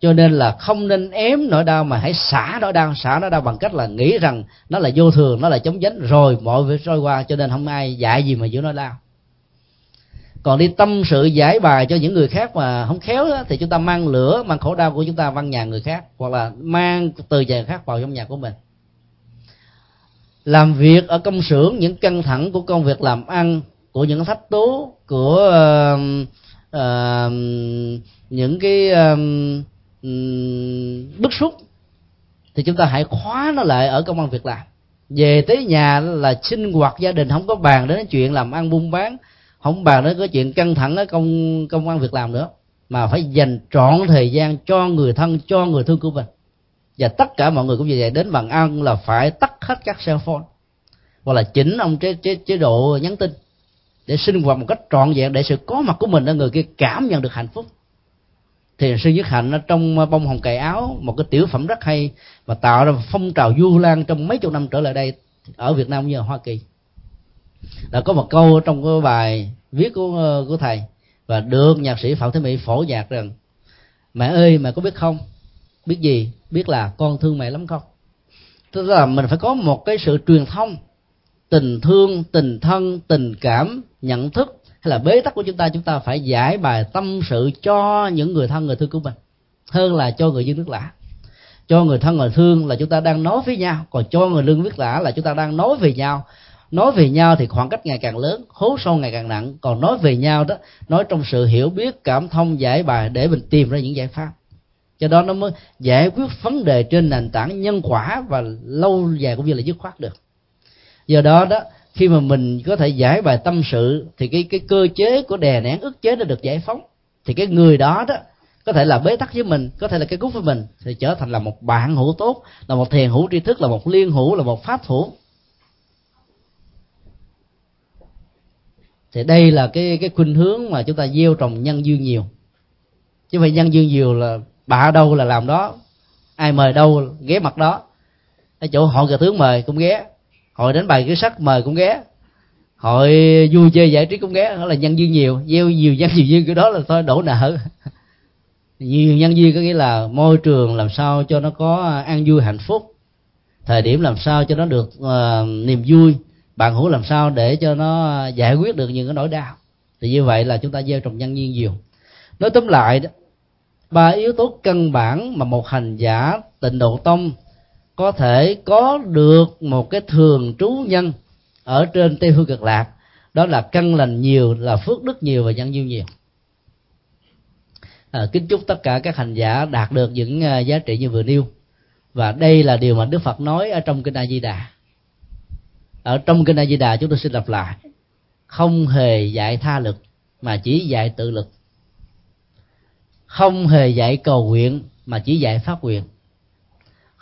Speaker 1: Cho nên là không nên ém nỗi đau mà hãy xả nỗi đau xả nỗi đau bằng cách là nghĩ rằng nó là vô thường nó là chống chánh. Rồi mọi việc trôi qua cho nên không ai dạy gì mà giữ nỗi đau. Còn đi tâm sự giải bài cho những người khác mà không khéo đó, thì chúng ta mang lửa mang khổ đau của chúng ta văn nhà người khác hoặc là mang từ nhà khác vào trong nhà của mình. Làm việc ở công xưởng những căng thẳng của công việc làm ăn của những thách tố của uh, uh, những cái uh, bức xúc thì chúng ta hãy khóa nó lại ở công an việc làm. Về tới nhà là sinh hoạt gia đình không có bàn đến chuyện làm ăn buôn bán không bàn đến cái chuyện căng thẳng ở công công an việc làm nữa mà phải dành trọn thời gian cho người thân cho người thương của mình. Và tất cả mọi người cũng như vậy đến bàn ăn là phải tắt hết các cell phone. Hoặc là chỉnh ông chế, chế, chế độ nhắn tin để sinh hoạt một cách trọn vẹn, để sự có mặt của mình ở người kia cảm nhận được hạnh phúc. Thì sư nhất hạnh ở trong à, bông hồng cài áo, một cái tiểu phẩm rất hay và tạo ra phong trào du lan trong mấy chục năm trở lại đây ở việt nam như ở hoa kỳ. Đã có một câu trong cái bài viết của ờ, của thầy và được nhạc sĩ phạm thế mỹ phổ nhạc rằng, mẹ ơi, mẹ có biết không? Biết gì? Biết là con thương mẹ lắm không? Tức là mình phải có một cái sự truyền thông tình thương, tình thân, tình cảm nhận thức hay là bế tắc của chúng ta chúng ta phải giải bài tâm sự cho những người thân, người thương của mình, hơn là cho người dân nước lạ cho người thân, người thương là chúng ta đang nói với nhau, còn cho người lương viết lạ là chúng ta đang nói về nhau. Nói về nhau thì khoảng cách ngày càng lớn, hố sâu ngày càng nặng. Còn nói về nhau đó, nói trong sự hiểu biết, cảm thông, giải bài để mình tìm ra những giải pháp. Cho đó nó mới giải quyết vấn đề trên nền tảng nhân quả và lâu dài cũng như là dứt khoát được. Do đó đó khi mà mình có thể giải bài tâm sự, thì cái cái cơ chế của đè nén ức chế nó được giải phóng. Thì cái người đó đó có thể là bế tắc với mình, có thể là cái cúc với mình, thì trở thành là một bạn hữu tốt, là một thiền hữu tri thức, là một liên hữu, là một pháp hữu. Thì đây là cái cái khuynh hướng mà chúng ta gieo trồng nhân duyên nhiều. Chứ phải nhân duyên nhiều là bạ đâu là làm đó, ai mời đâu ghé mặt đó. Ở chỗ họ cờ tướng mời cũng ghé hội đánh bài cái sắc mời cũng ghé. Hội vui chơi giải trí cũng ghé đó là nhân duyên nhiều gieo nhiều nhân nhiều duyên cái đó là thôi đổ nợ. Nhiều nhân duyên có nghĩa là môi trường làm sao cho nó có an vui hạnh phúc. Thời điểm làm sao cho nó được uh, niềm vui. Bạn hữu làm sao để cho nó giải quyết được những cái nỗi đau. Thì như vậy là chúng ta gieo trồng nhân duyên nhiều. Nói tóm lại đó ba yếu tố căn bản mà một hành giả tịnh độ tông có thể có được một cái thường trú nhân ở trên tây phương cực lạc. Đó là căn lành nhiều là phước đức nhiều và nhân duyên nhiều. À, kính chúc tất cả các hành giả đạt được những uh, giá trị như vừa nêu. Và đây là điều mà đức phật nói ở trong kinh a di đà. Ở trong kinh a di đà chúng tôi xin lặp lại. Không hề dạy tha lực mà chỉ dạy tự lực. Không hề dạy cầu nguyện mà chỉ dạy phát nguyện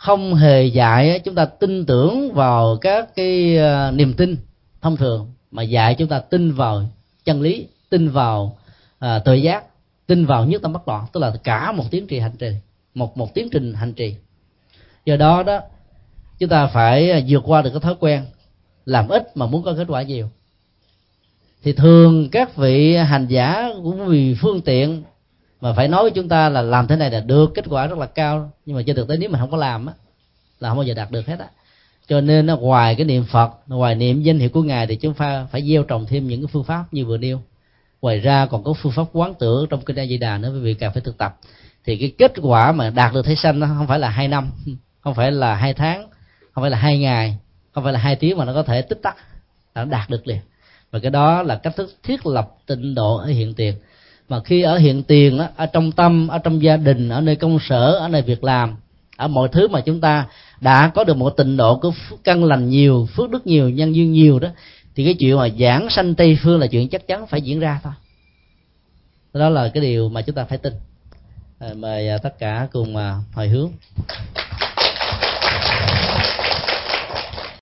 Speaker 1: không hề dạy chúng ta tin tưởng vào các cái ờ, niềm tin thông thường mà dạy chúng ta tin vào chân lý tin vào à, tự giác tin vào nhất tâm bất loạn tức là cả một tiến trình hành trì một một tiến trình hành trì. Do đó đó chúng ta phải vượt qua được cái thói quen làm ít mà muốn có kết quả nhiều. Thì thường các vị hành giả cũng vì phương tiện mà phải nói với chúng ta là làm thế này là được, kết quả rất là cao. Nhưng mà trên thực tế nếu mà không có làm á, là không bao giờ đạt được hết á. Cho nên nó ngoài cái niệm phật, ngoài niệm danh hiệu của ngài thì chúng ta phải gieo trồng thêm những cái phương pháp như vừa nêu. Ngoài ra còn có phương pháp quán tưởng trong kinh a di đà nữa, vì vị cần phải thực tập. Thì cái kết quả mà đạt được thế sanh nó không phải là hai năm, không phải là hai tháng, không phải là hai ngày, không phải là hai tiếng mà nó có thể tích tắc nó đạt được liền. Và cái đó là cách thức thiết lập tịnh độ ở hiện tiền mà khi ở hiện tiền đó, ở trong tâm ở trong gia đình ở nơi công sở ở nơi việc làm ở mọi thứ mà chúng ta đã có được một tình độ có căn lành nhiều phước đức nhiều nhân duyên nhiều đó thì cái chuyện mà giảng sanh tây phương là chuyện chắc chắn phải diễn ra thôi. Đó là cái điều mà chúng ta phải tin. Mời à, tất cả cùng à, hồi hướng.